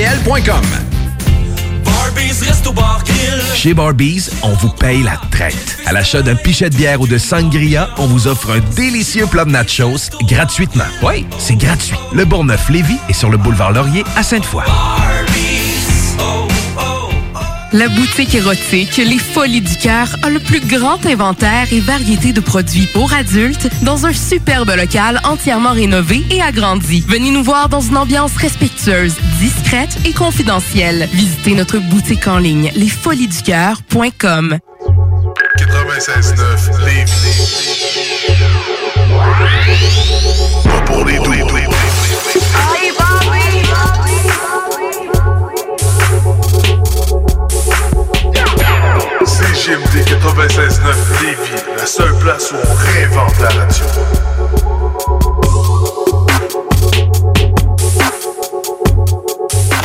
Chez Barbies, on vous paye la traite. À l'achat d'un pichet de bière ou de sangria, on vous offre un délicieux plat de nachos gratuitement. Oui, c'est gratuit. Le Bourgneuf-Lévis est sur le boulevard Laurier à Sainte-Foy. La boutique érotique Les Folies du Cœur a le plus grand inventaire et variété de produits pour adultes dans un superbe local entièrement rénové et agrandi. Venez nous voir dans une ambiance respectueuse, discrète et confidentielle. Visitez notre boutique en ligne lesfoliesducoeur.com. 96.9 Lévis. Pas les. CGMD 96.9 Lévis, la seule place où on réinvente la radio.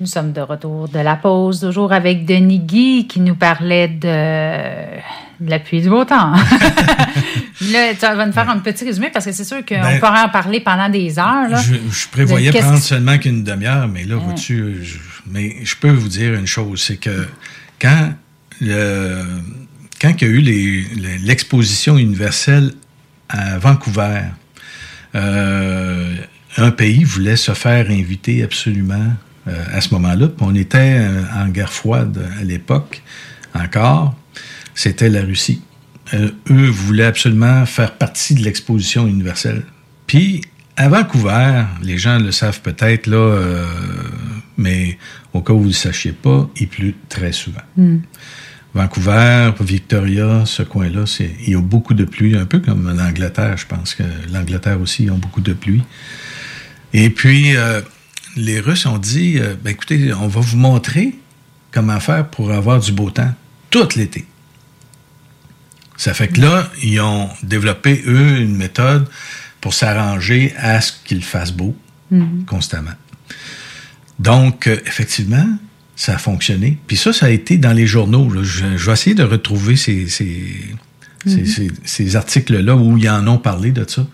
Nous sommes de retour de la pause, toujours avec Denis Guy qui nous parlait de, de la pluie du beau temps. là, tu vas nous faire un petit résumé parce que c'est sûr qu'on Ben, pourrait en parler pendant des heures. Là, Je, je prévoyais De prendre seulement qu'une demi-heure, mais là, Ouais. vois-tu, je- mais je peux vous dire une chose, c'est que quand le, quand il y a eu les- l'exposition universelle à Vancouver, euh, un pays voulait se faire inviter absolument à ce moment-là. On était euh, en guerre froide à l'époque encore. C'était la Russie. Euh, eux voulaient absolument faire partie de l'exposition universelle. Puis, à Vancouver, les gens le savent peut-être, là, euh, mais au cas où vous ne le sachiez pas, il pleut très souvent. Hmm. Vancouver, Victoria, ce coin-là, c'est, il y a beaucoup de pluie, un peu comme l'Angleterre, je pense que l'Angleterre aussi, ils ont beaucoup de pluie. Et puis, euh, les Russes ont dit, euh, ben, écoutez, on va vous montrer comment faire pour avoir du beau temps tout l'été. Ça fait que là, ils ont développé, eux, une méthode pour s'arranger à ce qu'il fasse beau Mhm. constamment. Donc, euh, effectivement, ça a fonctionné. Puis ça, ça a été dans les journaux. là. Je, je vais essayer de retrouver ces, ces, ces- Mhm. ces- ces articles-là où ils en ont parlé de ça.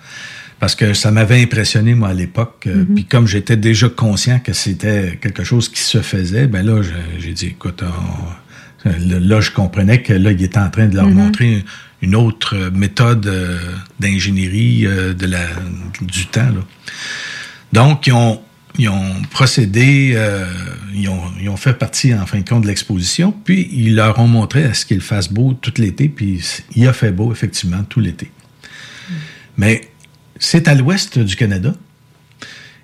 Parce que ça m'avait impressionné, moi, à l'époque. Euh, Mhm. Puis comme j'étais déjà conscient que c'était quelque chose qui se faisait, ben là, j'ai dit, écoute, on- là, je comprenais que là, il était en train de leur Mhm. montrer une autre méthode euh, d'ingénierie euh, de la, du temps. Là. Donc, ils ont, ils ont procédé, euh, ils, ont, ils ont fait partie, en fin de compte, de l'exposition, puis ils leur ont montré à ce qu'il fasse beau tout l'été, puis il a fait beau, effectivement, tout l'été. Mais c'est à l'ouest du Canada.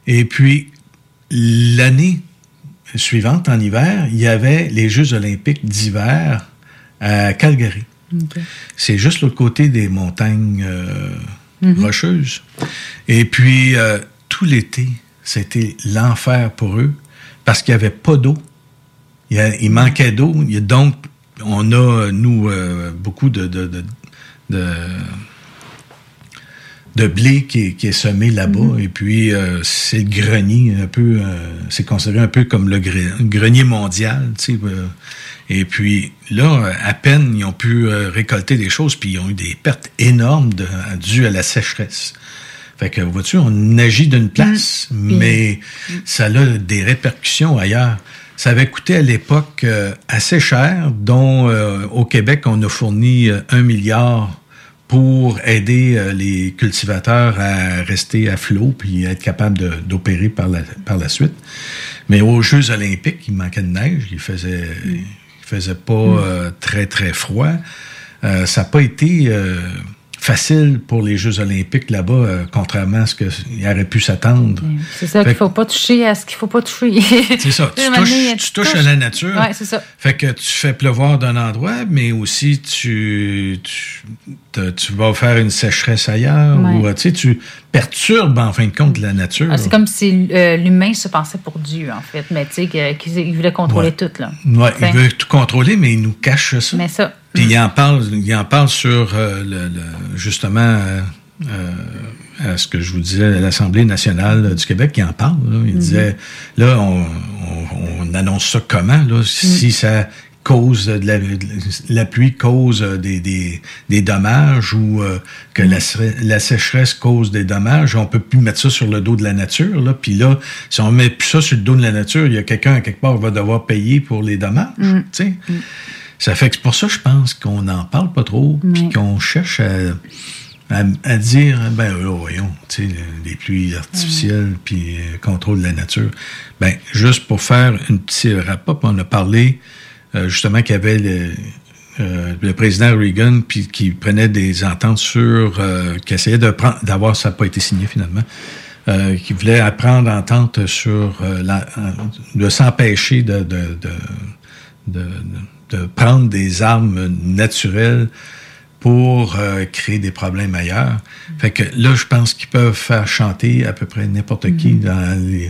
Et puis, l'année suivante, en hiver, il y avait les Jeux olympiques d'hiver à Calgary. C'est juste l'autre côté des montagnes euh, Mhm. rocheuses. Et puis, euh, tout l'été, c'était l'enfer pour eux parce qu'il n'y avait pas d'eau. Il, il manquait d'eau. Il y a Donc, on a, nous, euh, beaucoup de, de, de, de, de blé qui est, qui est semé là-bas. Et puis, euh, c'est le grenier, un peu, euh, c'est considéré un peu comme le gre- grenier mondial, tu sais. euh. et puis, là, à peine, ils ont pu récolter des choses, puis ils ont eu des pertes énormes de, dues à la sécheresse. Fait que, vois-tu, on agit d'une place, mais ça a des répercussions ailleurs. Ça avait coûté à l'époque assez cher, dont au Québec, on a fourni un milliard pour aider euh, les cultivateurs à rester à flot puis être capable d'opérer par la, par la suite. Mais aux Jeux olympiques, il manquait de neige, il faisait, il faisait pas euh, très, très froid. Euh, ça n'a pas été euh, facile pour les Jeux olympiques là-bas, euh, contrairement à ce qu'il aurait pu s'attendre. C'est ça qu'il faut pas toucher à ce qu'il faut pas toucher. C'est ça. Tu touches, tu touches à la nature. Ouais, c'est ça. Fait que tu fais pleuvoir d'un endroit, mais aussi tu, tu, vas faire une sécheresse ailleurs. Ouais. Ou, tu sais, tu perturbes en fin de compte la nature. Ah, c'est comme si euh, l'humain se pensait pour Dieu, en fait. Mais tu sais, qu'il il voulait contrôler Ouais. tout, T'sais. il veut tout contrôler, mais il nous cache ça. Mais ça. Puis il en parle, il en parle sur euh, le, le- justement euh, euh, à ce que je vous disais à l'Assemblée nationale du Québec, il en parle. là. Il Mhm. disait là, on, on- on annonce ça comment là, si Mhm. ça cause de la, de la pluie cause des, des, des dommages ou euh, que Mhm. la, sé- la sécheresse cause des dommages, on peut plus mettre ça sur le dos de la nature. Là. Puis là, si on met plus ça sur le dos de la nature, il y a quelqu'un à quelque part qui va devoir payer pour les dommages. Tu sais? Ça fait que c'est pour ça, je pense qu'on n'en parle pas trop, puis qu'on cherche à, à, à dire, ben là, voyons, tu sais, les pluies artificielles, puis euh, contrôle de la nature. Ben, juste pour faire une petite rapport, on a parlé euh, justement qu'il y avait le, euh, le président Reagan, puis qui prenait des ententes sur, euh, qui essayait de prendre, d'avoir, ça n'a pas été signé finalement, euh, qui voulait prendre entente sur euh, la, euh, de s'empêcher de, de, de, de, de prendre des armes naturelles pour euh, créer des problèmes ailleurs. Fait que là, je pense qu'ils peuvent faire chanter à peu près n'importe qui dans les,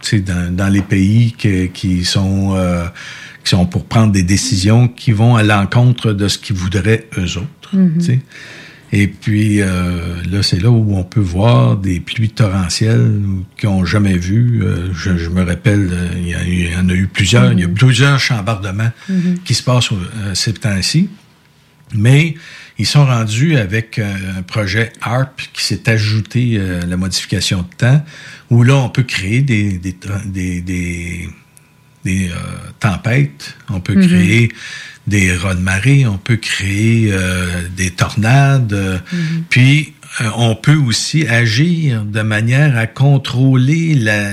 tu sais, dans, dans les pays que- qui sont euh, qui sont pour prendre des décisions qui vont à l'encontre de ce qu'ils voudraient eux autres. Mhm. Et puis euh, là, c'est là où on peut voir des pluies torrentielles qu'ils n'ont jamais vues. Euh, je, je me rappelle, euh, il y, a eu- il y en a eu plusieurs. Il y a plusieurs chambardements Mhm. qui se passent euh, ces temps-ci. Mais ils sont rendus avec un projet ARP qui s'est ajouté à la modification de temps, où là, on peut créer des, des, tra- des, des, des, tempêtes, on peut Mhm. créer des raz de marée, on peut créer euh, des tornades, euh, puis euh, on peut aussi agir de manière à contrôler la,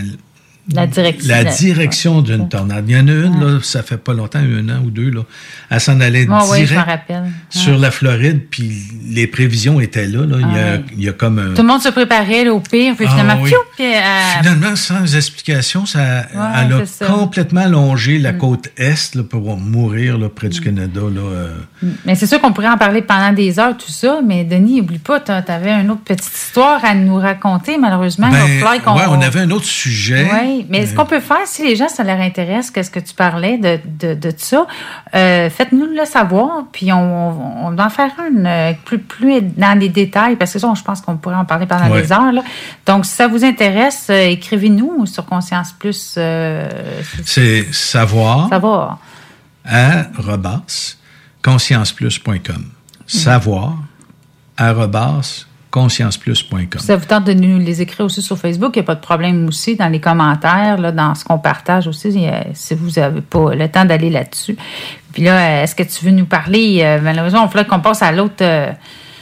la direction. La direction d'une tornade. Il y en a une, là, ça fait pas longtemps, un an ou deux, là. Elle s'en allait je direct sur la Floride, puis les prévisions étaient là. là. Il, y a, Ouais. il y a comme un... Tout le monde se préparait là, au pire, puis Ah, finalement, oui. piou, puis, euh, Finalement, sans explication, ça, elle a ça. Mm. complètement longé la côte Est là, pour mourir là, près du Canada. Là, euh. Mais c'est sûr qu'on pourrait en parler pendant des heures, tout ça. Mais Denis, oublie pas, tu avais une autre petite histoire à nous raconter. Malheureusement, Ben, ouais, on avait un autre sujet. Oui, mais ce qu'on peut faire, si les gens, ça leur intéresse, qu'est-ce que tu parlais de, de, de ça, euh, faites-nous le savoir, puis on, on va en faire une euh, plus, plus dans les détails, parce que ça, je pense qu'on pourrait en parler pendant des heures. là. Donc, si ça vous intéresse, euh, écrivez-nous sur Conscience Plus. euh, C'est savoir savoir. à rebas conscienceplus.com. Savoir à rebas conscienceplus.com. Ça vous tente de nous les écrire aussi sur Facebook, il n'y a pas de problème aussi dans les commentaires, là, dans ce qu'on partage aussi, si vous n'avez pas le temps d'aller là-dessus. Puis là, est-ce que tu veux nous parler? euh, malheureusement, il faudrait qu'on passe à l'autre. euh,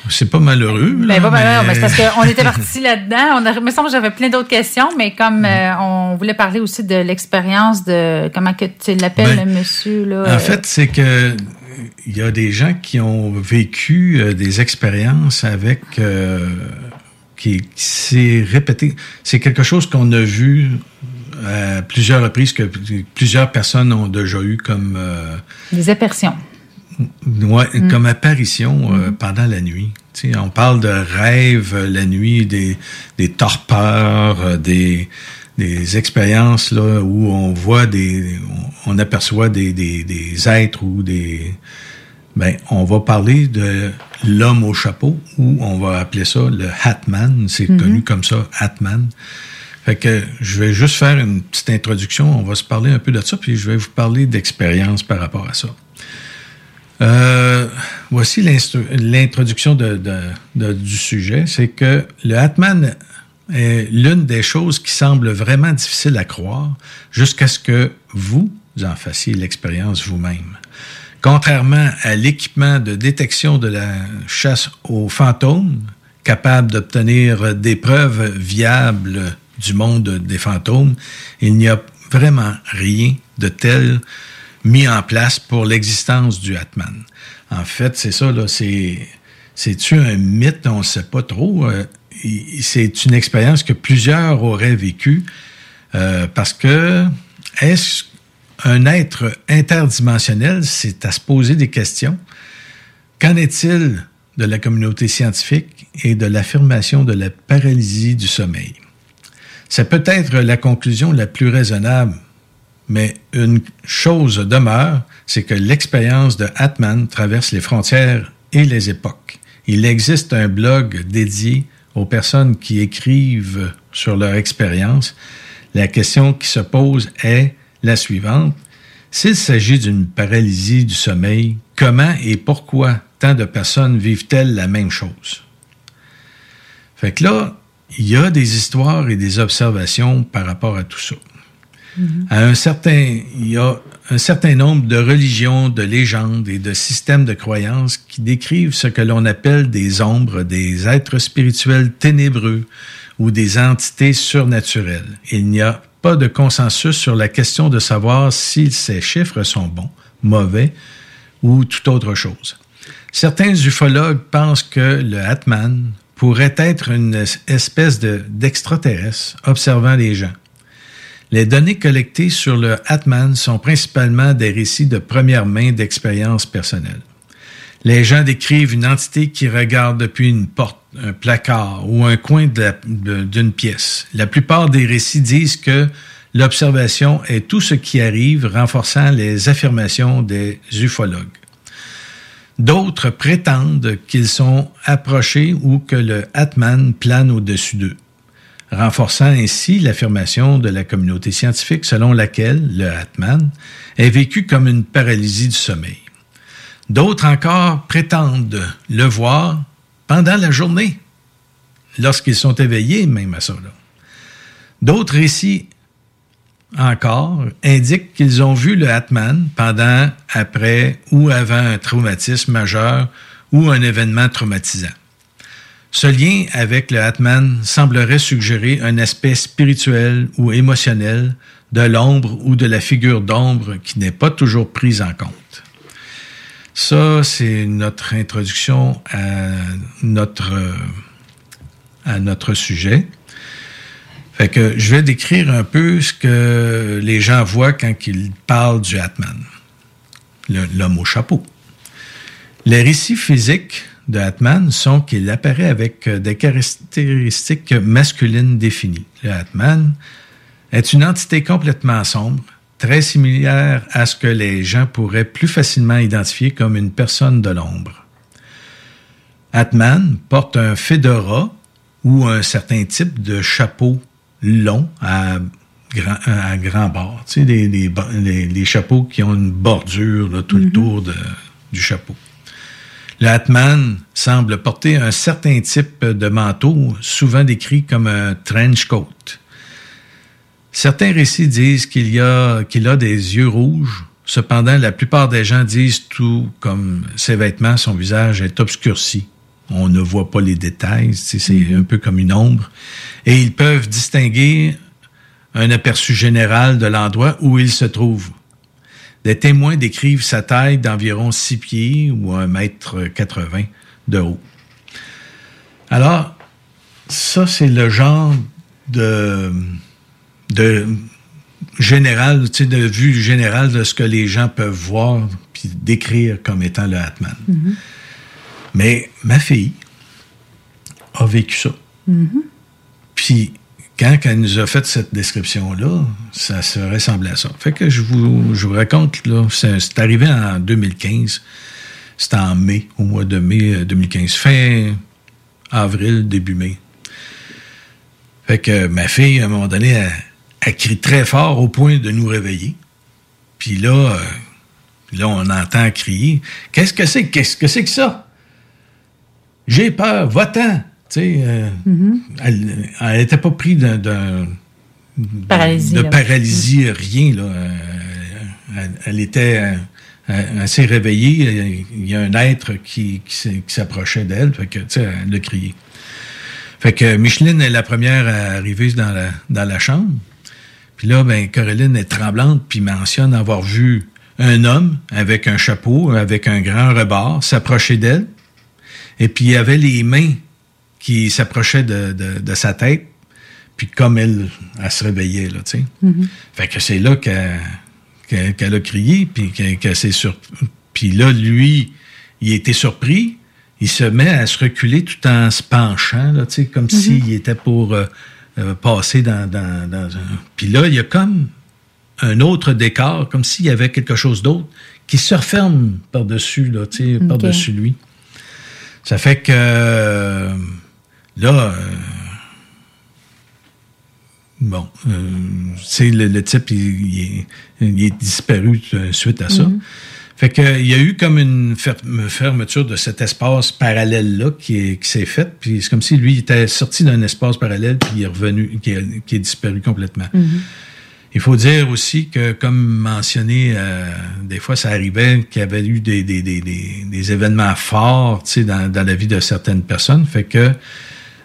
C'est pas malheureux. là, ben, pas malheureux, mais mais- c'est parce qu'on était parti là-dedans. On a, il me semble que j'avais plein d'autres questions, mais comme euh, on voulait parler aussi de l'expérience de comment que tu l'appelles, Ben, le monsieur là. En euh, fait, c'est que il y a des gens qui ont vécu euh, des expériences avec euh, qui, qui s'est répété. C'est quelque chose qu'on a vu à plusieurs reprises que plusieurs personnes ont déjà eu comme euh, des apercions. ouais, Mm. comme apparition euh, pendant la nuit. On parle de rêves euh, la nuit, des, des torpeurs, euh, des, des expériences là où on voit des, on, aperçoit des, des, des êtres ou des, ben, on va parler de l'homme au chapeau ou on va appeler ça le Hatman. C'est Mhm. connu comme ça, Hatman. Fait que je vais juste faire une petite introduction. On va se parler un peu de ça, puis je vais vous parler d'expérience par rapport à ça. Euh, voici l'introduction de, de- de- du sujet. C'est que le Hatman est l'une des choses qui semble vraiment difficile à croire jusqu'à ce que vous en fassiez l'expérience vous-même. Contrairement à l'équipement de détection de la chasse aux fantômes, capable d'obtenir des preuves viables du monde des fantômes, il n'y a vraiment rien de tel mis en place pour l'existence du Atman. En fait, c'est ça, là, c'est, c'est-tu un mythe? On ne sait pas trop. C'est une expérience que plusieurs auraient vécue euh, parce que est-ce un être interdimensionnel? C'est à se poser des questions. Qu'en est-il de la communauté scientifique et de l'affirmation de la paralysie du sommeil? C'est peut-être la conclusion la plus raisonnable, mais une chose demeure, c'est que l'expérience de Atman traverse les frontières et les époques. Il existe un blog dédié aux personnes qui écrivent sur leur expérience. La question qui se pose est la suivante. S'il s'agit d'une paralysie du sommeil, comment et pourquoi tant de personnes vivent-elles la même chose? Fait que là, il y a des histoires et des observations par rapport à tout ça. À un certain, il y a un certain nombre de religions, de légendes et de systèmes de croyances qui décrivent ce que l'on appelle des ombres, des êtres spirituels ténébreux ou des entités surnaturelles. Il n'y a pas de consensus sur la question de savoir si ces chiffres sont bons, mauvais ou tout autre chose. Certains ufologues pensent que le Atman pourrait être une espèce de- d'extraterrestre observant les gens. Les données collectées sur le Atman sont principalement des récits de première main d'expériences personnelles. Les gens décrivent une entité qui regarde depuis une porte, un placard ou un coin d'une pièce. La plupart des récits disent que l'observation est tout ce qui arrive, renforçant les affirmations des ufologues. D'autres prétendent qu'ils sont approchés ou que le Atman plane au-dessus d'eux renforçant ainsi l'affirmation de la communauté scientifique selon laquelle le Atman est vécu comme une paralysie du sommeil. D'autres encore prétendent le voir pendant la journée, lorsqu'ils sont éveillés même à là. D'autres récits encore indiquent qu'ils ont vu le Atman pendant, après ou avant un traumatisme majeur ou un événement traumatisant. Ce lien avec le Atman semblerait suggérer un aspect spirituel ou émotionnel de l'ombre ou de la figure d'ombre qui n'est pas toujours prise en compte. Ça, c'est notre introduction à notre, à notre sujet. Fait que je vais décrire un peu ce que les gens voient quand ils parlent du Atman, l'homme au chapeau. Les récits physiques de Atman sont qu'il apparaît avec des caractéristiques masculines définies. Le Atman est une entité complètement sombre, très similaire à ce que les gens pourraient plus facilement identifier comme une personne de l'ombre. Atman porte un fedora ou un certain type de chapeau long à grand, à grand bord. Tu sais, les, chapeaux qui ont une bordure tout le mhm. tour de, du chapeau. Le Hatman semble porter un certain type de manteau, souvent décrit comme un trench coat. Certains récits disent qu'il a, des yeux rouges. Cependant, la plupart des gens disent tout comme ses vêtements, son visage est obscurci on ne voit pas les détails, c'est un peu comme une ombre. Et ils peuvent distinguer un aperçu général de l'endroit où il se trouve. Des témoins décrivent sa taille d'environ 6 pieds ou 1 mètre 80 de haut. Alors, ça, c'est le genre de, de général, tu sais, de vue générale de ce que les gens peuvent voir puis décrire comme étant le Hatman. Mhm. Mais ma fille a vécu ça. Mm-hmm. Puis, quand elle nous a fait cette description-là, ça se ressemblait à ça. Fait que je vous, je vous raconte, là, c'est arrivé en 2015. C'était en mai, au mois de mai 2015. Euh, fin avril, début mai. Fait que ma fille, à un moment donné, a crié très fort au point de nous réveiller. Puis là, euh, là, on entend crier. Qu'est-ce que c'est? Qu'est-ce que c'est que ça? J'ai peur, va-t'en. Euh, mm-hmm. Elle n'était pas prise d'un. Paralysie, de paralysie, rien. Là. Euh, elle, était euh, assez réveillée. Il y a un être qui, qui, s'approchait d'elle. Fait que, elle a crié. Fait que Micheline est la première à arriver dans la, dans la chambre. Puis là, ben, Caroline est tremblante, puis mentionne avoir vu un homme avec un chapeau, avec un grand rebord, s'approcher d'elle. Et puis, il avait les mains qui s'approchaient de, de, sa tête. Puis comme elle, elle se réveillait, là, tu sais. Mm-hmm. Fait que c'est là qu'elle a crié, puis qu'elle s'est sur... Puis là, lui, il était surpris. Il se met à se reculer tout en se penchant, là, tu sais, comme mm-hmm. s'il était pour euh, euh, passer dans, dans. Puis là, il y a comme un autre décor, comme s'il y avait quelque chose d'autre qui se referme par-dessus, là, tu sais, par-dessus lui. Ça fait que euh, là, euh, bon, c'est euh, le, type, il, est, disparu suite à ça. Mm-hmm. Fait qu'il y a eu comme une fermeture de cet espace parallèle-là qui, s'est faite. Puis c'est comme si lui était sorti d'un espace parallèle puis il est revenu, qui, est disparu complètement. Mm-hmm. Il faut dire aussi que, comme mentionné, euh, des fois, ça arrivait qu'il y avait eu des, des, des, des événements forts dans, dans la vie de certaines personnes. Fait que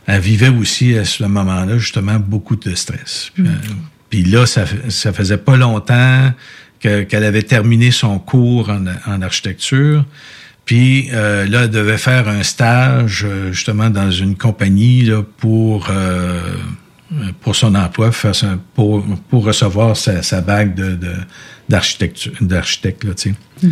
elle vivait aussi à ce moment-là, justement, beaucoup de stress. Mm. Euh, puis là, ça, ça faisait pas longtemps qu'elle avait terminé son cours en, en architecture. Puis euh, là, elle devait faire un stage justement dans une compagnie là, pour euh, pour son emploi, pour, pour recevoir sa, bague d'architecte, là, tu sais. Mm-hmm.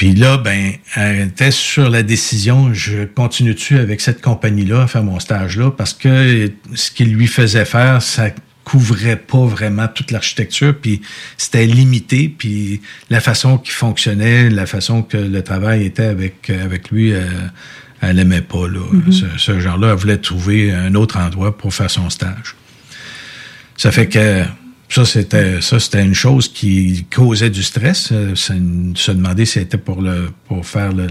Puis là, ben, elle était sur la décision, je continue dessus avec cette compagnie-là à faire mon stage-là, parce que ce qu'il lui faisait faire, ça couvrait pas vraiment toute l'architecture, puis c'était limité, puis la façon qu'il fonctionnait, la façon que le travail était avec, avec lui, euh, elle n'aimait pas là, mm-hmm. ce, genre-là. Elle voulait trouver un autre endroit pour faire son stage. Ça fait que ça, c'était ça, c'était une chose qui causait du stress. Euh, se demander si c'était pour le pour faire le,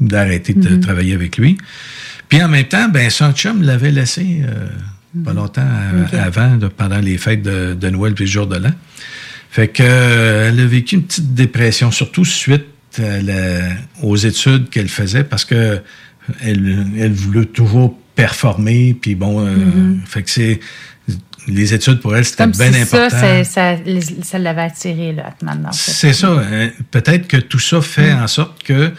d'arrêter de mm-hmm. travailler avec lui. Puis en même temps, ben son chum l'avait laissé euh, pas mm-hmm. longtemps avant, pendant les fêtes de, Noël puis le jour de l'an. Fait que euh, elle a vécu une petite dépression, surtout suite aux études qu'elle faisait parce que elle, elle voulait toujours performer, puis bon, euh, Mhm. fait que c'est les études pour elle c'était bien si important. ça, c'est- ça, ça l'avait attiré, là, fait. C'est ça. hein. Peut-être que tout ça fait Mm. en sorte que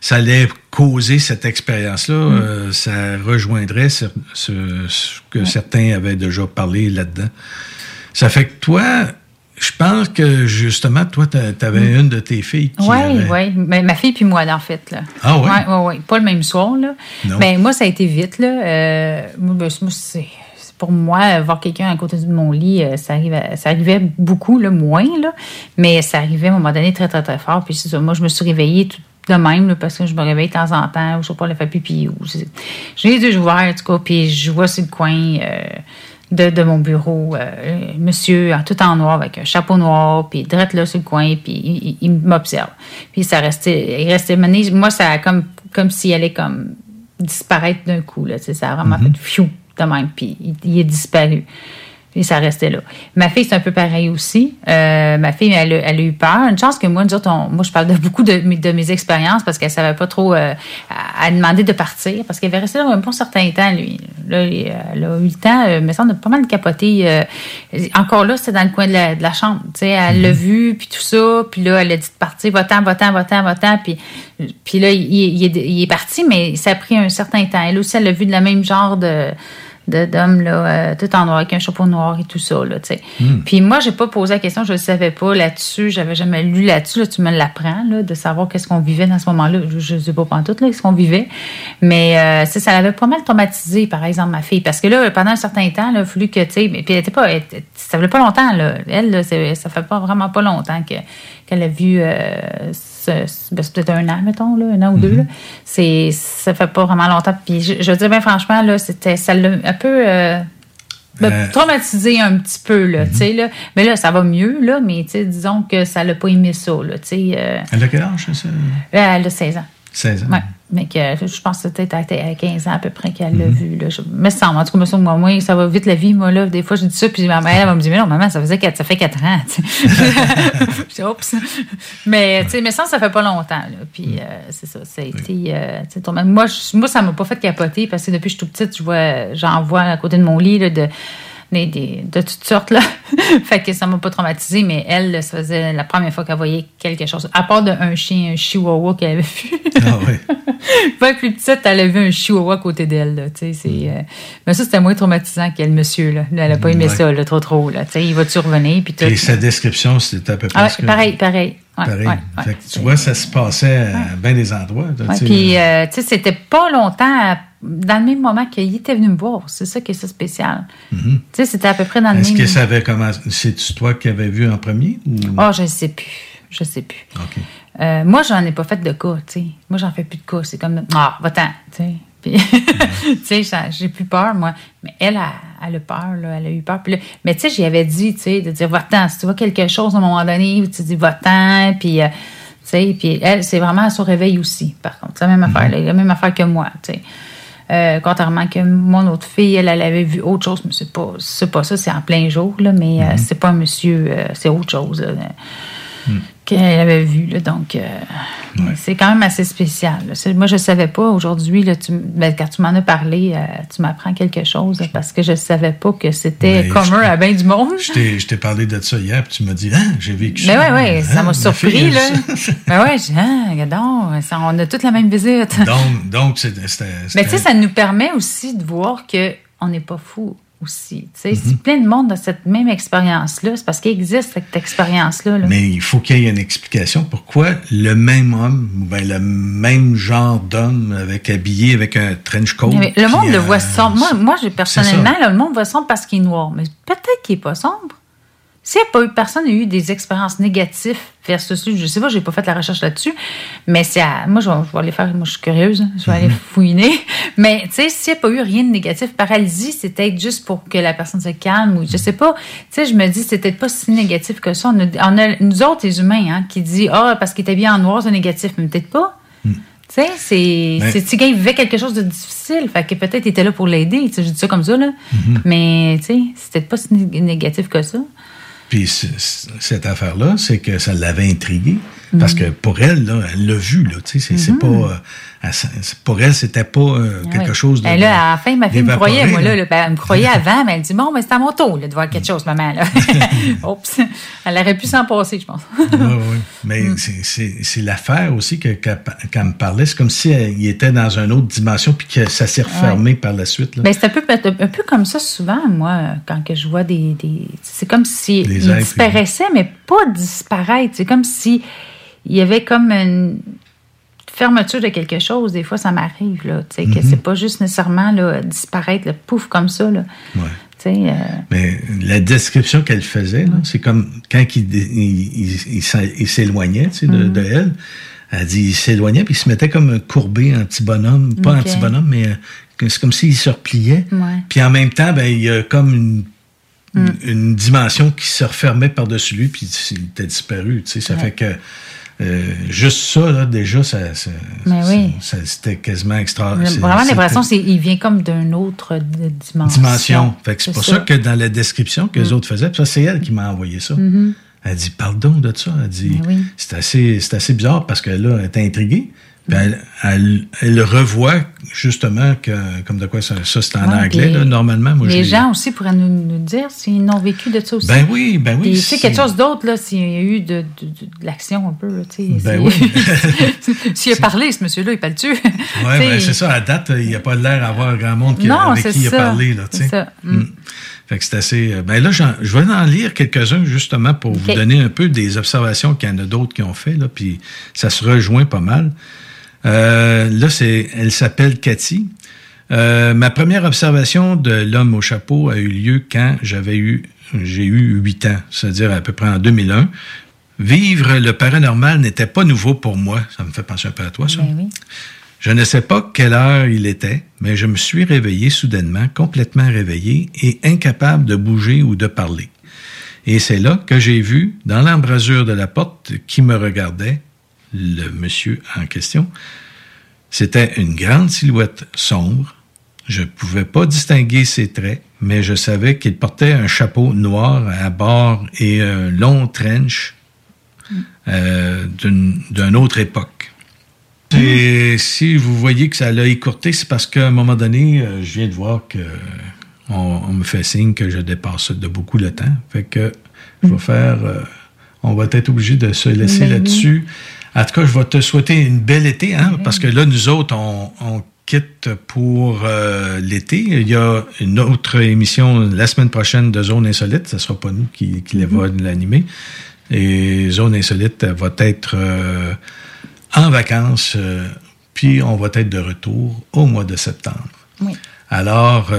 ça allait causer cette expérience-là. Mm. euh, ça rejoindrait ce, ce- ce que certains avaient déjà parlé là-dedans. Ça fait que toi, je pense que justement, toi, tu avais une de tes filles qui Oui, avait- oui. Mais ma fille puis moi, en fait. Là. Ah ouais? Oui, oui, oui. Pas le même soir, là. Non. Mais moi, ça a été vite, là. Euh, ben, moi, c'est... Pour moi, euh, voir quelqu'un à côté de mon lit, euh, ça arrivait, ça arrivait beaucoup, là, moins, là, mais ça arrivait à un moment donné très, très, très fort. Puis c'est ça, moi, je me suis réveillée tout de même, là, parce que je me réveille de temps en temps, ou je sais pas, le fait pipi, ou je- j'ai les yeux ouverts, en tout cas, puis je vois sur le coin euh, de, de mon bureau, euh, monsieur en tout en noir, avec un chapeau noir, puis drette là sur le coin, puis il, il- il m'observe. Puis ça restait, il restait mené, moi, ça a comme, comme s'il allait comme disparaître d'un coup, là, ça a vraiment fait fiou de même, puis il, il est disparu. Puis ça restait là. Ma fille, c'est un peu pareil aussi. Euh, ma fille, elle, a- elle a eu peur. Une chance que moi, nous autres, on- moi, je parle de beaucoup de, mes- de mes expériences parce qu'elle savait pas trop. euh, à, demander de partir parce qu'elle avait resté là un bon certain temps, lui. Là, elle a eu le temps, euh, mais ça, on a pas mal capoté. euh, encore là, c'était dans le coin de la, de la chambre. Tu sais, elle l'a vu, puis tout ça. Puis là, elle a dit de partir, va-t'en, va-t'en, va-t'en, va-t'en. Puis, puis là, il, il est, il est parti, mais ça a pris un certain temps. Elle aussi, elle a vu de la même genre de de- d'homme là euh, tout en noir avec un chapeau noir et tout ça là tu sais. Mm. puis moi j'ai pas posé la question je ne savais pas là-dessus j'avais jamais lu là-dessus là, tu me l'apprends là de savoir qu'est-ce qu'on vivait dans ce moment-là. Je, je sais pas tout là qu'est-ce qu'on vivait. Mais euh, c'est- ça l'avait pas mal traumatisé par exemple ma fille. Parce que là pendant un certain temps là, il a fallu que tu sais mais puis elle était pas elle- ça fait pas longtemps là. Elle là, ça fait pas vraiment pas longtemps que qu'elle a vu euh, ce- ce- ben, c'est peut-être un an mettons là un an ou deux là. c'est ça fait pas vraiment longtemps puis je, je veux dire bien franchement là c'était ça l'a un peu euh, Euh. traumatisé un petit peu là là mais là ça va mieux là mais disons que ça l'a pas aimé ça là euh, Elle a quel âge, ça? elle a 16 ans 16 ans. Ouais. Mais que je pense que c'était à 15 ans à peu près qu'elle l'a Mhm. vu. Là. Je me semble, en tout cas, me semble, moi, moi, ça va vite la vie, moi, là. Des fois, je dis ça, puis ma mère, elle va me dire, mais non, maman, ça faisait quatre- ça fait 4 ans. Je dis, oups. Mais, tu sais, mais ça, ça fait pas longtemps, là. Puis, euh, c'est ça, ça a été. euh, ton- moi, je- moi, ça m'a pas fait capoter parce que depuis que je suis toute petite, je vois, j'en vois à côté de mon lit, là, de. Des, des- de toutes sortes, là. fait que ça m'a pas traumatisé, mais elle, ça faisait la première fois qu'elle voyait quelque chose. À part d'un chien, un chihuahua qu'elle avait vu. Ah oui. Pas plus petite, elle a vu un chihuahua à côté d'elle. là, tu sais, c'est, euh, Mais ça, c'était moins traumatisant qu'elle, monsieur. Là. Elle a pas aimé Ouais. ça, là, trop, trop. Là. Tu sais, Il va-tu revenir? Puis tout. Et sa description, c'était à peu près Ah que- pareil, pareil. Ouais, Pareil. ouais. Fait que tu vois, ça se passait à bien des endroits. tu sais. puis, euh, tu sais, c'était pas longtemps, à- dans le même moment qu'il était venu me voir. C'est ça qui est ça spécial. Mhm. Tu sais, c'était à peu près dans le Est-ce même... que ça avait commencé? C'est-tu toi qui avais vu en premier? Ou... Oh, je sais plus. Je sais plus. Euh, moi, j'en ai pas fait de cas, tu sais. Moi, j'en fais plus de cas. C'est comme, ah, va-t'en, tu sais. Puis, tu sais, j'ai plus peur, moi. Mais elle, a- elle, a peur, là. Elle a eu peur. Puis là, mais tu sais, j'y avais dit, tu sais, de dire, va-t'en. Si tu vois quelque chose à un moment donné, tu dis, va-t'en. Puis, euh, tu sais, puis elle, c'est vraiment à son réveil aussi, par contre. C'est la même affaire, là, la même affaire que moi, tu sais. Euh, contrairement que mon autre fille, elle, elle avait vu autre chose, mais c'est pas, pas ça, c'est en plein jour, là, mais euh, c'est pas un monsieur, euh, c'est autre chose. là qu'elle avait vu. Là, donc, euh, c'est quand même assez spécial. là. Moi, je ne savais pas. Aujourd'hui, ben, quand tu m'en as parlé, euh, tu m'apprends quelque chose parce que je ne savais pas que c'était Mais commun à bien du monde. Je t'ai- parlé de ça hier, puis tu m'as dit, ah, j'ai vécu Mais ça. oui, oui, Hein, ça m'a ma surpris. fille, Là. ça. ben oui, j'ai dit, ah, regarde donc, ça, on a toute la même visite. donc, donc c'était. Mais tu sais, ça nous permet aussi de voir qu'on n'est pas fou aussi. Sais, Mhm. Si plein de monde a cette même expérience-là, c'est parce qu'il existe cette expérience-là. là. Mais il faut qu'il y ait une explication pourquoi le même homme, ou ben, le même genre d'homme avec habillé avec un trench coat. Mais le monde le voit sombre. Moi, moi personnellement, là, le monde voit sombre parce qu'il est noir. Mais peut-être qu'il n'est pas sombre. S'il n'y a pas eu, personne n'a eu des expériences négatives versus lui, je sais pas, j'ai pas fait la recherche là-dessus, mais c'est à- moi, je vais, je vais aller faire, moi, je suis curieuse, je vais aller fouiner. Mais, tu sais, s'il n'y a pas eu rien de négatif, paralysie, c'est peut-être juste pour que la personne se calme ou je sais pas. Tu sais, je me dis, c'est peut-être pas si négatif que ça. On a, on a- nous autres, les humains, hein, qui dit, ah, parce qu'il était bien en noir, c'est négatif, mais peut-être pas. Tu sais, c'est. Sais, il vivait quelque chose de difficile. Fait que peut-être il était là pour l'aider. Tu sais, je dis ça comme ça, là. Mhm. Mais, tu sais, c'était pas si né- négatif que ça. Puis cette affaire-là, c'est que ça l'avait intrigué. Parce que pour elle, là, elle l'a vu, là, tu sais, c'est, pas... Euh, pour elle, c'était pas euh, quelque chose de... Elle, là, à la fin, ma fille me croyait, moi, là, ben, elle me croyait avant, mais elle dit, bon, mais c'est à mon tour, là, de voir quelque chose, maman, là. Oups! Elle aurait pu s'en passer, je pense. oui, oui. Mais mm. c'est, l'affaire aussi que, qu'elle, me parlait. C'est comme si il était dans une autre dimension puis que ça s'est refermé par la suite. Là. Ben, c'est un peu, un peu comme ça souvent, moi, quand que je vois des... des c'est comme si il disparaissait, mais pas disparaître. C'est comme si il y avait comme une fermeture de quelque chose. Des fois, ça m'arrive, là, tu sais, que mhm. c'est pas juste nécessairement là, disparaître, le pouf, comme ça, là. Ouais. Euh... Mais la description qu'elle faisait, c'est comme quand il, il, s'éloignait de, mhm. de, elle. Elle dit il s'éloignait puis il se mettait comme courbé, un petit bonhomme. Pas un petit bonhomme, mais euh, c'est comme s'il se repliait. Puis en même temps, ben, il y a comme une mm. une, dimension qui se refermait par-dessus lui, puis il était disparu. Tu sais, ça fait que euh, juste ça, là, déjà, ça, ça, c'était quasiment extraordinaire. Vraiment, l'impression, c'est qu'il vient comme d'une autre dimension. Dimension. Fait que c'est pour ça. que dans la description que les mm. autres faisaient, ça, c'est elle qui m'a envoyé ça. Mm-hmm. Elle dit, pardon de ça. Elle dit, c'est assez, assez bizarre parce que là, elle était intriguée. Ben, elle, elle, revoit justement que, comme de quoi ça, c'est en anglais, là, normalement. Moi, les gens aussi pourraient nous, nous dire s'ils n'ont vécu de ça aussi. Ben oui, ben oui. Sais, quelque chose d'autre, là, s'il y a eu de, de, de, l'action un peu, sais. Ben oui. s'il a parlé, ce monsieur-là, il parle-tu? oui, ben c'est ça. À date, il n'y a pas l'air d'avoir grand monde qui, avec qui il a parlé, là, tu sais. ça. Mm. Mm. Fait que c'est assez. Euh, ben là, je vais en lire quelques-uns justement pour vous donner un peu des observations qu'il y en a d'autres qui ont fait, là, puis ça se rejoint pas mal. Euh, là, c'est, elle s'appelle Cathy. Euh, ma première observation de l'homme au chapeau a eu lieu quand j'avais eu, j'ai eu huit ans, c'est-à-dire à peu près en 2001. Vivre le paranormal n'était pas nouveau pour moi. Ça me fait penser un peu à toi, ça. Ben oui. Je ne sais pas quelle heure il était, mais je me suis réveillé soudainement, complètement réveillé et incapable de bouger ou de parler. Et c'est là que j'ai vu, dans l'embrasure de la porte qui me regardait, le monsieur en question. C'était une grande silhouette sombre. Je ne pouvais pas distinguer ses traits, mais je savais qu'il portait un chapeau noir à bord et un long trench euh, d'une autre époque. Et si vous voyez que ça l'a écourté, c'est parce qu'à un moment donné, euh, je viens de voir que on, me fait signe que je dépasse de beaucoup le temps. Fait que je vais faire. Euh, on va être obligé de se laisser là-dessus. En tout cas, je vais te souhaiter une belle été, hein, parce que là, nous autres, on, quitte pour euh, l'été. Il y a une autre émission la semaine prochaine de Zone Insolite. Ce ne sera pas nous qui, qui va mm-hmm. l'animer. Et Zone Insolite va être euh, en vacances, euh, puis on va être de retour au mois de septembre. Oui. Alors,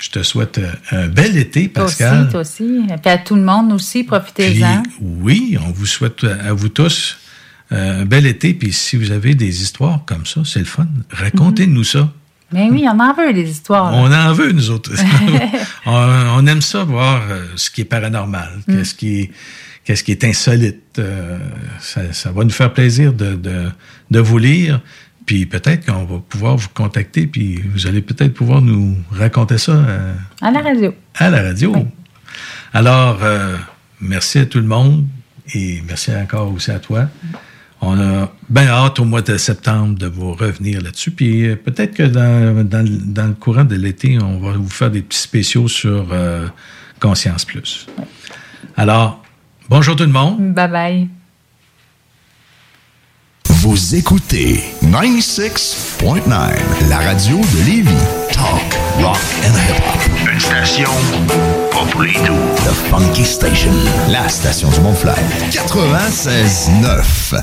je te souhaite un bel été, Pascal. Toi aussi, toi aussi. Et puis à tout le monde aussi, profitez-en. Oui, on vous souhaite à vous tous euh, un bel été, puis si vous avez des histoires comme ça, c'est le fun. Racontez-nous ça. Mais oui, on en veut des histoires. On en veut, nous autres. on, aime ça, voir euh, ce qui est paranormal, mm. qu'est-ce qui est, qu'est-ce qui est insolite. Euh, ça, va nous faire plaisir de, de, vous lire. Puis peut-être qu'on va pouvoir vous contacter, puis vous allez peut-être pouvoir nous raconter ça. à la radio. À la radio. Alors, merci à tout le monde et merci encore aussi à toi. On a bien hâte au mois de septembre de vous revenir là-dessus. Puis euh, peut-être que dans, dans, le courant de l'été, on va vous faire des petits spéciaux sur euh, Conscience Plus. Alors, bonjour tout le monde. Bye bye. Vous écoutez 96.9, la radio de Lévis. Talk, rock and hip-hop. Une station pas pour les The Funky Station, la station du Mont-Flair. 96.9.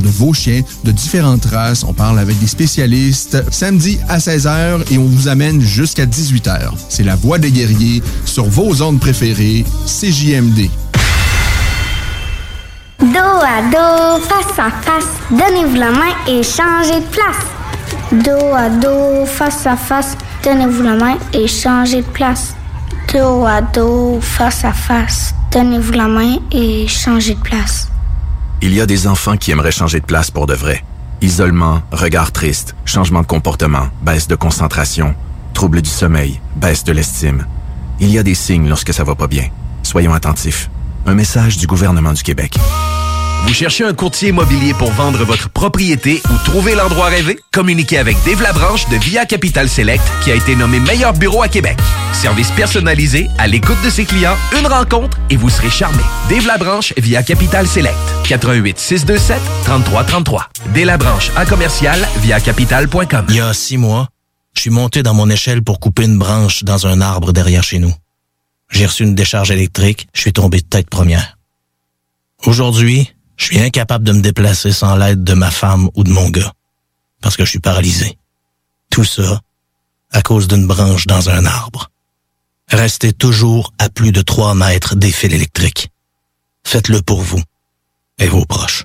de vos chiens, de différentes races. On parle avec des spécialistes. Samedi à 16h et on vous amène jusqu'à 18h. C'est la voix des guerriers sur vos ondes préférées, CJMD. Dos à dos, face à face, donnez-vous la main et changez de place. Dos à dos, face à face, donnez-vous la main et changez de place. Dos à dos, face à face, donnez-vous la main et changez de place. Il y a des enfants qui aimeraient changer de place pour de vrai. Isolement, regard triste, changement de comportement, baisse de concentration, trouble du sommeil, baisse de l'estime. Il y a des signes lorsque ça va pas bien. Soyons attentifs. Un message du gouvernement du Québec. Vous cherchez un courtier immobilier pour vendre votre propriété ou trouver l'endroit rêvé? Communiquez avec Dave Labranche de Via Capital Select qui a été nommé meilleur bureau à Québec. Service personnalisé, à l'écoute de ses clients, une rencontre et vous serez charmé. Dave Labranche via Capital Select. 88 627 3333. Dave Labranche à commercial via capital.com. Il y a six mois, je suis monté dans mon échelle pour couper une branche dans un arbre derrière chez nous. J'ai reçu une décharge électrique, je suis tombé de tête première. Aujourd'hui, je suis incapable de me déplacer sans l'aide de ma femme ou de mon gars, parce que je suis paralysé. Tout ça à cause d'une branche dans un arbre. Restez toujours à plus de 3 mètres des fils électriques. Faites-le pour vous et vos proches.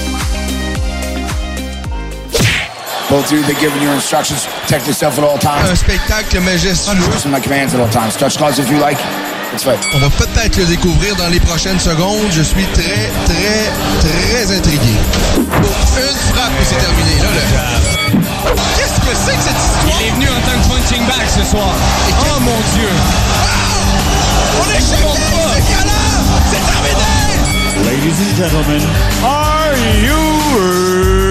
Both of you, they're giving you instructions. Protect yourself at all times. Un spectacle majestueux. Listen to my commands at all times. Touch gloves if you like. On va peut-être le découvrir dans les prochaines secondes. Je suis très, très, très intrigué. Une frappe et c'est terminé. Là, là. Qu'est-ce que c'est que cette histoire? Il est venu en tant que punching bag ce soir. oh mon Dieu! On est choqués! C'est terminé! Ladies and gentlemen, are you